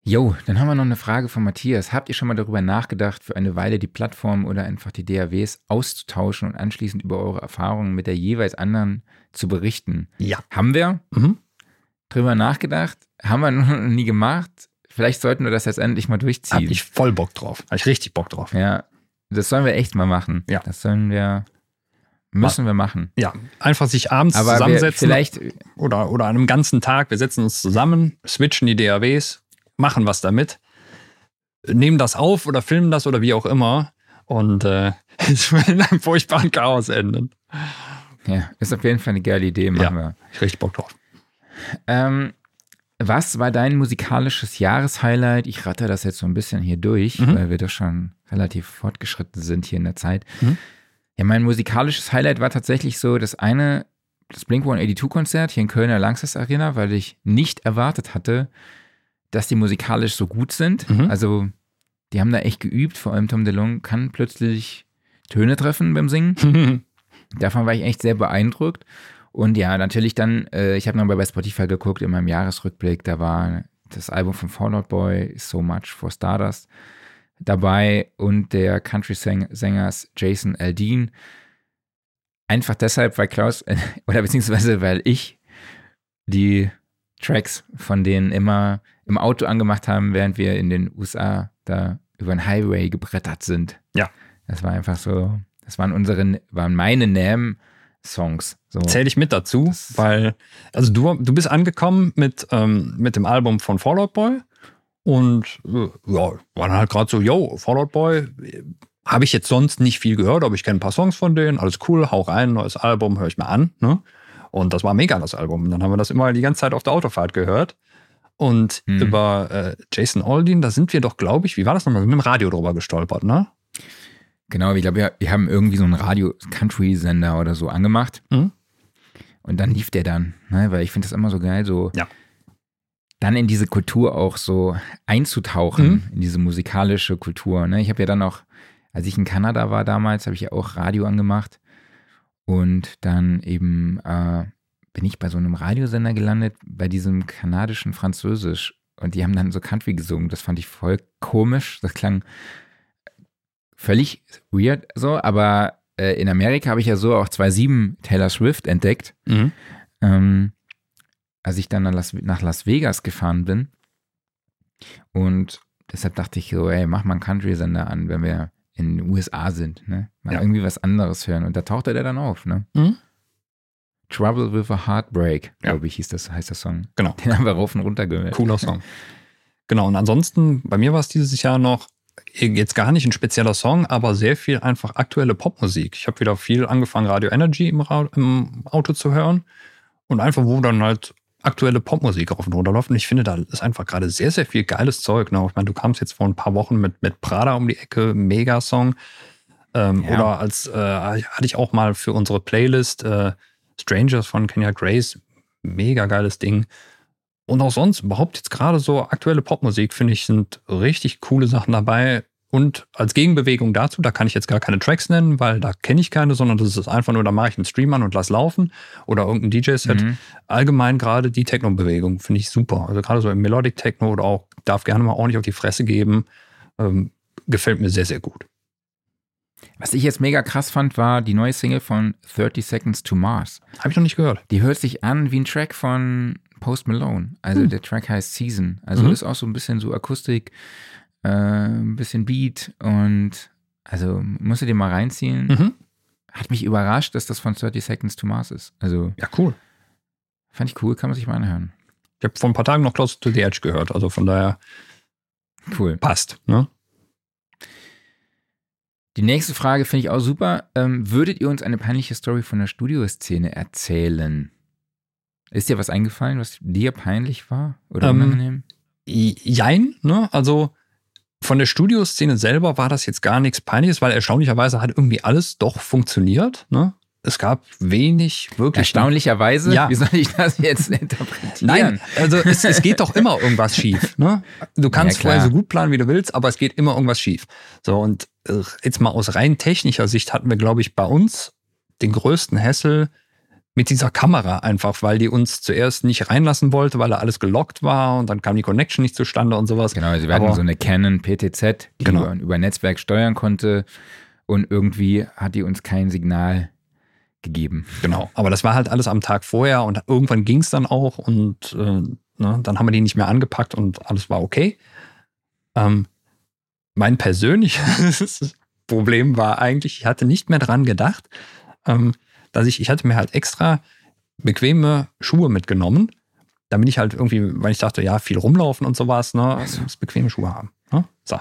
Jo, dann haben wir noch eine Frage von Matthias. Habt ihr schon mal darüber nachgedacht, für eine Weile die Plattform oder einfach die DAWs auszutauschen und anschließend über eure Erfahrungen mit der jeweils anderen zu berichten? Ja. Haben wir Mhm. drüber nachgedacht? Haben wir noch nie gemacht? Vielleicht sollten wir das jetzt endlich mal Hab durchziehen. ich voll Bock drauf. Hab ich richtig Bock drauf. ja, das sollen wir echt mal machen. Ja. Das sollen wir, müssen wir machen. Ja, einfach sich abends Aber zusammensetzen vielleicht, oder, oder an einem ganzen Tag. Wir setzen uns zusammen, switchen die DAWs, machen was damit, nehmen das auf oder filmen das oder wie auch immer. Und äh, es wird in einem furchtbaren Chaos enden. ja, ist auf jeden Fall eine geile Idee, machen wir. Ich richtig Bock drauf. Ähm, was war dein musikalisches Jahreshighlight? Ich ratte das jetzt so ein bisschen hier durch, Mhm. weil wir doch schon relativ fortgeschritten sind hier in der Zeit. Mhm. Ja, mein musikalisches Highlight war tatsächlich so das eine, das Blink-182-Konzert hier in Kölner Langsess Arena, weil ich nicht erwartet hatte, dass die musikalisch so gut sind. Mhm. Also, die haben da echt geübt, vor allem Tom DeLonge kann plötzlich Töne treffen beim Singen. Davon war ich echt sehr beeindruckt. Und ja, natürlich dann, äh, ich habe nochmal bei Spotify geguckt in meinem Jahresrückblick, da war das Album von Fallout Boy, So Much for Stardust, dabei und der Country-Sängers Jason Aldean. Einfach deshalb, weil Klaus, äh, oder beziehungsweise weil ich die Tracks von denen immer im Auto angemacht haben, während wir in den USA da über den Highway gebrettert sind. Ja. Das war einfach so, das waren unsere, waren meine Nam-Songs. So. Zähle ich mit dazu, Das- weil, also du, du bist angekommen mit, ähm, mit dem Album von Fallout Boy und äh, ja, war dann halt gerade so, yo, Fallout Boy, habe ich jetzt sonst nicht viel gehört, aber ich kenne ein paar Songs von denen, alles cool, hau rein, neues Album, höre ich mir an, ne? Und das war mega, das Album. Und dann haben wir das immer die ganze Zeit auf der Autofahrt gehört. Und Mhm. über äh, Jason Aldean, da sind wir doch, glaube ich, wie war das nochmal? Mit dem Radio drüber gestolpert, ne? Genau, ich glaube, wir, wir haben irgendwie so einen Radio-Country-Sender oder so angemacht. Mhm. Und dann lief der dann, ne? weil ich finde das immer so geil, so Ja. dann in diese Kultur auch so einzutauchen, Mhm. in diese musikalische Kultur. Ne? Ich habe ja dann auch, als ich in Kanada war damals, habe ich ja auch Radio angemacht. Und dann eben äh, bin ich bei so einem Radiosender gelandet, bei diesem kanadischen Französisch. Und die haben dann so Country gesungen. Das fand ich voll komisch. Das klang völlig weird so, aber äh, in Amerika habe ich ja so auch 2.7 Taylor Swift entdeckt, Mhm. ähm, als ich dann nach Las, nach Las Vegas gefahren bin. Und deshalb dachte ich so, ey, mach mal einen Country-Sender an, wenn wir in den USA sind, ne? Mal Ja. irgendwie was anderes hören. Und da tauchte der dann auf, ne? Mhm. Trouble with a Heartbreak, Ja. glaube ich, hieß das, heißt der Song. Genau. Den haben wir rauf und runter gehört. Cooler Song. Genau, und ansonsten, bei mir war es dieses Jahr noch jetzt gar nicht ein spezieller Song, aber sehr viel einfach aktuelle Popmusik. Ich habe wieder viel angefangen, Radio Energy im, Ra im Auto zu hören und einfach, wo dann halt aktuelle Popmusik rauf und runter läuft. Und ich finde, da ist einfach gerade sehr, sehr viel geiles Zeug. Ne? Ich meine, du kamst jetzt vor ein paar Wochen mit, mit Prada um die Ecke, Mega-Song. Ähm, Ja. Oder als äh, hatte ich auch mal für unsere Playlist äh, Strangers von Kenya Grace, mega geiles Ding. Und auch sonst, überhaupt jetzt gerade so aktuelle Popmusik, finde ich, sind richtig coole Sachen dabei. Und als Gegenbewegung dazu, da kann ich jetzt gar keine Tracks nennen, weil da kenne ich keine, sondern das ist einfach nur, da mache ich einen Stream an und lass laufen oder irgendein DJ-Set. Mhm. Allgemein gerade die Techno-Bewegung finde ich super. Also gerade so im Melodic Techno oder auch, darf gerne mal ordentlich auf die Fresse geben, ähm, gefällt mir sehr, sehr gut. Was ich jetzt mega krass fand, war die neue Single von 30 Seconds to Mars. Habe ich noch nicht gehört. Die hört sich an wie ein Track von Post Malone. Also Hm. der Track heißt Season. Also Mhm. ist auch so ein bisschen so Akustik, äh, ein bisschen Beat und also musst du dir mal reinziehen. Mhm. Hat mich überrascht, dass das von 30 Seconds to Mars ist. Also Ja, cool. fand ich cool, kann man sich mal anhören. Ich habe vor ein paar Tagen noch Close to the Edge gehört, also von daher Cool. passt. Ne? Die nächste Frage finde ich auch super. Ähm, würdet ihr uns eine peinliche Story von der Studioszene erzählen? Ist dir was eingefallen, was dir peinlich war oder Ähm, unangenehm? Jein, ne? Also von der Studioszene selber war das jetzt gar nichts Peinliches, weil erstaunlicherweise hat irgendwie alles doch funktioniert. Ne? Es gab wenig wirklich. Erstaunlicherweise, Ja. wie soll ich das jetzt interpretieren? Nein, also es, es geht doch immer irgendwas schief. Ne? Du kannst Ja, vorher so gut planen, wie du willst, aber es geht immer irgendwas schief. So, und äh, jetzt mal aus rein technischer Sicht hatten wir, glaube ich, bei uns den größten Hassel mit dieser Kamera einfach, weil die uns zuerst nicht reinlassen wollte, weil da alles gelockt war und dann kam die Connection nicht zustande und sowas. Genau, also wir hatten so eine Canon PTZ, die Genau. über, über Netzwerk steuern konnte und irgendwie hat die uns kein Signal gegeben. Genau, aber das war halt alles am Tag vorher und irgendwann ging es dann auch und äh, ne, dann haben wir die nicht mehr angepackt und alles war okay. Ähm, mein persönliches Problem war eigentlich, ich hatte nicht mehr dran gedacht, ähm, dass ich, ich hatte mir halt extra bequeme Schuhe mitgenommen, damit ich halt irgendwie, weil ich dachte, ja, viel rumlaufen und sowas, ne, Ach so. muss bequeme Schuhe haben. Ne? So.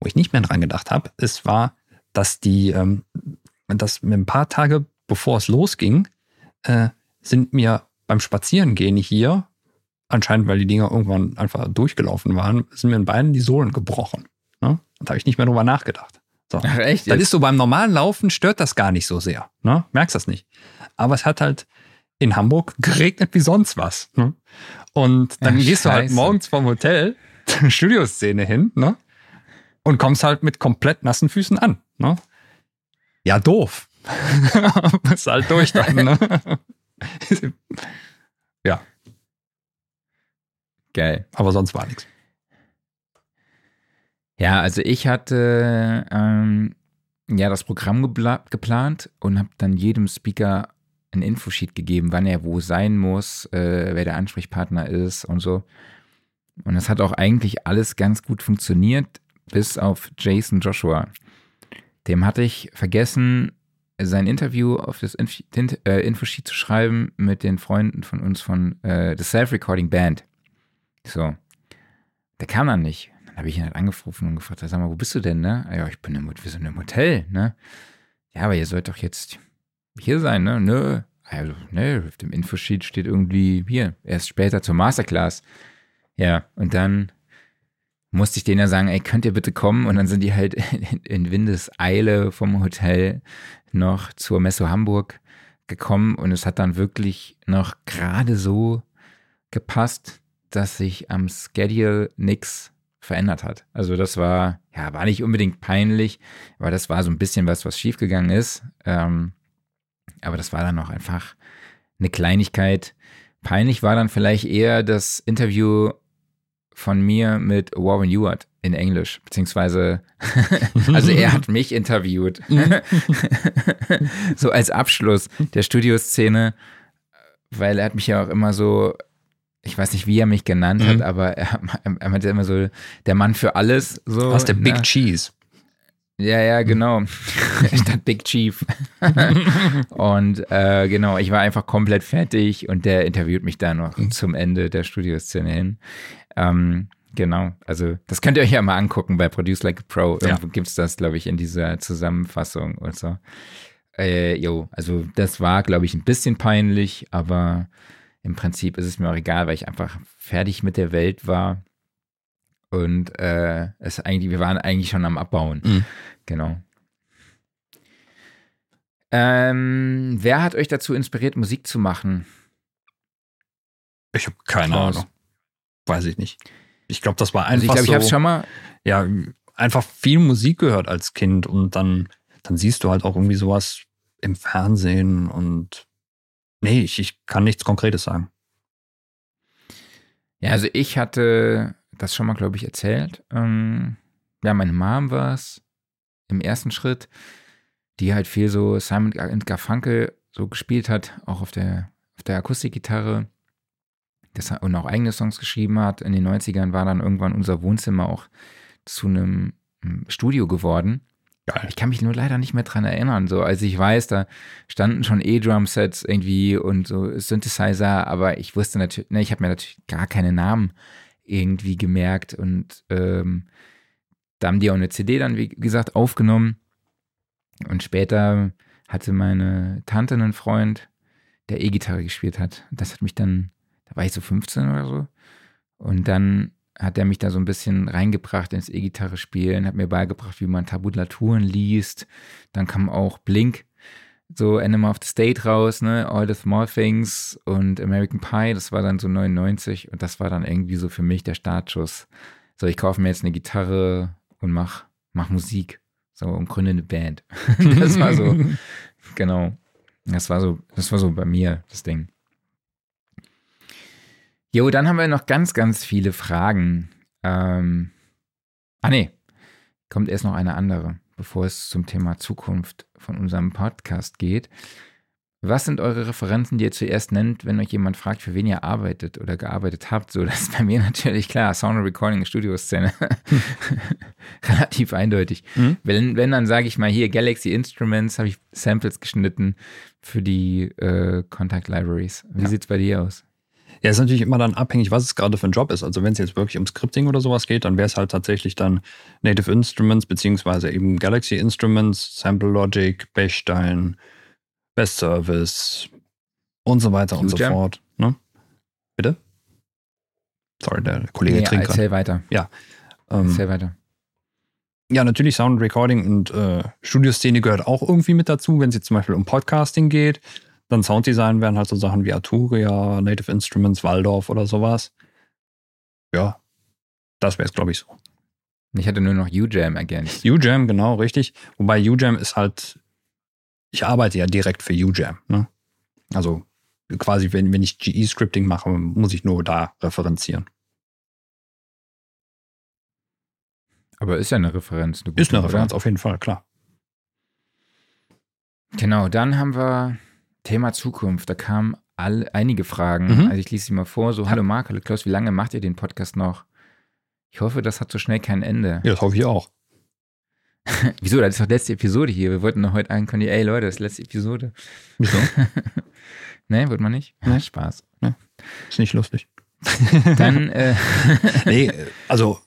Wo ich nicht mehr dran gedacht habe, es war, dass die, ähm, dass mir ein paar Tage bevor es losging, äh, sind mir beim Spazierengehen hier, anscheinend weil die Dinger irgendwann einfach durchgelaufen waren, sind mir in beiden die Sohlen gebrochen. Ne? Und da habe ich nicht mehr drüber nachgedacht. So. Ach echt? Das ist so beim normalen Laufen stört das gar nicht so sehr. Ne? Merkst das nicht. Aber es hat halt in Hamburg geregnet wie sonst was. Ne? Und dann Ach, gehst du halt scheiße. morgens vom Hotel zur Studioszene hin ne? und kommst halt mit komplett nassen Füßen an. Ne? Ja, doof. Bist halt durch dann. Ne? Geil. Aber sonst war nichts. Ja, also ich hatte ähm, ja das Programm geplant und habe dann jedem Speaker ein Infosheet gegeben, wann er wo sein muss, äh, wer der Ansprechpartner ist und so. Und das hat auch eigentlich alles ganz gut funktioniert, bis auf Jason Joshua. Dem hatte ich vergessen, sein Interview auf das äh, Infosheet zu schreiben mit den Freunden von uns von äh, The Self-Recording Band. So. Der kam dann nicht. Habe ich ihn halt angerufen und gefragt, sag mal, wo bist du denn, ne? Ja, ich bin im, wir sind im Hotel, ne? Ja, aber ihr sollt doch jetzt hier sein, ne? Nö. Also, ne, auf dem Infosheet steht irgendwie hier, erst später zur Masterclass. Ja, und dann musste ich denen ja sagen, ey, könnt ihr bitte kommen? Und dann sind die halt in, in Windeseile vom Hotel noch zur Messe Hamburg gekommen und es hat dann wirklich noch gerade so gepasst, dass sich am Schedule nichts verändert hat. Also das war, ja, war nicht unbedingt peinlich, aber das war so ein bisschen was, was schiefgegangen ist. Ähm, aber das war dann noch einfach eine Kleinigkeit. Peinlich war dann vielleicht eher das Interview von mir mit Warren Ewart in Englisch, beziehungsweise, also er hat mich interviewt. so als Abschluss der Studioszene, weil er hat mich ja auch immer so, ich weiß nicht, wie er mich genannt hat, Mhm. aber er, er meinte immer so, der Mann für alles. So, Was der Big ne? Cheese. Ja, ja, genau. Statt Big Chief. und äh, genau, ich war einfach komplett fertig und der interviewt mich da noch zum Ende der Studioszene hin. Ähm, genau, also das könnt ihr euch ja mal angucken bei Produce Like a Pro. Ja. Irgendwo gibt's das, glaube ich, in dieser Zusammenfassung und so. Äh, jo, also das war, glaube ich, ein bisschen peinlich, aber im Prinzip ist es mir auch egal, weil ich einfach fertig mit der Welt war. Und äh, es eigentlich, wir waren eigentlich schon am Abbauen. Mhm. Genau. Ähm, wer hat euch dazu inspiriert, Musik zu machen? Ich habe keine Klaus. Ahnung. Weiß ich nicht. Ich glaube, das war einfach Also ich glaube, ich so, habe es schon mal. ja, einfach viel Musik gehört als Kind und dann, dann siehst du halt auch irgendwie sowas im Fernsehen und nee, ich, ich kann nichts Konkretes sagen. Ja, also ich hatte das schon mal, glaube ich, erzählt. Ähm, ja, meine Mom war es. im ersten Schritt, die halt viel so Simon Garfunkel so gespielt hat, auch auf der, auf der Akustikgitarre das, und auch eigene Songs geschrieben hat. In den 90ern war dann irgendwann unser Wohnzimmer auch zu einem hm, Studio geworden. Geil. Ich kann mich nur leider nicht mehr dran erinnern. So, also ich weiß, da standen schon E-Drum-Sets irgendwie und so Synthesizer, aber ich wusste natürlich, ne, ich habe mir natürlich gar keine Namen irgendwie gemerkt und ähm, da haben die auch eine CD dann, wie gesagt, aufgenommen. Und später hatte meine Tante einen Freund, der E-Gitarre gespielt hat. Das hat mich dann, da war ich so 15 oder so. Und dann hat er mich da so ein bisschen reingebracht ins E-Gitarre spielen, hat mir beigebracht, wie man Tabulaturen liest. Dann kam auch Blink, so Animal of the State raus, ne, All the Small Things und American Pie, das war dann so 99 und das war dann irgendwie so für mich der Startschuss. So, ich kaufe mir jetzt eine Gitarre und mach, mach Musik. So, und gründe eine Band. das war so, genau. Das war so, das war so bei mir das Ding. Jo, dann haben wir noch ganz, ganz viele Fragen. Ähm, ah, nee. Kommt erst noch eine andere, bevor es zum Thema Zukunft von unserem Podcast geht. Was sind eure Referenzen, die ihr zuerst nennt, wenn euch jemand fragt, für wen ihr arbeitet oder gearbeitet habt? So, das ist bei mir natürlich klar. Sound Recording, Studioszene. Relativ eindeutig. Mhm. Wenn, wenn, dann sage ich mal hier Galaxy Instruments, habe ich Samples geschnitten für die äh, Contact Libraries. Wie ja. sieht es bei dir aus? Ja, ist natürlich immer dann abhängig, was es gerade für ein Job ist. Also wenn es jetzt wirklich um Scripting oder sowas geht, dann wäre es halt tatsächlich dann Native Instruments beziehungsweise eben Galaxy Instruments, Sample Logic, Bechstein, Best Service und so weiter und so fort. Ne? Bitte? Sorry, der Kollege nee, trinkt Erzähl weiter. Ja. Ähm, erzähl weiter. Ja, natürlich Sound Recording und äh, Studioszene gehört auch irgendwie mit dazu, wenn es jetzt zum Beispiel um Podcasting geht. Dann Sounddesign wären halt so Sachen wie Arturia, Native Instruments, Waldorf oder sowas. Ja, das wäre es, glaube ich, so. Ich hatte nur noch UJAM ergänzt. UJAM, genau, richtig. Wobei UJAM ist halt, ich arbeite ja direkt für UJAM. Ne? Also quasi, wenn, wenn ich GE-Scripting mache, muss ich nur da referenzieren. Aber ist ja eine Referenz. Eine gute, ist eine Referenz, oder? auf jeden Fall, klar. Genau, dann haben wir Thema Zukunft, da kamen all, einige Fragen. Mhm. Also ich lese sie mal vor. So, hallo Marc, hallo Klaus, wie lange macht ihr den Podcast noch? Ich hoffe, das hat so schnell kein Ende. Ja, das hoffe ich auch. Wieso? Das ist doch letzte Episode hier. Wir wollten noch heute ankündigen, ey Leute, das ist letzte Episode. Wieso? nee, wird man nicht? Nee. Spaß. Nee. Ist nicht lustig. Dann, äh nee, also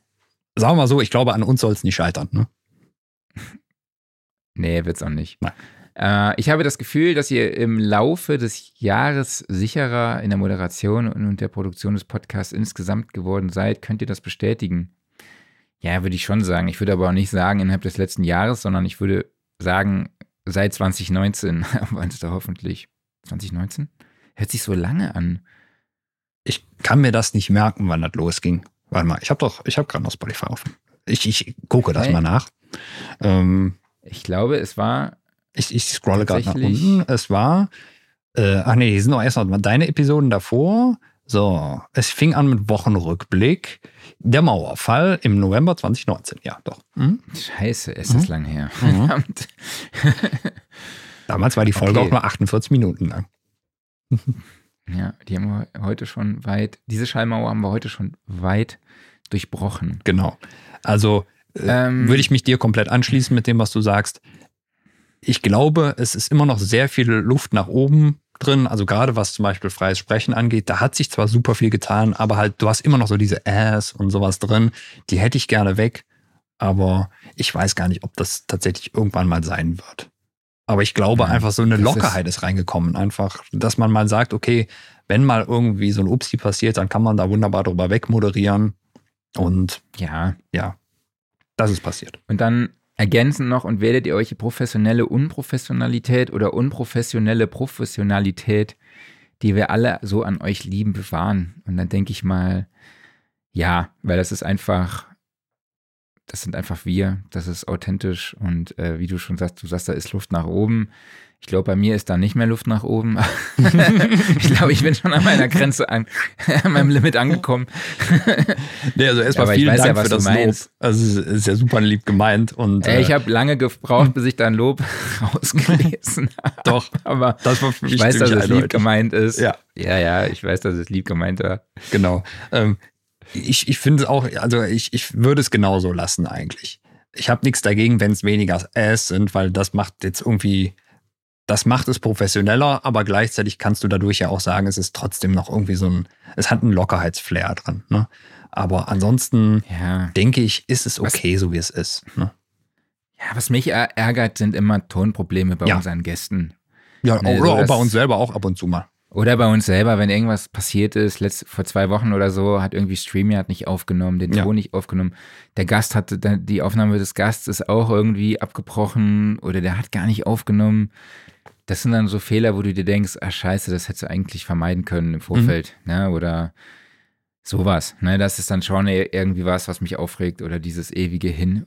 sagen wir mal so, ich glaube, an uns soll es nicht scheitern, ne? Nee, wird's auch nicht. Nein. Äh, ich habe das Gefühl, dass ihr im Laufe des Jahres sicherer in der Moderation und der Produktion des Podcasts insgesamt geworden seid. Könnt ihr das bestätigen? Ja, würde ich schon sagen. Ich würde aber auch nicht sagen innerhalb des letzten Jahres, sondern ich würde sagen seit 2019. Wollen es da hoffentlich 2019? Hört sich so lange an. Ich kann mir das nicht merken, wann das losging. Warte mal, ich habe doch, ich habe gerade noch Spotify offen. Ich, ich gucke das hey. mal nach. Ähm, ich glaube, es war ich, ich scrolle gerade nach unten. Es war, äh, ach nee, hier sind noch erst noch deine Episoden davor. So, es fing an mit Wochenrückblick. Der Mauerfall im November 2019. Ja, doch. Mhm. Scheiße, ist das mhm. lang her. Mhm. Verdammt. Damals war die Folge okay. auch nur 48 Minuten lang. ja, die haben wir heute schon weit, diese Schallmauer haben wir heute schon weit durchbrochen. Genau. Also äh, ähm, würde ich mich dir komplett anschließen mit dem, was du sagst ich glaube, es ist immer noch sehr viel Luft nach oben drin. Also gerade was zum Beispiel freies Sprechen angeht, da hat sich zwar super viel getan, aber halt, du hast immer noch so diese Ass und sowas drin. Die hätte ich gerne weg. Aber ich weiß gar nicht, ob das tatsächlich irgendwann mal sein wird. Aber ich glaube ja, einfach so eine Lockerheit ist, ist reingekommen. Einfach, dass man mal sagt, okay, wenn mal irgendwie so ein Upsi passiert, dann kann man da wunderbar drüber wegmoderieren. Und ja, ja, das ist passiert. Und dann ergänzen noch und werdet ihr euch professionelle Unprofessionalität oder unprofessionelle Professionalität, die wir alle so an euch lieben, bewahren. Und dann denke ich mal, ja, weil das ist einfach das sind einfach wir, das ist authentisch und äh, wie du schon sagst, du sagst, da ist Luft nach oben. Ich glaube, bei mir ist da nicht mehr Luft nach oben. ich glaube, ich bin schon an meiner Grenze, an, an meinem Limit angekommen. nee, also erstmal ich vielen weiß Dank ja, was für du das Lob. meinst. Also es ist ja super lieb gemeint und Ey, ich äh, habe lange gebraucht, bis ich dein Lob rausgelesen habe. doch, Aber das war für mich ich weiß, dass es lieb gemeint ist. Ja. ja, ja, ich weiß, dass es lieb gemeint war. Genau. Ähm, ich ich finde es auch, also ich, ich würde es genauso lassen eigentlich. Ich habe nichts dagegen, wenn es weniger Ass sind, weil das macht jetzt irgendwie, das macht es professioneller, aber gleichzeitig kannst du dadurch ja auch sagen, es ist trotzdem noch irgendwie so ein, es hat einen Lockerheitsflair dran. Ne? Aber ansonsten Ja. denke ich, ist es Was- okay, so wie es ist. Ne? Ja, was mich ärgert, sind immer Tonprobleme bei Ja. unseren Gästen. Ja, Nee, oder das- bei uns selber auch ab und zu mal. Oder bei uns selber, wenn irgendwas passiert ist, letzt, vor zwei Wochen oder so, hat irgendwie StreamYard nicht aufgenommen, den Ja. Ton nicht aufgenommen. Der Gast hatte, die Aufnahme des Gasts ist auch irgendwie abgebrochen oder der hat gar nicht aufgenommen. Das sind dann so Fehler, wo du dir denkst, ah scheiße, das hättest du eigentlich vermeiden können im Vorfeld. Ne? Oder sowas. Ne? Das ist dann schon e- irgendwie was, was mich aufregt oder dieses ewige Hin.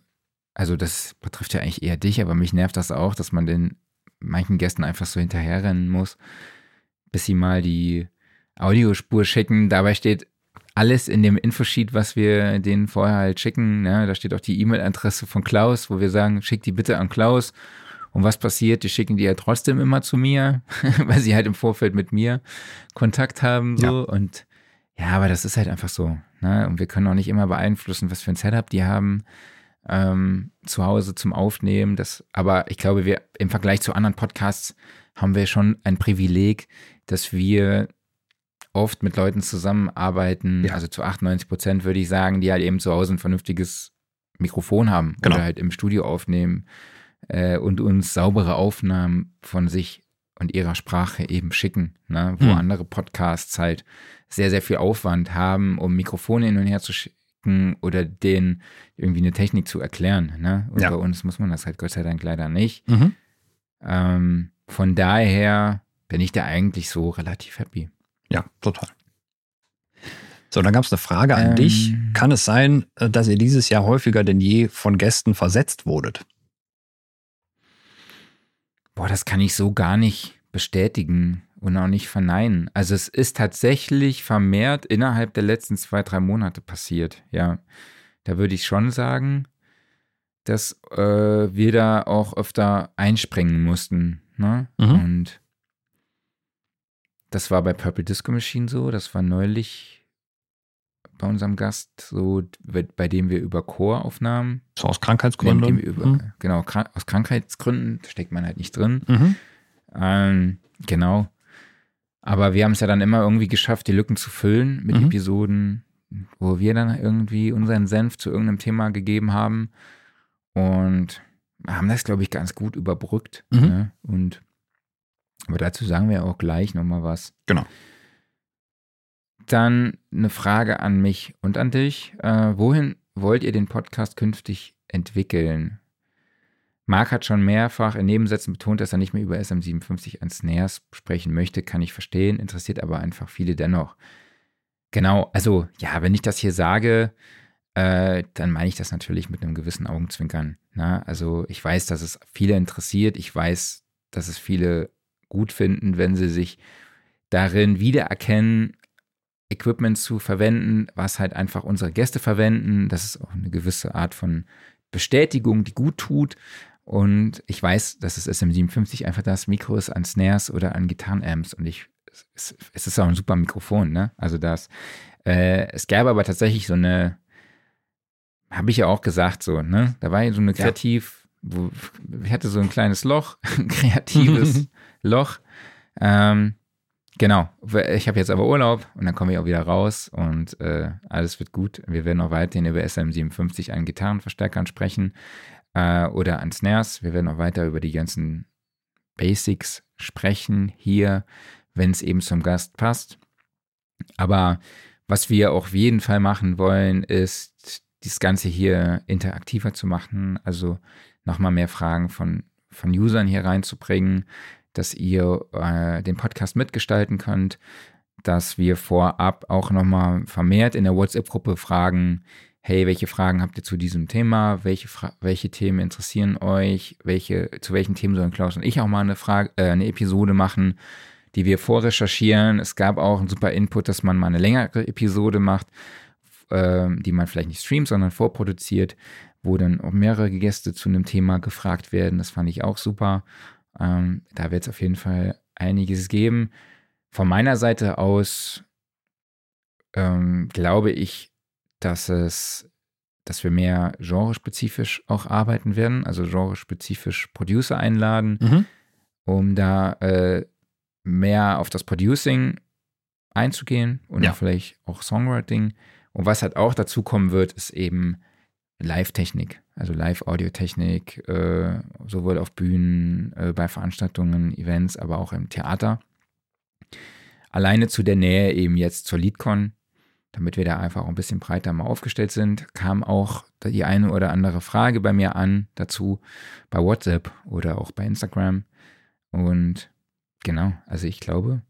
Also das betrifft ja eigentlich eher dich, aber mich nervt das auch, dass man den manchen Gästen einfach so hinterherrennen muss bis sie mal die Audiospur schicken. Dabei steht alles in dem Infosheet, was wir denen vorher halt schicken. Ne? Da steht auch die E-Mail-Adresse von Klaus, wo wir sagen, schick die bitte an Klaus. Und was passiert? Die schicken die ja trotzdem immer zu mir, weil sie halt im Vorfeld mit mir Kontakt haben. So. Und ja, aber das ist halt einfach so. Ne? Und wir können auch nicht immer beeinflussen, was für ein Setup die haben ähm, zu Hause zum Aufnehmen. Das, aber ich glaube, wir im Vergleich zu anderen Podcasts haben wir schon ein Privileg, dass wir oft mit Leuten zusammenarbeiten, Ja. also zu 98 Prozent würde ich sagen, die halt eben zu Hause ein vernünftiges Mikrofon haben Genau. oder halt im Studio aufnehmen äh, und uns saubere Aufnahmen von sich und ihrer Sprache eben schicken, ne? wo Hm. andere Podcasts halt sehr, sehr viel Aufwand haben, um Mikrofone hin und her zu schicken oder denen irgendwie eine Technik zu erklären. Ne? Und Ja. bei uns muss man das halt Gott sei Dank leider nicht. Mhm. Ähm, von daher bin ich da eigentlich so relativ happy. Ja, total. So, dann gab es eine Frage an Ähm. dich. Kann es sein, äh, dass ihr dieses Jahr häufiger denn je von Gästen versetzt wurdet? Boah, das kann ich so gar nicht bestätigen und auch nicht verneinen. Also es ist tatsächlich vermehrt innerhalb der letzten zwei, drei Monate passiert. Ja, da würde ich schon sagen, dass äh, wir da auch öfter einspringen mussten. Ne? Mhm. Und das war bei Purple Disco Machine so. Das war neulich bei unserem Gast so, bei dem wir über Chor aufnahmen. So aus Nee, Krankheitsgründen? wir über, Mhm. Genau, aus Krankheitsgründen steckt man halt nicht drin. Mhm. Ähm, genau. Aber wir haben es ja dann immer irgendwie geschafft, die Lücken zu füllen mit Mhm. Episoden, wo wir dann irgendwie unseren Senf zu irgendeinem Thema gegeben haben und haben das, glaube ich, ganz gut überbrückt. Mhm. Ne? Und aber dazu sagen wir auch gleich nochmal was. Genau. Dann eine Frage an mich und an dich. Äh, wohin wollt ihr den Podcast künftig entwickeln? Marc hat schon mehrfach in Nebensätzen betont, dass er nicht mehr über SM57 an Snares sprechen möchte. Kann ich verstehen, interessiert aber einfach viele dennoch. Genau, also ja, wenn ich das hier sage, äh, dann meine ich das natürlich mit einem gewissen Augenzwinkern. Ne? Also ich weiß, dass es viele interessiert. Ich weiß, dass es viele gut finden, wenn sie sich darin wiedererkennen, Equipment zu verwenden, was halt einfach unsere Gäste verwenden. Das ist auch eine gewisse Art von Bestätigung, die gut tut. Und ich weiß, dass es SM57 einfach das Mikro ist an Snares oder an Gitarrenamps. Und ich, es, es ist auch ein super Mikrofon, ne? Also das, äh, es gäbe aber tatsächlich so eine, habe ich ja auch gesagt, so, ne? Da war ja so eine kreativ, wo, ich hatte so ein kleines Loch, ein kreatives Loch. Ähm, genau. Ich habe jetzt aber Urlaub und dann komme ich auch wieder raus und äh, alles wird gut. Wir werden auch weiterhin über SM57 an Gitarrenverstärkern sprechen äh, oder an Snares. Wir werden auch weiter über die ganzen Basics sprechen hier, wenn es eben zum Gast passt. Aber was wir auch auf jeden Fall machen wollen, ist, das Ganze hier interaktiver zu machen. Also nochmal mehr Fragen von, von Usern hier reinzubringen, dass ihr äh, den Podcast mitgestalten könnt, dass wir vorab auch nochmal vermehrt in der WhatsApp-Gruppe fragen, hey, welche Fragen habt ihr zu diesem Thema? Welche, welche Themen interessieren euch? Welche, zu welchen Themen sollen Klaus und ich auch mal eine Frage, äh, eine Episode machen, die wir vorrecherchieren? Es gab auch einen super Input, dass man mal eine längere Episode macht, äh, die man vielleicht nicht streamt, sondern vorproduziert, wo dann auch mehrere Gäste zu einem Thema gefragt werden. Das fand ich auch super. Ähm, da wird es auf jeden Fall einiges geben. Von meiner Seite aus ähm, glaube ich, dass es, dass wir mehr genrespezifisch auch arbeiten werden, also genrespezifisch Producer einladen, Mhm. um da äh, mehr auf das Producing einzugehen und Ja. vielleicht auch Songwriting. Und was halt auch dazu kommen wird, ist eben Live-Technik, also Live-Audiotechnik, äh, sowohl auf Bühnen, äh, bei Veranstaltungen, Events, aber auch im Theater. Alleine zu der Nähe eben jetzt zur LeadCon, damit wir da einfach auch ein bisschen breiter mal aufgestellt sind, kam auch die eine oder andere Frage bei mir an dazu bei WhatsApp oder auch bei Instagram. Und genau, also ich glaube,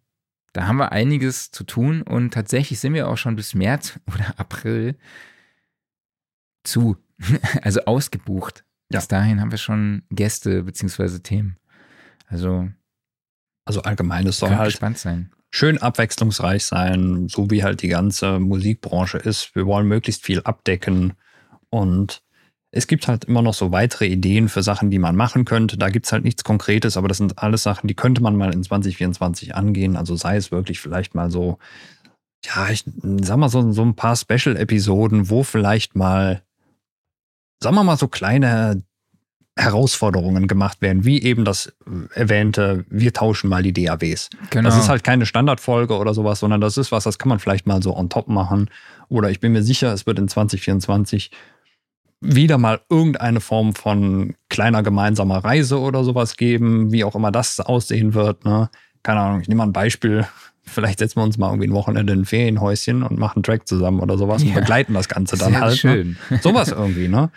da haben wir einiges zu tun und tatsächlich sind wir auch schon bis März oder April zu, also ausgebucht. Ja. Bis dahin haben wir schon Gäste beziehungsweise Themen. Also Also allgemein, es soll halt gespannt sein. schön abwechslungsreich sein, so wie halt die ganze Musikbranche ist. Wir wollen möglichst viel abdecken und es gibt halt immer noch so weitere Ideen für Sachen, die man machen könnte. Da gibt es halt nichts Konkretes, aber das sind alles Sachen, die könnte man mal in 2024 angehen. Also sei es wirklich vielleicht mal so, ja, ich sag mal so, so ein paar Special-Episoden, wo vielleicht mal, sagen wir mal so kleine Herausforderungen gemacht werden, wie eben das erwähnte, wir tauschen mal die DAWs. Genau. Das ist halt keine Standardfolge oder sowas, sondern das ist was, das kann man vielleicht mal so on top machen. Oder ich bin mir sicher, es wird in 2024 wieder mal irgendeine Form von kleiner gemeinsamer Reise oder sowas geben, wie auch immer das aussehen wird. Ne? Keine Ahnung, ich nehme mal ein Beispiel. Vielleicht setzen wir uns mal irgendwie ein Wochenende in ein Ferienhäuschen und machen einen Track zusammen oder sowas und Ja. begleiten das Ganze dann Sehr halt. Ne? schön. Sowas irgendwie, ne?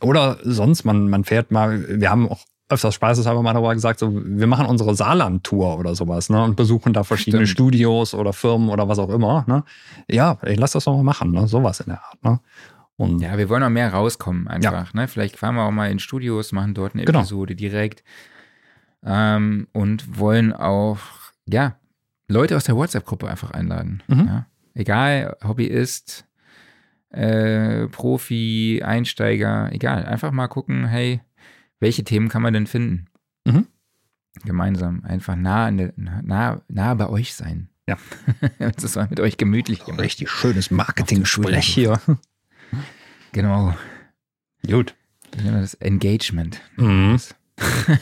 Oder sonst, man, man fährt mal, wir haben auch öfters spaßeshalber mal darüber gesagt, so, wir machen unsere Saarland-Tour oder sowas, ne? Und besuchen da verschiedene Stimmt. Studios oder Firmen oder was auch immer, ne? Ja, ey, lass das doch mal machen, ne? Sowas in der Art, ne? Und Ja, wir wollen auch mehr rauskommen einfach. Ne? Vielleicht fahren wir auch mal in Studios, machen dort eine Genau. Episode direkt ähm, und wollen auch, ja, Leute aus der WhatsApp-Gruppe einfach einladen. Mhm. Ja? Egal, Hobbyist, äh, Profi, Einsteiger, egal. Einfach mal gucken, hey, welche Themen kann man denn finden? Mhm. Gemeinsam, einfach nah, der, nah, nah bei euch sein. Ja. das soll mit euch gemütlich gemacht. richtig schönes Marketing-Sprech hier. Genau. Gut. Das Engagement. Mhm.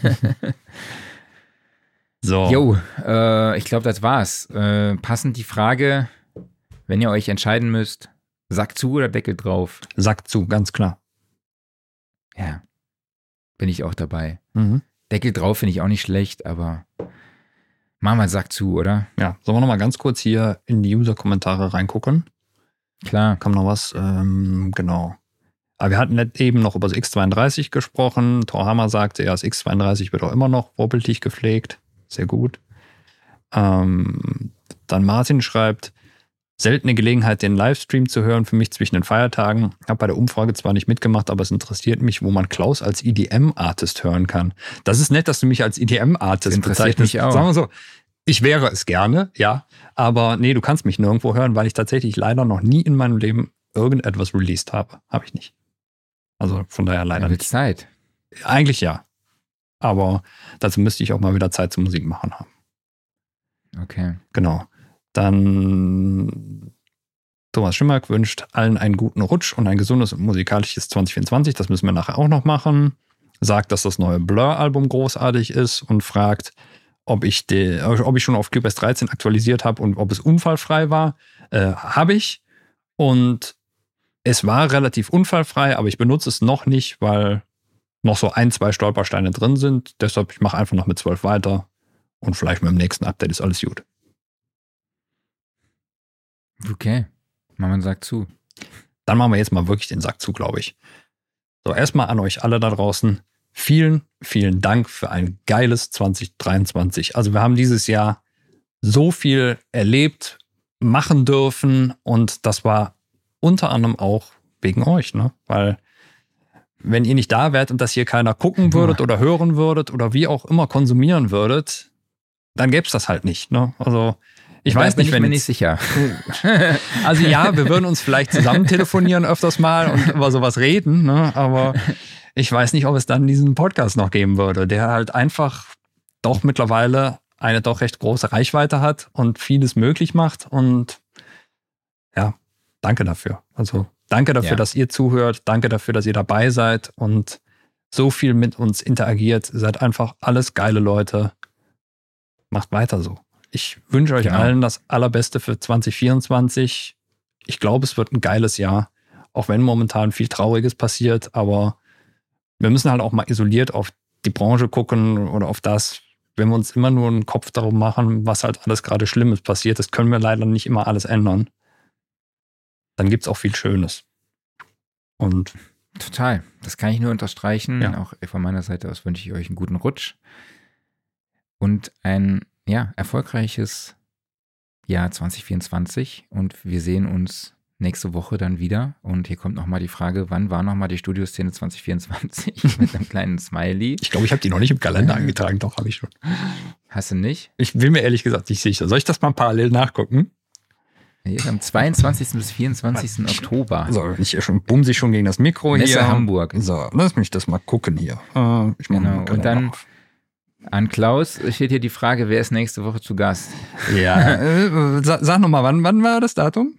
So. Jo, äh, ich glaube, das war's. Äh, passend die Frage, wenn ihr euch entscheiden müsst, Sack zu oder Deckel drauf? Sack zu, ganz klar. Ja, bin ich auch dabei. Mhm. Deckel drauf finde ich auch nicht schlecht, aber machen wir Sack zu, oder? Ja, sollen wir nochmal ganz kurz hier in die User-Kommentare reingucken? Klar. Kam noch was? Ähm, genau. Aber wir hatten eben noch über das X32 gesprochen. Thor Hammer sagte, ja, das X32 wird auch immer noch vorbildlich gepflegt. Sehr gut. Ähm, dann Martin schreibt, seltene Gelegenheit, den Livestream zu hören für mich zwischen den Feiertagen. Habe bei der Umfrage zwar nicht mitgemacht, aber es interessiert mich, wo man Klaus als EDM-Artist hören kann. Das ist nett, dass du mich als EDM-Artist bezeichnest. mich auch. Sagen wir so, ich wäre es gerne, ja. Aber nee, du kannst mich nirgendwo hören, weil ich tatsächlich leider noch nie in meinem Leben irgendetwas released habe. Habe ich nicht. Also von daher leider Ja, nicht. Zeit. Eigentlich ja. Aber dazu müsste ich auch mal wieder Zeit zum Musik machen haben. Okay. Genau. Dann Thomas Schimmerk wünscht allen einen guten Rutsch und ein gesundes und musikalisches 2024. Das müssen wir nachher auch noch machen. Sagt, dass das neue Blur-Album großartig ist und fragt, ob ich, die, ob ich schon auf Cubase 13 aktualisiert habe und ob es unfallfrei war. Äh, habe ich. Und es war relativ unfallfrei, aber ich benutze es noch nicht, weil noch so ein, zwei Stolpersteine drin sind. Deshalb, ich mache einfach noch mit 12 weiter und vielleicht mit dem nächsten Update ist alles gut. Okay. Mama sagt zu. dann machen wir jetzt mal wirklich den Sack zu, glaube ich. So, erstmal an euch alle da draußen. Vielen, vielen Dank für ein geiles 2023. Also wir haben dieses Jahr so viel erlebt, machen dürfen und das war unter anderem auch wegen euch, ne? Weil wenn ihr nicht da wärt und das hier keiner gucken würdet oder hören würdet oder wie auch immer konsumieren würdet, dann gäbe es das halt nicht. Ne? Also ich weiß bin nicht, ich wenn mir nicht sicher. also ja, wir würden uns vielleicht zusammen telefonieren öfters mal und über sowas reden, ne? aber ich weiß nicht, ob es dann diesen Podcast noch geben würde, der halt einfach doch mittlerweile eine doch recht große Reichweite hat und vieles möglich macht und ja, danke dafür. Also danke dafür, Ja. dass ihr zuhört, danke dafür, dass ihr dabei seid und so viel mit uns interagiert. Ihr seid einfach alles geile Leute. Macht weiter so. Ich wünsche euch Genau. allen das Allerbeste für 2024. Ich glaube, es wird ein geiles Jahr, auch wenn momentan viel Trauriges passiert, aber wir müssen halt auch mal isoliert auf die Branche gucken oder auf das, wenn wir uns immer nur einen Kopf darum machen, was halt alles gerade Schlimmes passiert, das können wir leider nicht immer alles ändern. Dann gibt es auch viel Schönes. Und Total. Das kann ich nur unterstreichen. Ja. Auch von meiner Seite aus wünsche ich euch einen guten Rutsch und ein ja, erfolgreiches Jahr 2024. Und wir sehen uns nächste Woche dann wieder. Und hier kommt nochmal die Frage, wann war nochmal die Studioszene 2024 mit einem kleinen Smiley? ich glaube, ich habe die noch nicht im Kalender eingetragen, doch habe ich schon. Hast du nicht? Ich bin mir ehrlich gesagt nicht sicher. Soll ich das mal parallel nachgucken? Hier am 22. bis 24. Oktober. So, ich schon bumse ich schon gegen das Mikro Messe hier. Hamburg. So, lass mich das mal gucken hier. Äh, ich mach Genau, und dann- auf. An Klaus steht hier die Frage, wer ist nächste Woche zu Gast? Ja, äh, sag, nochmal, wann, wann war das Datum?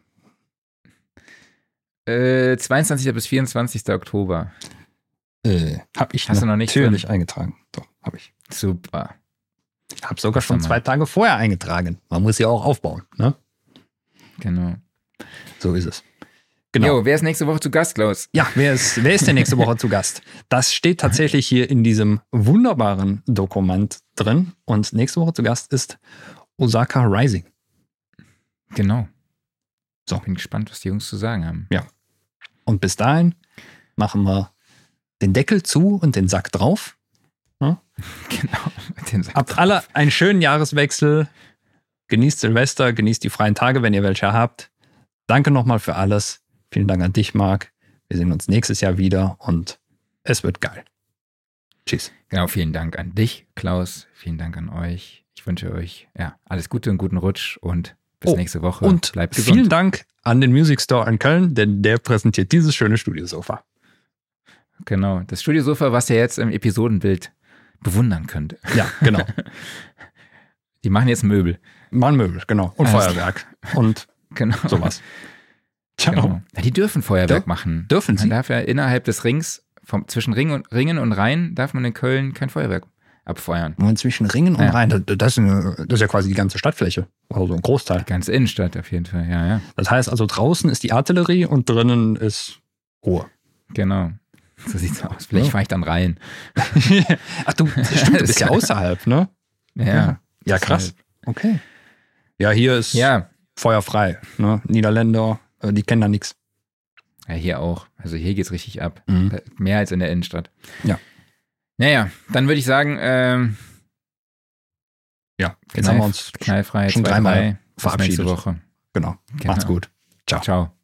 Äh, 22. bis 24. Oktober. Äh, hab ich Hast du noch nicht natürlich eingetragen. Doch, habe ich. Super. Hab sogar schon zwei Tage vorher eingetragen. Man muss ja auch aufbauen, ne? Genau. So ist es. Genau. Jo, wer ist nächste Woche zu Gast, Klaus? Ja, wer ist, wer ist denn nächste Woche zu Gast? Das steht tatsächlich hier in diesem wunderbaren Dokument drin. Und nächste Woche zu Gast ist Osaka Rising. Genau. So. Bin gespannt, was die Jungs zu sagen haben. Und bis dahin machen wir den Deckel zu und den Sack drauf. Genau. Mit den Sack Habt alle einen schönen Jahreswechsel. Genießt Silvester, genießt die freien Tage, wenn ihr welche habt. Danke nochmal für alles. Vielen Dank an dich, Marc. Wir sehen uns nächstes Jahr wieder und es wird geil. Tschüss. Genau, vielen Dank an dich, Klaus. Vielen Dank an euch. Ich wünsche euch ja, alles Gute und guten Rutsch und bis Oh, nächste Woche. Und bleibt gesund. vielen Dank an den Music Store in Köln, denn der präsentiert dieses schöne Studiosofa. Genau. Das Studiosofa, was ihr jetzt im Episodenbild bewundern könnt. Ja, genau. Die machen jetzt Möbel. Mannmöbel, genau. Und Alles Feuerwerk. Und Genau. sowas. Ciao. Genau. Ja, die dürfen Feuerwerk Dür- machen. Dürfen Man sie? darf ja innerhalb des Rings, vom, zwischen Ring und, Ringen und Rhein, darf man in Köln kein Feuerwerk abfeuern. Nur zwischen Ringen und Ja. Rhein, das, das, ist eine, das ist ja quasi die ganze Stadtfläche. Also ein Großteil. Ganze Innenstadt auf jeden Fall, ja, ja. Das heißt also, draußen ist die Artillerie und drinnen ist Ruhe. Genau. So sieht's aus. Vielleicht Ja. fahre ich dann rein. Ach du, stimmt, du bist ja außerhalb, ne? Ja. Ja, krass. Okay. Ja, hier ist Ja. feuerfrei. Ne? Niederländer, die kennen da nichts. Ja, hier auch. Also hier geht's richtig ab. Mhm. Mehr als in der Innenstadt. Ja. Naja, dann würde ich sagen, ähm, Ja, jetzt haben wir uns knallfrei, schon dreimal verabschiedet. nächste Woche. Genau. Genau. Macht's gut. Ciao. Ciao.